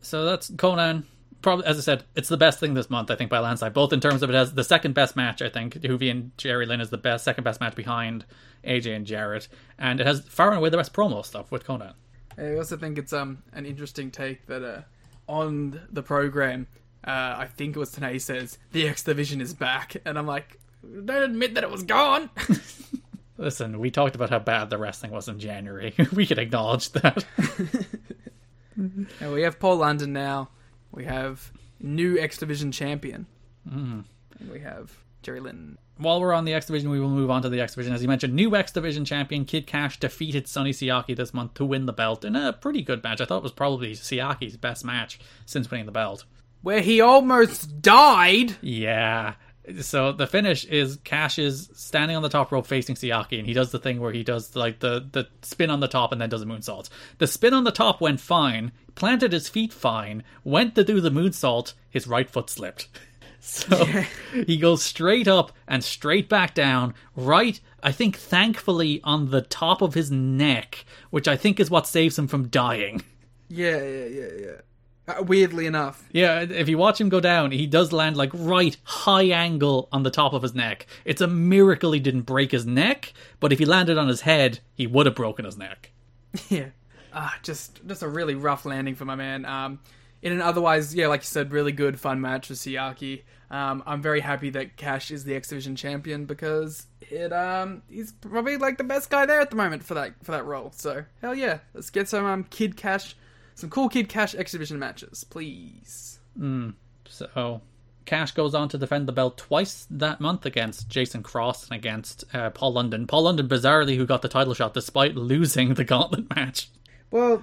[SPEAKER 5] So that's Konnan. Probably, as I said, it's the best thing this month, I think, by landslide. Both in terms of it has the second best match, I think. Juvi and Jerry Lynn is the best, second best match behind AJ and Jarrett, and it has far and away the best promo stuff with Konnan.
[SPEAKER 1] I also think it's um an interesting take that uh, on the program, uh, I think it was today says the X Division is back, and I'm like, don't admit that it was gone. <laughs>
[SPEAKER 5] Listen, we talked about how bad the wrestling was in January. <laughs> we can acknowledge that. <laughs>
[SPEAKER 1] and we have Paul London now. We have new X Division champion, and we have Jerry Lynn.
[SPEAKER 5] While we're on the X Division, we will move on to the X Division. As you mentioned, new X Division champion Kid Cash defeated Sonny Siaki this month to win the belt in a pretty good match. I thought it was probably Siaki's best match since winning the belt.
[SPEAKER 1] Where he almost died.
[SPEAKER 5] Yeah. So the finish is Cash is standing on the top rope facing Siaki, and he does the thing where he does like the the spin on the top and then does a moonsault. The spin on the top went fine, planted his feet fine, went to do the moonsault, his right foot slipped. <laughs> So he goes straight up and straight back down, right, I think thankfully on the top of his neck, which I think is what saves him from dying.
[SPEAKER 1] Yeah, yeah, yeah, yeah. Uh, weirdly enough,
[SPEAKER 5] Yeah, if you watch him go down, he does land like right high angle on the top of his neck. It's a miracle he didn't break his neck, but if he landed on his head, he would have broken his neck. <laughs>
[SPEAKER 1] yeah. Ah, just just a really rough landing for my man. Um, in an otherwise, yeah, like you said, really good fun match with Siaki. Um, I'm very happy that Cash is the X Division champion because it um he's probably like the best guy there at the moment for that for that role. So hell yeah, let's get some um Kid Cash, some cool Kid Cash exhibition matches, please.
[SPEAKER 5] So Cash goes on to defend the belt twice that month against Jason Cross and against uh, Paul London. Paul London, bizarrely, who got the title shot despite losing the gauntlet <laughs> match.
[SPEAKER 1] Well,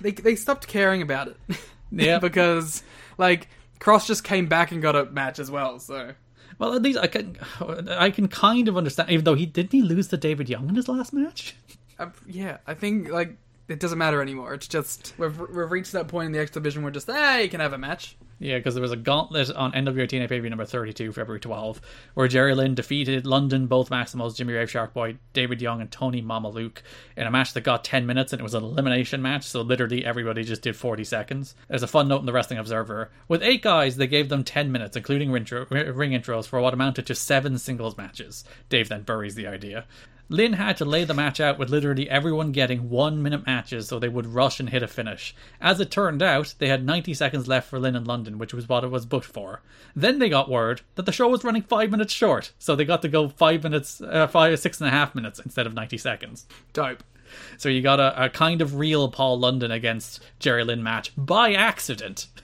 [SPEAKER 1] they they stopped caring about it. <laughs>
[SPEAKER 5] Yeah.
[SPEAKER 1] because like Cross just came back and got a match as well. So
[SPEAKER 5] Well, at least I can, I can kind of understand. Even though he didn't he lose to David Young in his last match.
[SPEAKER 1] uh, yeah, I think like it doesn't matter anymore. It's just we've we've reached that point in the X division where just hey, you can have a match.
[SPEAKER 5] Yeah, because there was a gauntlet on NWA TNA pay number 32, February 12, where Jerry Lynn defeated London, both Maximos, Jimmy Rave Sharkboy, David Young, and Tony Mamaluke in a match that got 10 minutes and it was an elimination match, so literally everybody just did 40 seconds. There's a fun note in the Wrestling Observer. With eight guys, they gave them 10 minutes, including ring, intro- ring intros, for what amounted to seven singles matches. Dave then buries the idea. Lynn had to lay the match out with literally everyone getting one minute matches so they would rush and hit a finish. As it turned out, they had 90 seconds left for Lynn in London, which was what it was booked for. Then they got word that the show was running five minutes short, so they got to go five minutes, uh, five, six and a half minutes instead of 90 seconds.
[SPEAKER 1] Dope.
[SPEAKER 5] So you got a, a kind of real Paul London against Jerry Lynn match by accident. <laughs>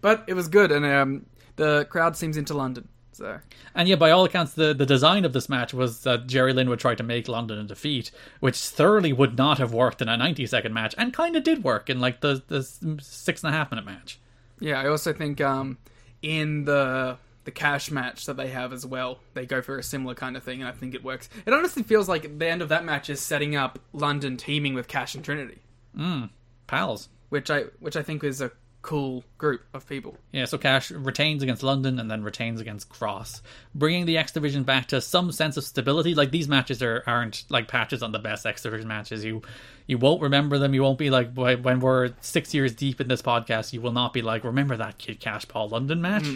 [SPEAKER 1] But it was good, and um, the crowd seems into London. So
[SPEAKER 5] And yeah, by all accounts, the, the design of this match was that Jerry Lynn would try to make London a defeat, which thoroughly would not have worked in a 90 second match, and kind of did work in like the, the six and a half minute match.
[SPEAKER 1] yeah, I also think um, in the the cash match that they have as well, they go for a similar kind of thing, and I think it works. It honestly feels like the end of that match is setting up London teaming with Cash and Trinity,
[SPEAKER 5] Pals.
[SPEAKER 1] which I which I think is a cool group of people.
[SPEAKER 5] Yeah, so Cash retains against London and then retains against Cross, bringing the X Division back to some sense of stability. Like these matches are aren't like patches on the best X Division matches. You you won't remember them. You won't be like when we're six years deep in this podcast. You will not be like remember that Kid Cash Paul London match.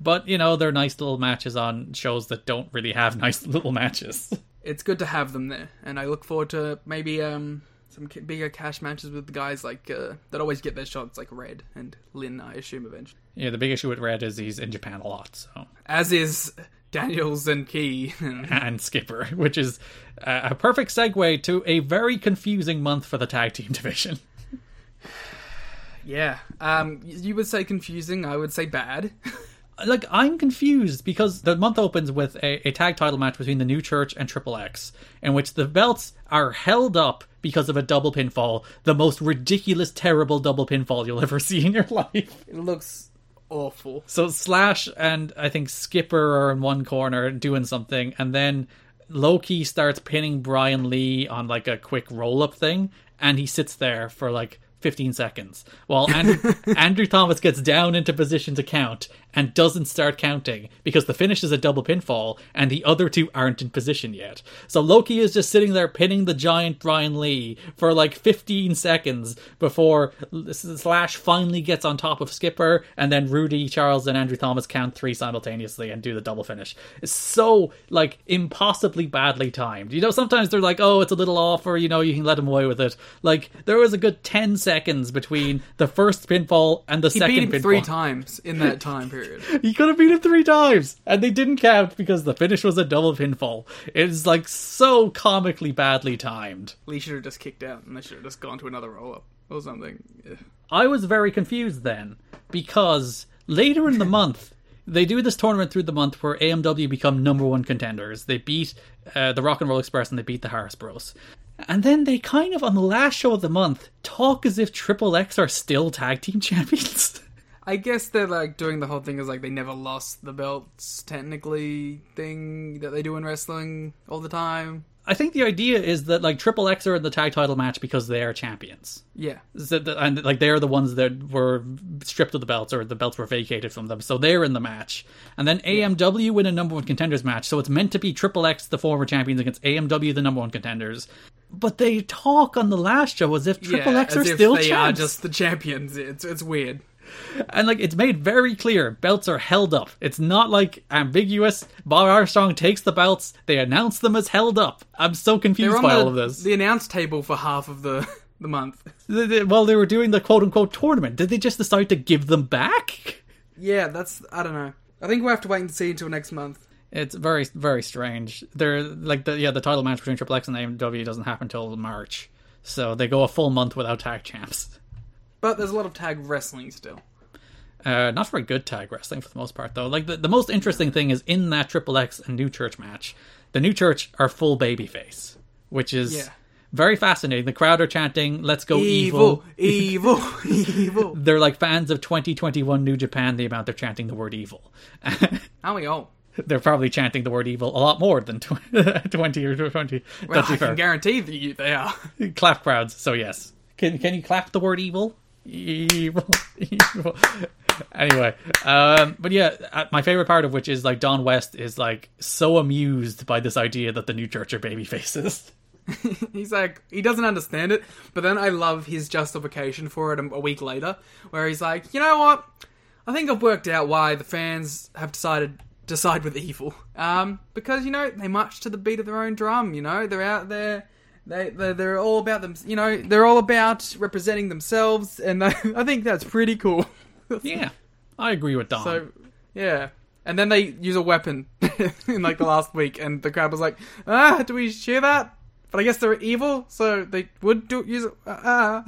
[SPEAKER 5] But you know they're nice little matches on shows that don't really have <laughs> nice little matches.
[SPEAKER 1] It's good to have them there, and I look forward to maybe um, some bigger cash matches with the guys like uh, that always get their shots, like Red and Lynn. I assume eventually,
[SPEAKER 5] yeah, the big issue with Red is he's in Japan a lot. So
[SPEAKER 1] as is Daniels and Key. <laughs>
[SPEAKER 5] and Skipper, which is a a perfect segue to a very confusing month for the tag team <laughs> division.
[SPEAKER 1] yeah, um, you would say confusing. I would say bad. <laughs>
[SPEAKER 5] like I'm confused because the month opens with a, a tag title match between the New Church and Triple X, in which the belts are held up because of a double pinfall, the most ridiculous, terrible double pinfall you'll ever <laughs> see in your life.
[SPEAKER 1] it looks awful.
[SPEAKER 5] So Slash and I think Skipper are in one corner doing something, and then Low Ki starts pinning Brian Lee on like a quick roll up thing, and he sits there for like 15 seconds while Andrew, <laughs> Andrew Thomas gets down into position to count and doesn't start counting because the finish is a double pinfall and the other two aren't in position yet. So Low Ki is just sitting there pinning the giant Brian Lee for like 15 seconds before Slash finally gets on top of Skipper and then Rudy, Charles, and Andrew Thomas count three simultaneously and do the double finish. It's so like impossibly badly timed. You know, sometimes they're like, oh, it's a little off or, you know, you can let him away with it. Like there was a good 10 seconds between the first pinfall and the
[SPEAKER 1] He
[SPEAKER 5] second
[SPEAKER 1] beat him
[SPEAKER 5] pinfall.
[SPEAKER 1] three times in that time period.
[SPEAKER 5] He could have beat him three times, and they didn't count because the finish was a double pinfall. It's like so comically badly timed.
[SPEAKER 1] Lee should have just kicked out, and they should have just gone to another roll up or something. Yeah.
[SPEAKER 5] I was very confused then because later in the <laughs> month they do this tournament through the month where AMW become number one contenders. They beat uh, the Rock and Roll Express and they beat the Harris Bros. And then they kind of on the last show of the month talk as if Triple X are still tag team <laughs> champions.
[SPEAKER 1] I guess they're like doing the whole thing is like they never lost the belts technically thing that they do in wrestling all the time.
[SPEAKER 5] I think the idea is that like Triple X are in the tag title match because they are champions.
[SPEAKER 1] Yeah.
[SPEAKER 5] So the- and like they're the ones that were stripped of the belts or the belts were vacated from them so they're in the match and then amw win a number one contenders match so it's meant to be triple x the former champions against amw the number one contenders but they talk on the last show as if triple
[SPEAKER 1] yeah,
[SPEAKER 5] x are still
[SPEAKER 1] they are
[SPEAKER 5] champs
[SPEAKER 1] just the champions. It's it's weird.
[SPEAKER 5] And like it's made very clear belts are held up it's not like ambiguous bob armstrong takes the belts they announce them as held up i'm so confused
[SPEAKER 1] on
[SPEAKER 5] by
[SPEAKER 1] the,
[SPEAKER 5] all of this
[SPEAKER 1] the announce table for half of the <laughs> the month.
[SPEAKER 5] Th- th- while they were doing the quote-unquote tournament did they just decide to give them back
[SPEAKER 1] Yeah, that's I don't know. I think we'll have to wait and see until next month.
[SPEAKER 5] It's very very strange. They're like the yeah the title match between Triple X and AMW doesn't happen until March, so they go a full month without tag champs.
[SPEAKER 1] But there's a lot of tag wrestling still.
[SPEAKER 5] Uh, not very good tag wrestling for the most part though. Like the, the most interesting thing is in that Triple X and New Church match, the New Church are full babyface, which is
[SPEAKER 1] Yeah.
[SPEAKER 5] very fascinating. The crowd are chanting "Let's go evil."
[SPEAKER 1] Evil, <laughs> evil, evil. <laughs>
[SPEAKER 5] They're like fans of 2021 New Japan. The amount they're chanting the word evil. <laughs>
[SPEAKER 1] Aren't we all?
[SPEAKER 5] they're probably chanting the word evil a lot more than 20 or 20.
[SPEAKER 1] Well, I
[SPEAKER 5] fair.
[SPEAKER 1] can guarantee that you, they are.
[SPEAKER 5] clap crowds. So yes, can can you clap the word evil? Evil, <laughs> evil. Anyway, um, but yeah, uh, my favorite part of which is like Don West is like so amused by this idea that the new church are baby faces. <laughs>
[SPEAKER 1] He's like, he doesn't understand it, but then I love his justification for it a, week later, where he's like, you know what? I think I've worked out why the fans have decided to side with evil. Um, because you know they march to the beat of their own drum. You know they're out there. They they're, they're all about them. You know they're all about representing themselves, and I, <laughs> I think that's pretty cool. <laughs>
[SPEAKER 5] Yeah, I agree with Don.
[SPEAKER 1] So yeah. And then they use a weapon <laughs> in like the last week, and the crowd was like, "Ah, do we share that?" But I guess they're evil, so they would do use it. Ah,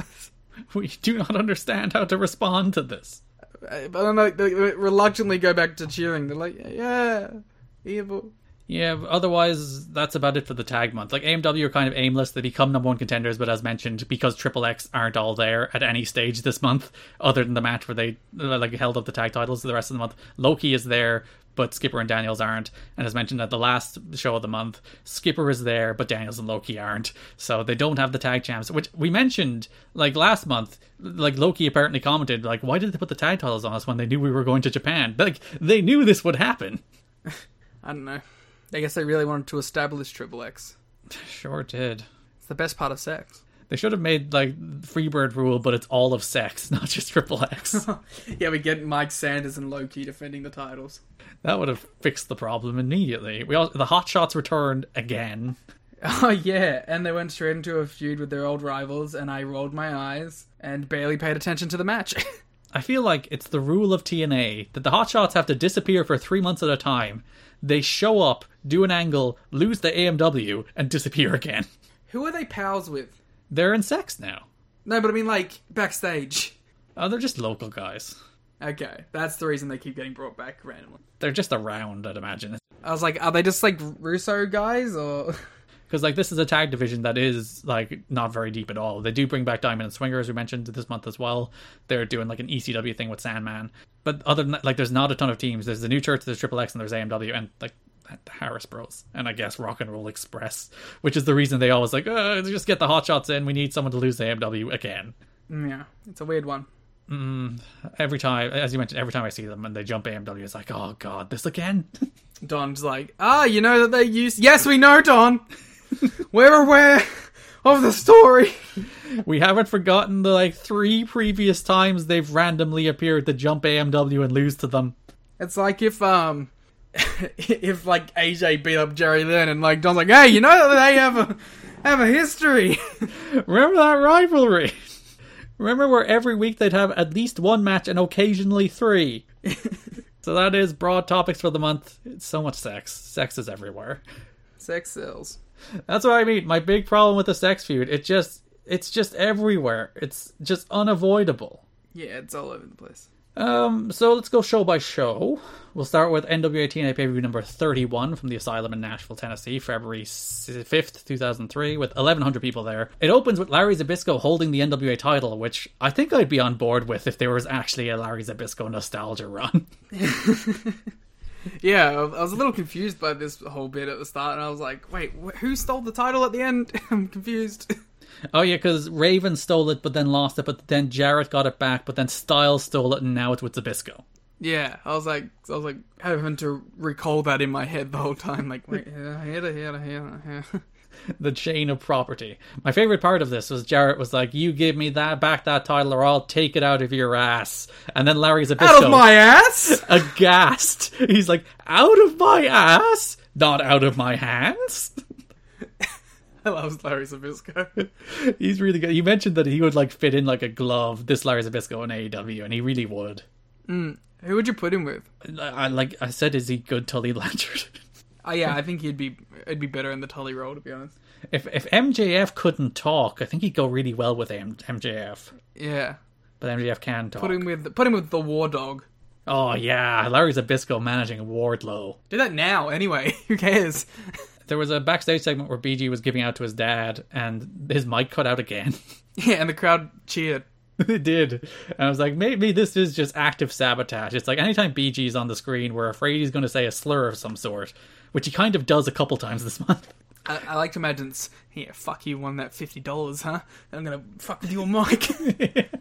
[SPEAKER 5] we do not understand how to respond to this.
[SPEAKER 1] but then like, they reluctantly go back to cheering. They're like, "Yeah, evil."
[SPEAKER 5] Yeah, otherwise, that's about it for the tag month. Like, AMW are kind of aimless. They become number one contenders, but as mentioned, because Triple X aren't all there at any stage this month, other than the match where they like held up the tag titles the rest of the month. Low Ki is there, but Skipper and Daniels aren't. And as mentioned at the last show of the month, Skipper is there, but Daniels and Low Ki aren't. So they don't have the tag champs, which we mentioned like last month. Like Low Ki apparently commented, like, why did they put the tag titles on us when they knew we were going to Japan? Like they knew this would happen. <laughs>
[SPEAKER 1] I don't know. I guess they really wanted to establish Triple X.
[SPEAKER 5] Sure did.
[SPEAKER 1] It's the best part of sex.
[SPEAKER 5] They should have made like Freebird rule, but it's all of sex, <laughs> not just triple X. <laughs>
[SPEAKER 1] Yeah, we get Mike Sanders and Low Ki defending the titles.
[SPEAKER 5] that would have fixed the problem immediately. We all, the Hot Shots returned again. <laughs>
[SPEAKER 1] Oh yeah, and they went straight into a feud with their old rivals, and I rolled my eyes and barely paid attention to the match.
[SPEAKER 5] I feel like it's the rule of TNA that the Hot Shots have to disappear for three months at a time. They show up, do an angle, lose the AMW, and disappear again. <laughs>
[SPEAKER 1] Who are they pals with?
[SPEAKER 5] They're in sex now.
[SPEAKER 1] No, but I mean like backstage.
[SPEAKER 5] Oh, they're just local guys.
[SPEAKER 1] Okay, that's the reason they keep getting brought back randomly.
[SPEAKER 5] They're just around, I'd imagine.
[SPEAKER 1] I was like, are they just like Russo guys or? <laughs>
[SPEAKER 5] because like this is a tag division that is like not very deep at all. They do bring back Diamond and Swinger as we mentioned this month as well. They're doing like an ECW thing with Sandman, but other than that, like there's not a ton of teams. There's the New Church, there's Triple X, and there's AMW, and like the Harris Bros, and I guess Rock and Roll Express, which is the reason they always like uh, just get the hot shots in. We need someone to lose the AMW again.
[SPEAKER 1] Yeah, it's a weird one.
[SPEAKER 5] Every time, as you mentioned, every time I see them and they jump AMW, it's like, oh god, this again. <laughs>
[SPEAKER 1] Don's like, ah, you know that they used. Yes, we know, Don. <laughs> We're aware of the story.
[SPEAKER 5] we haven't forgotten the like three previous times they've randomly appeared to jump AMW and lose to them.
[SPEAKER 1] It's like if um, <laughs> if like AJ beat up Jerry Lynn and like Don's like, hey, you know that they have a have a history. <laughs>
[SPEAKER 5] Remember that rivalry? Remember where every week they'd have at least one match and occasionally three. so that is broad topics for the month. It's so much sex. Sex is everywhere.
[SPEAKER 1] Sex sells.
[SPEAKER 5] That's what I mean. My big problem with the sex feud, it just it's just everywhere. It's just unavoidable.
[SPEAKER 1] Yeah, it's all over the place.
[SPEAKER 5] Um, so let's go show by show. We'll start with NWA TNA pay per view number 31 from the Asylum in Nashville, Tennessee, February 5th, 2003, with 1,100 people there. It opens with Larry Zbyszko holding the NWA title, which I think I'd be on board with if there was actually a Larry Zbyszko nostalgia run. <laughs> <laughs>
[SPEAKER 1] Yeah, I was a little confused by this whole bit at the start, and I was like, wait, wh- who stole the title at the end? <laughs> I'm confused.
[SPEAKER 5] oh, yeah, because Raven stole it, but then lost it, but then Jarrett got it back, but then Styles stole it, and now it's with Zbyszko.
[SPEAKER 1] yeah, I was like, I was like having to recall that in my head the whole time. Like, wait, here, here, here, here, here.
[SPEAKER 5] The chain of property. My favorite part of this was Jarrett was like, "You give me that back that title, or I'll take it out of your ass." And then Larry Zbyszko,
[SPEAKER 1] Out of my ass!
[SPEAKER 5] aghast, he's like, "Out of my ass, not out of my hands." <laughs>
[SPEAKER 1] I love Larry Zbyszko. <laughs>
[SPEAKER 5] he's really good. You mentioned that he would like fit in like a glove. This Larry Zbyszko in AEW, and he really would. Mm.
[SPEAKER 1] Who would you put him with?
[SPEAKER 5] I, I like I said, is he good Tully Blanchard? <laughs>
[SPEAKER 1] Oh yeah, I think he'd be it'd be better in the Tully role to be honest.
[SPEAKER 5] if if MJF couldn't talk, I think he'd go really well with M- MJF.
[SPEAKER 1] Yeah,
[SPEAKER 5] But MJF can talk.
[SPEAKER 1] put him with put him with the War Dog.
[SPEAKER 5] Oh yeah, Larry Zbyszko managing Wardlow.
[SPEAKER 1] Do that now anyway. <laughs> Who cares?
[SPEAKER 5] There was a backstage segment where BG was giving out to his dad, and his mic cut out again. <laughs>
[SPEAKER 1] Yeah, and the crowd cheered.
[SPEAKER 5] it did, and I was like, maybe this is just active sabotage. It's like anytime BG's on the screen, we're afraid he's going to say a slur of some sort, which he kind of does a couple times this month. <laughs>
[SPEAKER 1] I, I like to imagine it's yeah, fuck you won that fifty dollars, huh? I'm gonna fuck with your mic. <laughs> <laughs>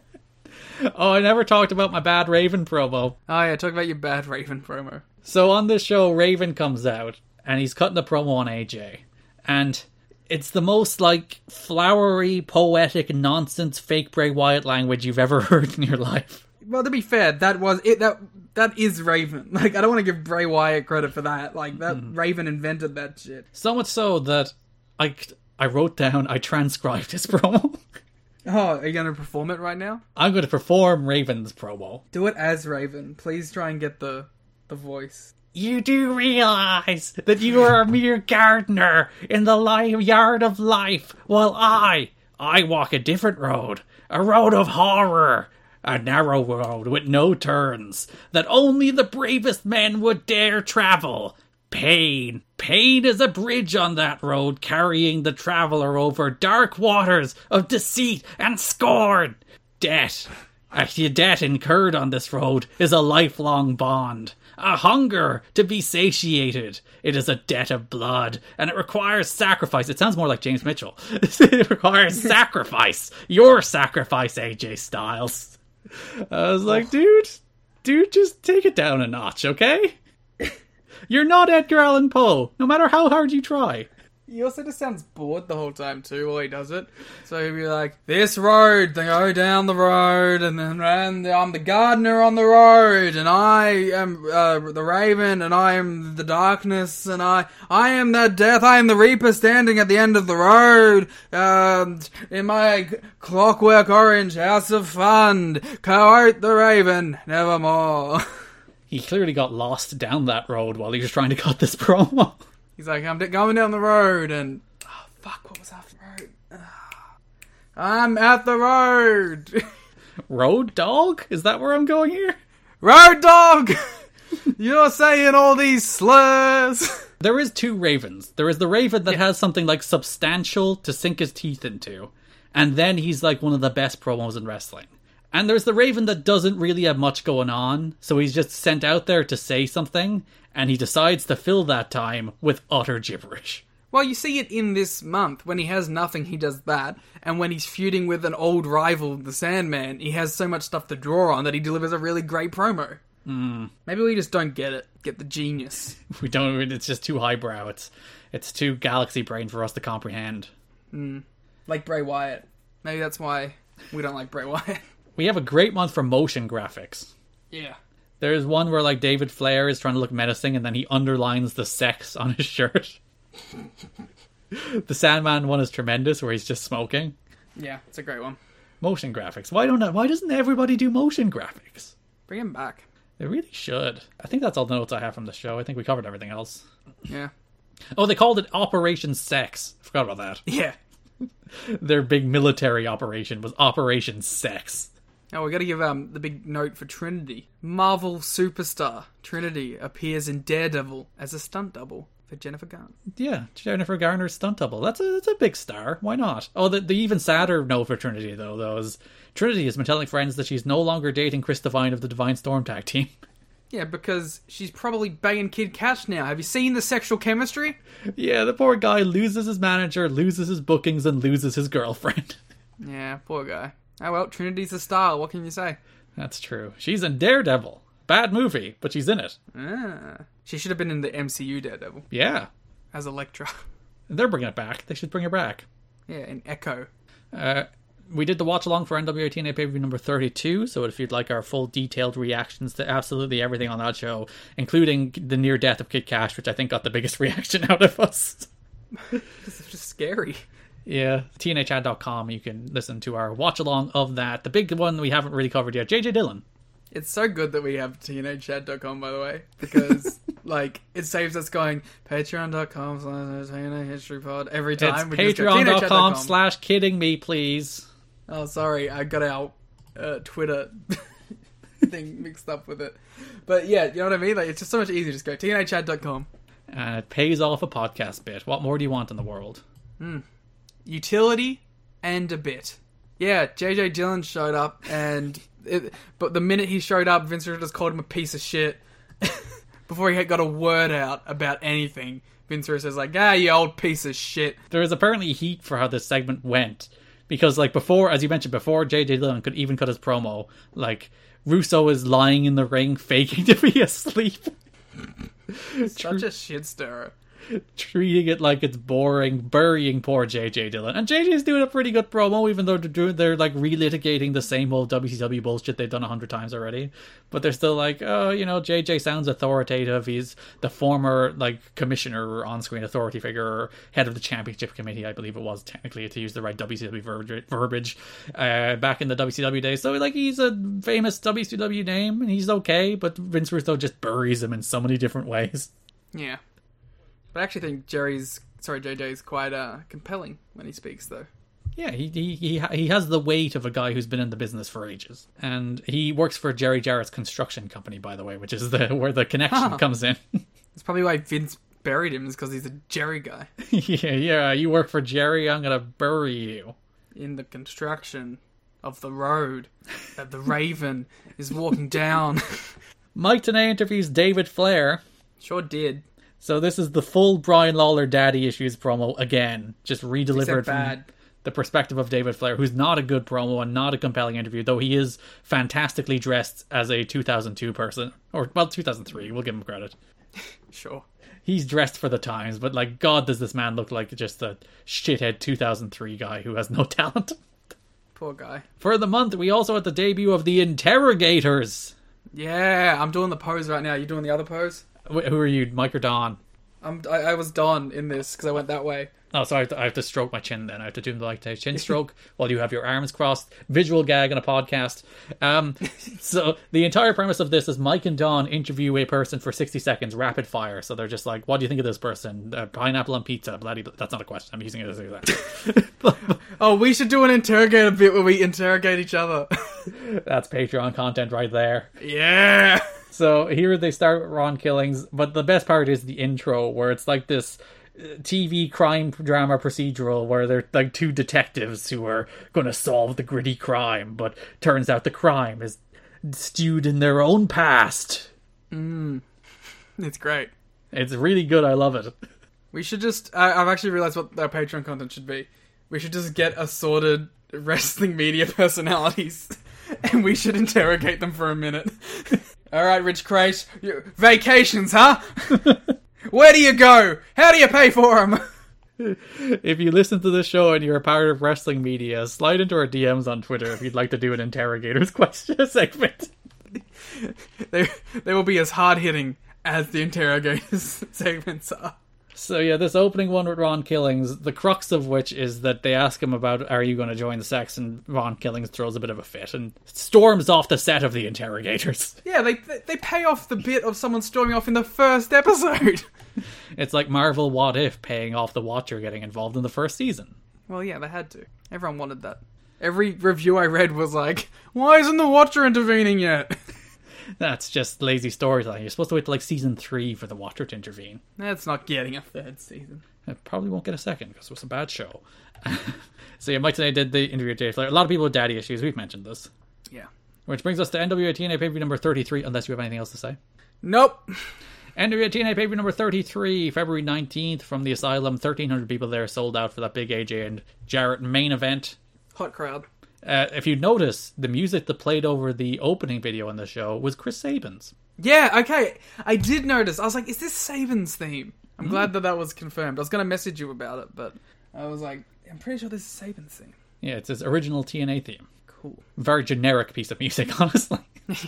[SPEAKER 5] Oh, I never talked about my bad Raven promo.
[SPEAKER 1] oh yeah, talk about your bad Raven promo.
[SPEAKER 5] So on this show, Raven comes out and he's cutting a promo on AJ, and it's the most like flowery, poetic nonsense, fake Bray Wyatt language you've ever heard in your life.
[SPEAKER 1] Well, to be fair, that was it. That that is Raven. <laughs> Like I don't want to give Bray Wyatt credit for that. Like that
[SPEAKER 5] Hmm.
[SPEAKER 1] Raven invented that shit.
[SPEAKER 5] So much so that I I wrote down, I transcribed his <laughs> promo.
[SPEAKER 1] Oh, are you gonna perform it right now?
[SPEAKER 5] I'm going to perform Raven's promo.
[SPEAKER 1] Do it as Raven. Please try and get the the voice.
[SPEAKER 5] You do realize that you are a mere gardener in the yard of life, while I, I walk a different road, a road of horror, a narrow road with no turns, that only the bravest men would dare travel. Pain. Pain is a bridge on that road carrying the traveler over dark waters of deceit and scorn. Debt. A debt incurred on this road is a lifelong bond. A hunger to be satiated. It is a debt of blood, and it requires sacrifice. It sounds more like James Mitchell. <laughs> it requires sacrifice. Your sacrifice, AJ Styles. I was like, dude, dude, just take it down a notch, okay? <laughs> You're not Edgar Allan Poe, no matter how hard you try.
[SPEAKER 1] He also just sounds bored the whole time too while he does it. So he'd be like, "This road, they go down the road, and then and I'm the gardener on the road, and I am uh, the raven, and I am the darkness, and I I am the death. I am the reaper standing at the end of the road, um, in my clockwork orange house of fun. Cohort the raven, nevermore." <laughs>
[SPEAKER 5] He clearly got lost down that road while he was trying to cut this promo. <laughs>
[SPEAKER 1] He's like, I'm going down the road, and oh fuck, what was that road? I'm at the road. <laughs>
[SPEAKER 5] Road dog? Is that where I'm going here?
[SPEAKER 1] road dog! <laughs> You're saying all these slurs. <laughs>
[SPEAKER 5] There is two ravens. There is the raven that has something like substantial to sink his teeth into, and then he's like one of the best promos in wrestling. And there's the raven that doesn't really have much going on, so he's just sent out there to say something, and he decides to fill that time with utter gibberish.
[SPEAKER 1] Well, you see it in this month. When he has nothing, he does that. And when he's feuding with an old rival, the Sandman, he has so much stuff to draw on that he delivers a really great promo. Mm. Maybe we just don't get it. Get the genius. <laughs>
[SPEAKER 5] We don't. It's just too highbrow. It's it's too galaxy brain for us to comprehend.
[SPEAKER 1] Like Bray Wyatt. Maybe that's why we don't like Bray Wyatt. <laughs>
[SPEAKER 5] We have a great month for motion graphics.
[SPEAKER 1] yeah.
[SPEAKER 5] There's one where like David Flair is trying to look menacing, and then he underlines the sex on his shirt. <laughs> the Sandman one is tremendous, where he's just smoking.
[SPEAKER 1] Yeah, it's a great one.
[SPEAKER 5] Motion graphics. Why don't I, why doesn't everybody do motion graphics?
[SPEAKER 1] Bring him back.
[SPEAKER 5] They really should. I think that's all the notes I have from the show. I think we covered everything else.
[SPEAKER 1] Yeah.
[SPEAKER 5] Oh, they called it Operation Sex. I forgot about that.
[SPEAKER 1] Yeah. <laughs>
[SPEAKER 5] Their big military operation was Operation Sex.
[SPEAKER 1] Oh, we got to give um the big note for Trinity. Marvel superstar Trinity appears in Daredevil as a stunt double for Jennifer Garner.
[SPEAKER 5] Yeah, Jennifer Garner's stunt double. That's a that's a big star. Why not? Oh, the, the even sadder note for Trinity though, though is Trinity has been telling friends that she's no longer dating Chris Divine of the Divine Storm tag team. <laughs>
[SPEAKER 1] Yeah, because she's probably banging Kid Cash now. Have you seen the sexual chemistry?
[SPEAKER 5] yeah, the poor guy loses his manager, loses his bookings, and loses his girlfriend. <laughs>
[SPEAKER 1] Yeah, poor guy. Oh well, Trinity's a star. What can you say?
[SPEAKER 5] That's true. She's in Daredevil. Bad movie, but she's in it.
[SPEAKER 1] Ah, she should have been in the MCU Daredevil
[SPEAKER 5] Yeah.
[SPEAKER 1] as Elektra.
[SPEAKER 5] They're bringing it back. They should bring her back.
[SPEAKER 1] Yeah, in Echo.
[SPEAKER 5] Uh, we did the watch along for NWA TNA pay per view number 32. So if you'd like our full detailed reactions to absolutely everything on that show, including the near death of Kid Cash, which I think got the biggest <laughs> reaction out of us. <laughs>
[SPEAKER 1] It's just scary.
[SPEAKER 5] Yeah, tnachat.com. You can listen to our watch along of that. The big one we haven't really covered yet JJ Dillon.
[SPEAKER 1] It's so good that we have tnagechat.com, by the way, because <laughs> like it saves us going patreon.com slash TNA history pod every time. We just go
[SPEAKER 5] patreon.com slash kidding me, please.
[SPEAKER 1] Oh, sorry, I got our uh, Twitter <laughs> thing mixed up with it. But yeah, you know what I mean? Like it's just so much easier. Just go tnagechat.com.
[SPEAKER 5] And it pays off a podcast bit. What more do you want in the world?
[SPEAKER 1] Utility and a bit. Yeah, JJ Dillon showed up, and it, but the minute he showed up, Vince Russo just called him a piece of shit. <laughs> Before he got a word out about anything, Vince Russo's like, "Ah, you old piece of shit."
[SPEAKER 5] there is apparently heat for how this segment went because like before as you mentioned before jj dillon could even cut his promo like russo is lying in the ring <laughs> faking to be asleep <laughs>
[SPEAKER 1] Such a shit stirrer. <laughs>
[SPEAKER 5] treating it like it's boring, burying poor JJ Dillon. And JJ's doing a pretty good promo, even though they're doing they're like relitigating the same old WCW bullshit they've done a hundred times already. But they're still like, oh, you know, JJ sounds authoritative. He's the former like commissioner or on-screen authority figure, or head of the championship committee, I believe it was technically to use the right WCW ver- verbiage uh, back in the WCW days. So like he's a famous WCW name and he's okay, but Vince Russo just buries him in so many different ways.
[SPEAKER 1] Yeah. But I actually think Jerry's, sorry, JJ's quite uh, compelling when he speaks, though.
[SPEAKER 5] Yeah, he, he he he has the weight of a guy who's been in the business for ages, and he works for Jerry Jarrett's construction company, by the way, which is the <laughs> where the connection
[SPEAKER 1] Huh.
[SPEAKER 5] comes in. <laughs>
[SPEAKER 1] That's probably why Vince buried him, is because he's a Jerry guy
[SPEAKER 5] yeah, yeah, you work for Jerry, I'm gonna bury you.
[SPEAKER 1] in the construction of the road that the Raven is walking down. <laughs>
[SPEAKER 5] Mike Tenay interviews David Flair.
[SPEAKER 1] sure did.
[SPEAKER 5] So this is the full Brian Lawler daddy issues promo again, just redelivered from the perspective of David Flair, who's not a good promo and not a compelling interview, though he is fantastically dressed as a 2002 person, or well, 2003. We'll give him credit. <laughs>
[SPEAKER 1] Sure.
[SPEAKER 5] He's dressed for the times, but like God, does this man look like just a shithead 2003 guy who has no <laughs> talent?
[SPEAKER 1] Poor guy.
[SPEAKER 5] For the month, we also had the debut of the Interrogators.
[SPEAKER 1] Yeah, I'm doing the pose right now. You doing the other pose?
[SPEAKER 5] Wh- Who are you, Mike or Don?
[SPEAKER 1] I'm, I, I was Don in this because I went that way.
[SPEAKER 5] Oh, so I have, to, I have to stroke my chin then. I have to do the like a chin stroke <laughs> while you have your arms crossed. Visual gag on a podcast. Um, <laughs> so the entire premise of this is Mike and Don interview a person for 60 seconds, rapid fire. So they're just like, what do you think of this person? Uh, pineapple on pizza. Bloody, that's not a question. I'm using it as an example. <laughs>
[SPEAKER 1] Oh, we should do an interrogator bit where we interrogate each other.
[SPEAKER 5] that's Patreon content right there.
[SPEAKER 1] yeah.
[SPEAKER 5] So here they start with Ron Killings, but the best part is the intro where it's like this TV crime drama procedural where they're like two detectives who are going to solve the gritty crime, but turns out the crime is stewed in their own past. Mm. <laughs>
[SPEAKER 1] It's great.
[SPEAKER 5] It's really good. I love it.
[SPEAKER 1] We should just. I, I've actually realized what our Patreon content should be. We should just get assorted wrestling media <laughs> personalities, <laughs> and we should interrogate them for a minute. All right, Rich Crace, vacations, huh? Where do you go? How do you pay for them? <laughs>
[SPEAKER 5] If you listen to this show and you're a part of wrestling media, slide into our DMs on Twitter if you'd like to do an interrogator's <laughs> question segment.
[SPEAKER 1] they they will be as hard hitting as the interrogators <laughs> segments are.
[SPEAKER 5] So yeah, this opening one with Ron Killings, the crux of which is that they ask him about are you going to join the sex, and Ron Killings throws a bit of a fit and storms off the set of the interrogators. <laughs>
[SPEAKER 1] Yeah, they they pay off the bit of someone storming off in the first episode. <laughs>
[SPEAKER 5] It's like Marvel What If paying off the Watcher getting involved in the first season.
[SPEAKER 1] Well, yeah, they had to. Everyone wanted that. Every review I read was like, "Why isn't the Watcher intervening yet?" <laughs>
[SPEAKER 5] That's just lazy storytelling. You're supposed to wait till like season three for the Watcher to intervene.
[SPEAKER 1] That's not getting a third season.
[SPEAKER 5] It probably won't get a second because it was a bad show. <laughs> so yeah, Mike Tenay did the interview with Flair. A lot of people with daddy issues. We've mentioned this.
[SPEAKER 1] Yeah.
[SPEAKER 5] Which brings us to NWA TNA pay-per-view number 33, unless you have anything else to say.
[SPEAKER 1] Nope.
[SPEAKER 5] NWA TNA pay-per-view number 33, February 19th from the Asylum. 1,300 people there sold out for that big AJ and Jarrett main event.
[SPEAKER 1] Hot crowd.
[SPEAKER 5] Uh, if you notice, the music that played over the opening video in the show was Chris Sabin's.
[SPEAKER 1] Yeah. Okay. I did notice. I was like, "Is this Sabin's theme?" I'm glad that that was confirmed. I was gonna message you about it, but I was like, "I'm pretty sure this is Sabin's theme."
[SPEAKER 5] Yeah, it's his original TNA theme.
[SPEAKER 1] Cool.
[SPEAKER 5] Very generic piece of music, <laughs> honestly. <laughs>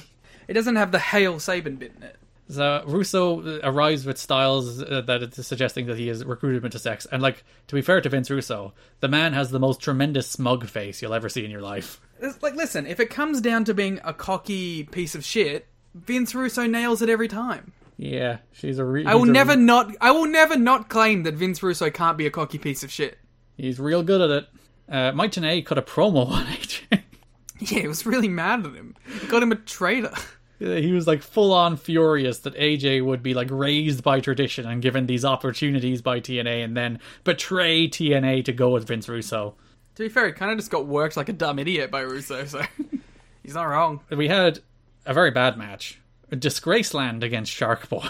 [SPEAKER 1] It doesn't have the Hail Sabin bit in it.
[SPEAKER 5] So Russo uh, arrives with styles uh, that it's suggesting that he is recruited into sex. And like to be fair to Vince Russo, the man has the most tremendous smug face you'll ever see in your life.
[SPEAKER 1] It's like, listen, if it comes down to being a cocky piece of shit, Vince Russo nails it every time.
[SPEAKER 5] Yeah, she's a. Re-
[SPEAKER 1] I will never not. I will never not claim that Vince Russo can't be a cocky piece of shit.
[SPEAKER 5] He's real good at it. Uh, Mike Tenay cut a promo on AJ. <laughs>
[SPEAKER 1] Yeah, he was really mad at him. He got him a traitor.
[SPEAKER 5] He was like full on furious that AJ would be like raised by tradition and given these opportunities by TNA and then betray TNA to go with Vince Russo.
[SPEAKER 1] To be fair, he kind of just got worked like a dumb idiot by Russo, so <laughs> he's not wrong.
[SPEAKER 5] We had a very bad match. Disgraceland against Shark Boy.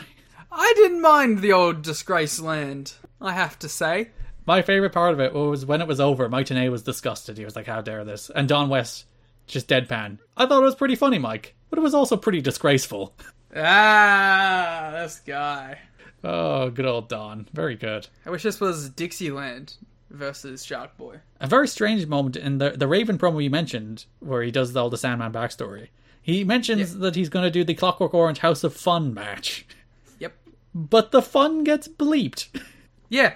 [SPEAKER 1] I didn't mind the old disgrace land. I have to say.
[SPEAKER 5] My favorite part of it was when it was over, Mike Tenay was disgusted. He was like, How dare this? And Don West just deadpan. I thought it was pretty funny, Mike, but it was also pretty disgraceful.
[SPEAKER 1] Ah, this guy.
[SPEAKER 5] Oh, good old Don. Very good.
[SPEAKER 1] I wish this was Dixieland versus Shark Boy.
[SPEAKER 5] A very strange moment in the the Raven promo you mentioned, where he does all the Sandman backstory. He mentions that he's going to do the Clockwork Orange House of Fun match,
[SPEAKER 1] Yep.
[SPEAKER 5] but the fun gets bleeped.
[SPEAKER 1] Yeah.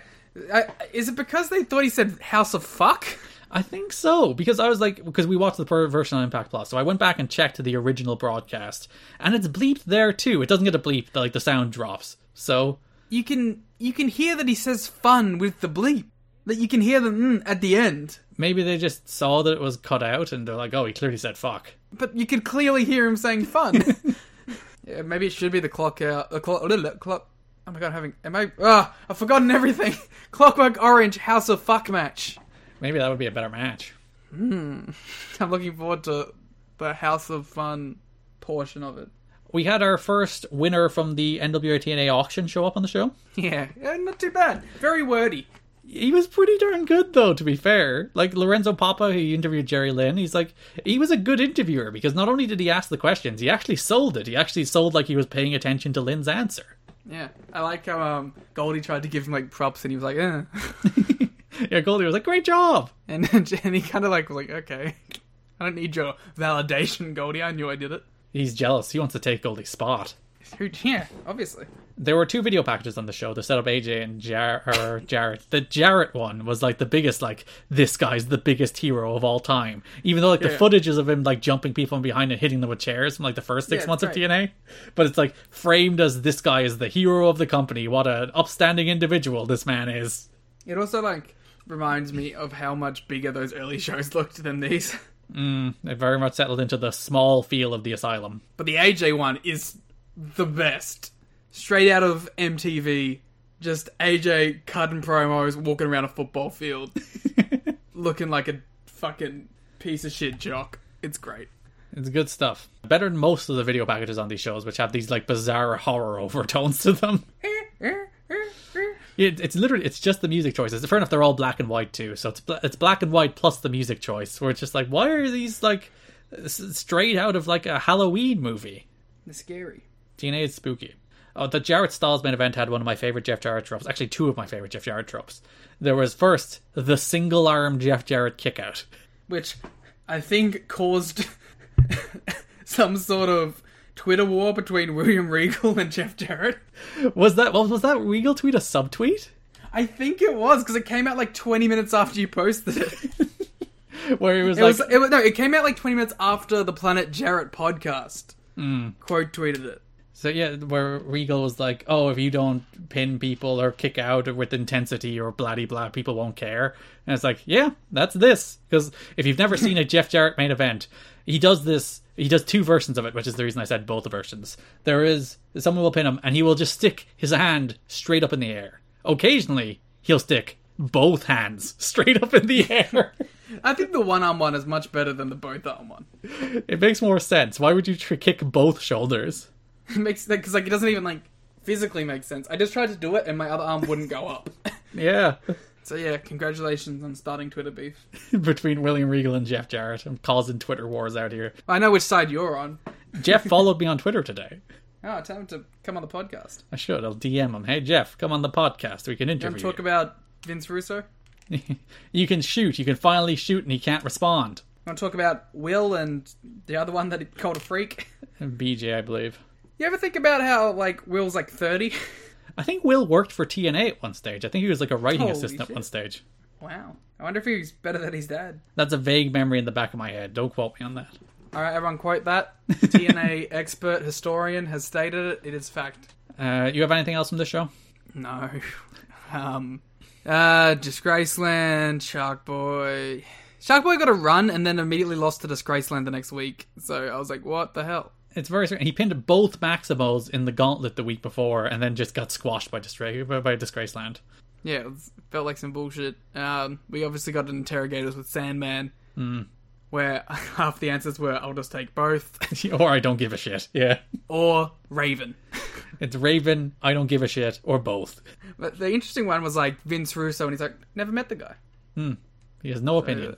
[SPEAKER 1] I, is it because they thought he said House of Fuck?
[SPEAKER 5] I think so because I was like because we watched the per- version on Impact Plus, so I went back and checked the original broadcast, and it's bleeped there too. It doesn't get a bleep, like the sound drops. So
[SPEAKER 1] You can you can hear that he says fun with the bleep. That you can hear the mm at the end.
[SPEAKER 5] maybe they just saw that it was cut out, and they're like, "Oh, he clearly said fuck."
[SPEAKER 1] But you could clearly hear him saying fun. <laughs> yeah, maybe it should be the clock out. The clock. Little <laughs> clock. Oh my god, I'm having. Am I? Ah, I've forgotten everything. <laughs> Clockwork Orange House of Fuck match.
[SPEAKER 5] Maybe that would be a better match. <laughs>
[SPEAKER 1] I'm looking forward to the House of Fun portion of it.
[SPEAKER 5] We had our first winner from the NWA TNA auction show up on the show.
[SPEAKER 1] Yeah, yeah, not too bad. Very wordy.
[SPEAKER 5] He was pretty darn good, though, to be fair. Like Lorenzo Papa, who interviewed Jerry Lynn, he's like, he was a good interviewer because not only did he ask the questions, he actually sold it. He actually sold like he was paying attention to Lynn's answer.
[SPEAKER 1] Yeah, I like how um Goldie tried to give him like props and he was like, eh. <laughs> <laughs>
[SPEAKER 5] Yeah, Goldie was like, great job.
[SPEAKER 1] and <laughs> and he kind of like was like, okay, <laughs> I don't need your validation, Goldie. I knew I did it.
[SPEAKER 5] He's jealous. He wants to take Goldie's spot.
[SPEAKER 1] Yeah, obviously.
[SPEAKER 5] There were two video packages on the show to set up AJ and Jar- or Jarrett. The Jarrett one was like the biggest, like, this guy's the biggest hero of all time. Even though, like, the
[SPEAKER 1] Yeah.
[SPEAKER 5] footages of him, like, jumping people from behind and hitting them with chairs from, like, the first six
[SPEAKER 1] Yeah,
[SPEAKER 5] months of
[SPEAKER 1] right.
[SPEAKER 5] TNA. But it's, like, framed as this guy is the hero of the company. What an upstanding individual this man is.
[SPEAKER 1] It also like reminds me of how much bigger those early shows looked than these. <laughs>
[SPEAKER 5] Mm, it very much settled into the small feel of the asylum.
[SPEAKER 1] But the AJ one is the best. Straight out of MTV, just AJ cutting promos, walking around a football field, <laughs> looking like a fucking piece of shit jock. It's great.
[SPEAKER 5] It's good stuff. Better than most of the video packages on these shows, which have these, like, bizarre horror <laughs> overtones to them. Eh, eh. It, it's literally it's just the music choices. Fair enough, they're all black and white too. So it's it's black and white plus the music choice. Where it's just like, why are these like straight out of like a Halloween movie?
[SPEAKER 1] It's scary.
[SPEAKER 5] TNA is spooky. Oh, the Jarrett Styles main event had one of my favorite Jeff Jarrett tropes. Actually, two of my favorite Jeff Jarrett tropes. There was first the single arm Jeff Jarrett kickout.
[SPEAKER 1] Which I think caused <laughs> some sort of Twitter war between <laughs> William Regal and Jeff Jarrett.
[SPEAKER 5] Was that was, was that Regal tweet a subtweet?
[SPEAKER 1] I think it was because it came out like 20 minutes after you posted it. <laughs>
[SPEAKER 5] Where he was
[SPEAKER 1] It
[SPEAKER 5] like,
[SPEAKER 1] was, it was no, it came out like 20 minutes after the Planet Jarrett podcast. Hmm. Quote tweeted it.
[SPEAKER 5] So yeah, where Regal was like, "Oh, if you don't pin people or kick out with intensity or bloody blah, people won't care." And it's like, yeah, that's this. Because if you've never seen a Jeff Jarrett main event, he does this. He does two versions of it, which is the reason I said both versions. There is someone will pin him, and he will just stick his hand straight up in the air. Occasionally, he'll stick both hands <laughs> straight up in the air. <laughs>
[SPEAKER 1] I think the one arm one is much better than the both arm one.
[SPEAKER 5] it makes more sense. Why would you tr- kick both shoulders?
[SPEAKER 1] It <laughs> makes because like it doesn't even like physically make sense. I just tried to do it and my other arm wouldn't go up. <laughs>
[SPEAKER 5] Yeah.
[SPEAKER 1] so yeah, congratulations on starting Twitter beef. <laughs>
[SPEAKER 5] Between William Regal and Jeff Jarrett. I'm causing Twitter wars out here.
[SPEAKER 1] I know which side you're on.
[SPEAKER 5] Jeff followed me on Twitter today.
[SPEAKER 1] Oh, tell him to come on the podcast.
[SPEAKER 5] I should. I'll DM him. Hey, Jeff, come on the podcast. We can interview
[SPEAKER 1] to talk
[SPEAKER 5] you.
[SPEAKER 1] about Vince Russo?
[SPEAKER 5] you can shoot. You can finally shoot, and he can't respond.
[SPEAKER 1] I want to talk about Will and the other one that he called a freak?
[SPEAKER 5] BJ, I believe.
[SPEAKER 1] You ever think about how like Will's like 30?
[SPEAKER 5] I think Will worked for TNA at one stage. I think he was like a writing
[SPEAKER 1] Holy
[SPEAKER 5] assistant at one stage.
[SPEAKER 1] wow. I wonder if he's better than his dad.
[SPEAKER 5] That's a vague memory in the back of my head. Don't quote me on that.
[SPEAKER 1] All right, everyone, quote that. <laughs> TNA expert historian has stated it. It is fact.
[SPEAKER 5] Uh, you have anything else from this show?
[SPEAKER 1] No. <laughs> Um. Uh. Disgraceland. Shark Boy. Shark Boy got a run and then immediately lost to Disgraceland the next week. So I was like, what the hell?
[SPEAKER 5] It's very strange. He pinned both Maximos in the gauntlet the week before, and then just got squashed by Disgrace by, Disgraceland.
[SPEAKER 1] Yeah, it felt like some bullshit. Um, we obviously got interrogators with Sandman, hmm. where <laughs> half the answers were, "I'll just take both," <laughs>
[SPEAKER 5] or I don't give a shit. Yeah, <laughs>
[SPEAKER 1] or Raven.
[SPEAKER 5] it's Raven. I don't give a shit, or both.
[SPEAKER 1] But the interesting one was like Vince Russo, and he's like, "Never met the guy." Hmm.
[SPEAKER 5] He has no opinion.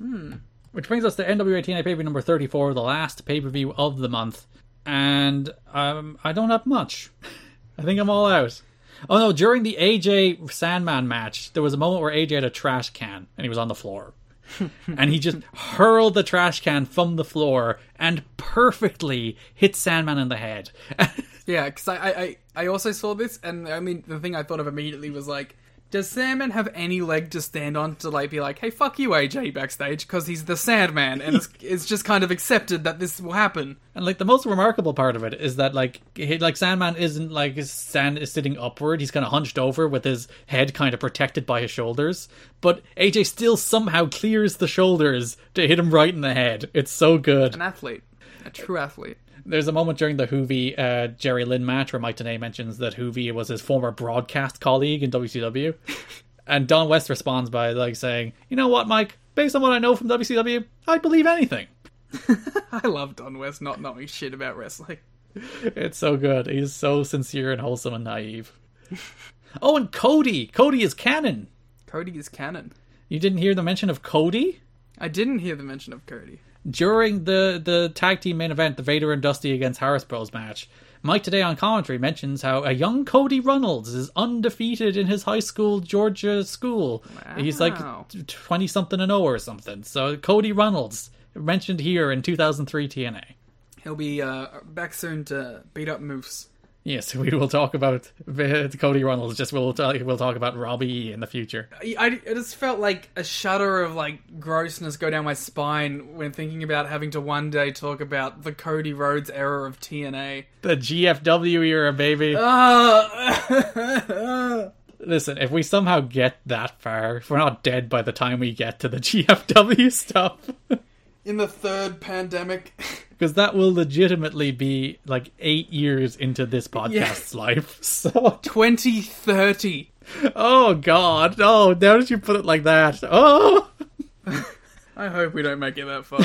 [SPEAKER 5] Uh, hmm. Which brings us to NWA TNA pay per view number 34, the last pay per view of the month. And um, I don't have much. <laughs> I think I'm all out. Oh no, during the AJ Sandman match, there was a moment where AJ had a trash can and he was on the floor. <laughs> and he just hurled the trash can from the floor and perfectly hit Sandman in the head. <laughs>
[SPEAKER 1] Yeah, because I, I, I- I also saw this, and I mean, the thing I thought of immediately was like, does Sandman have any leg to stand on to like be like, hey, fuck you, AJ, backstage, because he's the Sandman, and it's, <laughs> it's just kind of accepted that this will happen.
[SPEAKER 5] And like the most remarkable part of it is that like he, like Sandman isn't like his stand is sitting upward. He's kind of hunched over with his head kind of protected by his shoulders. But AJ still somehow clears the shoulders to hit him right in the head. It's so good.
[SPEAKER 1] An athlete, a true athlete.
[SPEAKER 5] There's a moment during the Juvi uh, Jerry Lynn match where Mike Tenay mentions that Juvi was his former broadcast colleague in WCW. <laughs> and Don West responds by like saying, "You know what, Mike? Based on what I know from WCW, I'd believe anything." <laughs>
[SPEAKER 1] I love Don West not knowing shit about wrestling.
[SPEAKER 5] It's so good. He's so sincere and wholesome and naive. oh, and Cody. Cody is canon.
[SPEAKER 1] Cody is canon.
[SPEAKER 5] You didn't hear the mention of Cody
[SPEAKER 1] I didn't hear the mention of Cody.
[SPEAKER 5] During the the tag team main event, the Vader and Dusty against Harris Bros match. Mike Tenay on commentary mentions how a young Cody Runnels is undefeated in his high school Georgia school. He's like twenty something and zero or something. So Cody Runnels mentioned here in 2003 TNA.
[SPEAKER 1] He'll be uh, back soon to beat up Moose.
[SPEAKER 5] Yes, <laughs> we will talk about <laughs> Cody Runnels. Just we'll talk, we'll talk about Robbie in the future.
[SPEAKER 1] I, I just felt like a shudder of like grossness go down my spine when thinking about having to one day talk about the Cody Rhodes era of TNA.
[SPEAKER 5] The GFW era, baby.
[SPEAKER 1] Uh, <laughs>
[SPEAKER 5] Listen, if we somehow get that far, if we're not dead by the time we get to the GFW stuff,
[SPEAKER 1] in the third pandemic. <laughs>
[SPEAKER 5] because that will legitimately be like eight years into this podcast's life. <laughs> So,
[SPEAKER 1] 2030.
[SPEAKER 5] oh god, oh, now that you put it like that, oh, <laughs>
[SPEAKER 1] I hope we don't make it that far.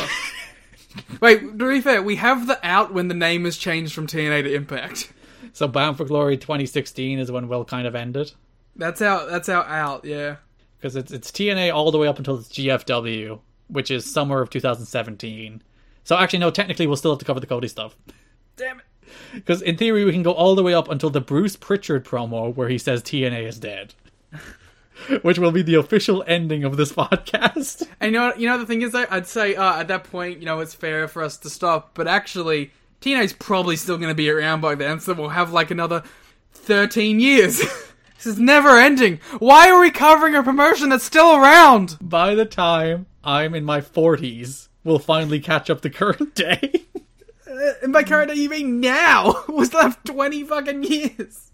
[SPEAKER 1] Wait, to be fair, we have the out when the name has changed from TNA to Impact.
[SPEAKER 5] so Bound for Glory 2016 is when we'll kind of end it.
[SPEAKER 1] That's our that's our out, yeah.
[SPEAKER 5] because it's it's TNA all the way up until it's GFW, which is summer of 2017. So actually, no, technically we'll still have to cover the Cody stuff
[SPEAKER 1] Damn it.
[SPEAKER 5] because in theory we can go all the way up until the Bruce Pritchard promo where he says TNA is dead, <laughs> which will be the official ending of this <laughs> podcast.
[SPEAKER 1] And you know, what- you know the thing is I'd say uh, at that point, you know, it's fair for us to stop. But actually, TNA's probably still going to be around by then, so we'll have like another thirteen years. <laughs> this is never ending. Why are we covering a promotion that's still around?
[SPEAKER 5] By the time I'm in my 40s, we'll finally catch up to current day.
[SPEAKER 1] Uh, and by current day, you mean now? <laughs> we left twenty fucking years.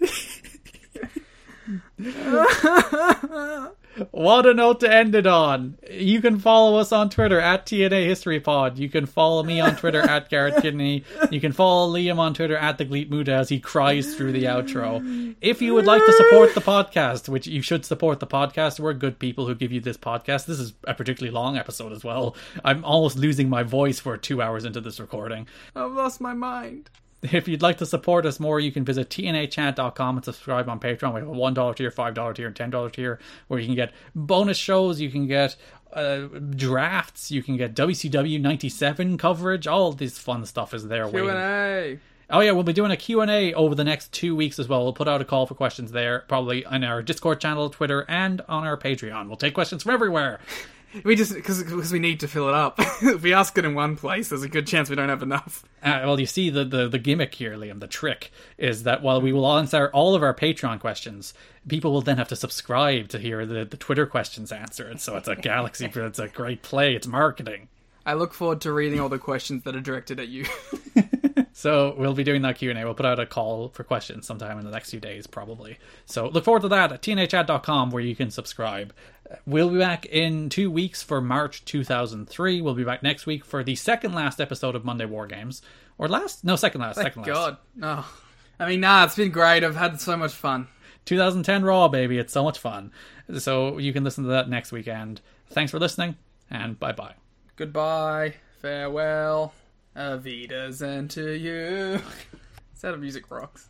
[SPEAKER 1] <laughs>
[SPEAKER 5] What a note to end it on. You can follow us on Twitter at TNA History Pod. You can follow me on Twitter at Garrett Kidney. You can follow Liam on Twitter at the Gleet Muda as he cries through the outro. If you would like to support the podcast, which you should support the podcast, we're good people who give you this podcast. This is a particularly long episode as well. I'm almost losing my voice for two hours into this recording.
[SPEAKER 1] I've lost my mind. <laughs>
[SPEAKER 5] If you'd like to support us more, you can visit tnachat.com and subscribe on Patreon. We have a $1 tier, $5 tier, and $10 tier where you can get bonus shows, you can get uh, drafts, you can get WCW 97 coverage. All this fun stuff is there.
[SPEAKER 1] Q&A.
[SPEAKER 5] Oh yeah, we'll be doing a Q&A over the next two weeks as well. We'll put out a call for questions there, probably on our Discord channel, Twitter, and on our Patreon. We'll take questions from everywhere. <laughs>
[SPEAKER 1] We just because we need to fill it up. <laughs> if we ask it in one place, there's a good chance we don't have enough.
[SPEAKER 5] Uh, well, you see, the, the, the gimmick here, Liam, the trick, is that while we will answer all of our Patreon questions, people will then have to subscribe to hear the, the Twitter questions answered. So it's a galaxy, it's a great play, it's marketing.
[SPEAKER 1] I look forward to reading all the questions that are directed at you. <laughs>
[SPEAKER 5] So we'll be doing that Q&A. We'll put out a call for questions sometime in the next few days, probably. So look forward to that at tnachat.com where you can subscribe. We'll be back in two weeks for March 2003. We'll be back next week for the second last episode of Monday War Games. Or last? No, second last.
[SPEAKER 1] Thank
[SPEAKER 5] second last.
[SPEAKER 1] God. No. I mean, nah, it's been great. I've had so much fun.
[SPEAKER 5] 2010 Raw, baby. It's so much fun. So you can listen to that next weekend. Thanks for listening, and bye bye.
[SPEAKER 1] Goodbye. Farewell. Avidas and to you. <laughs> That a music rocks?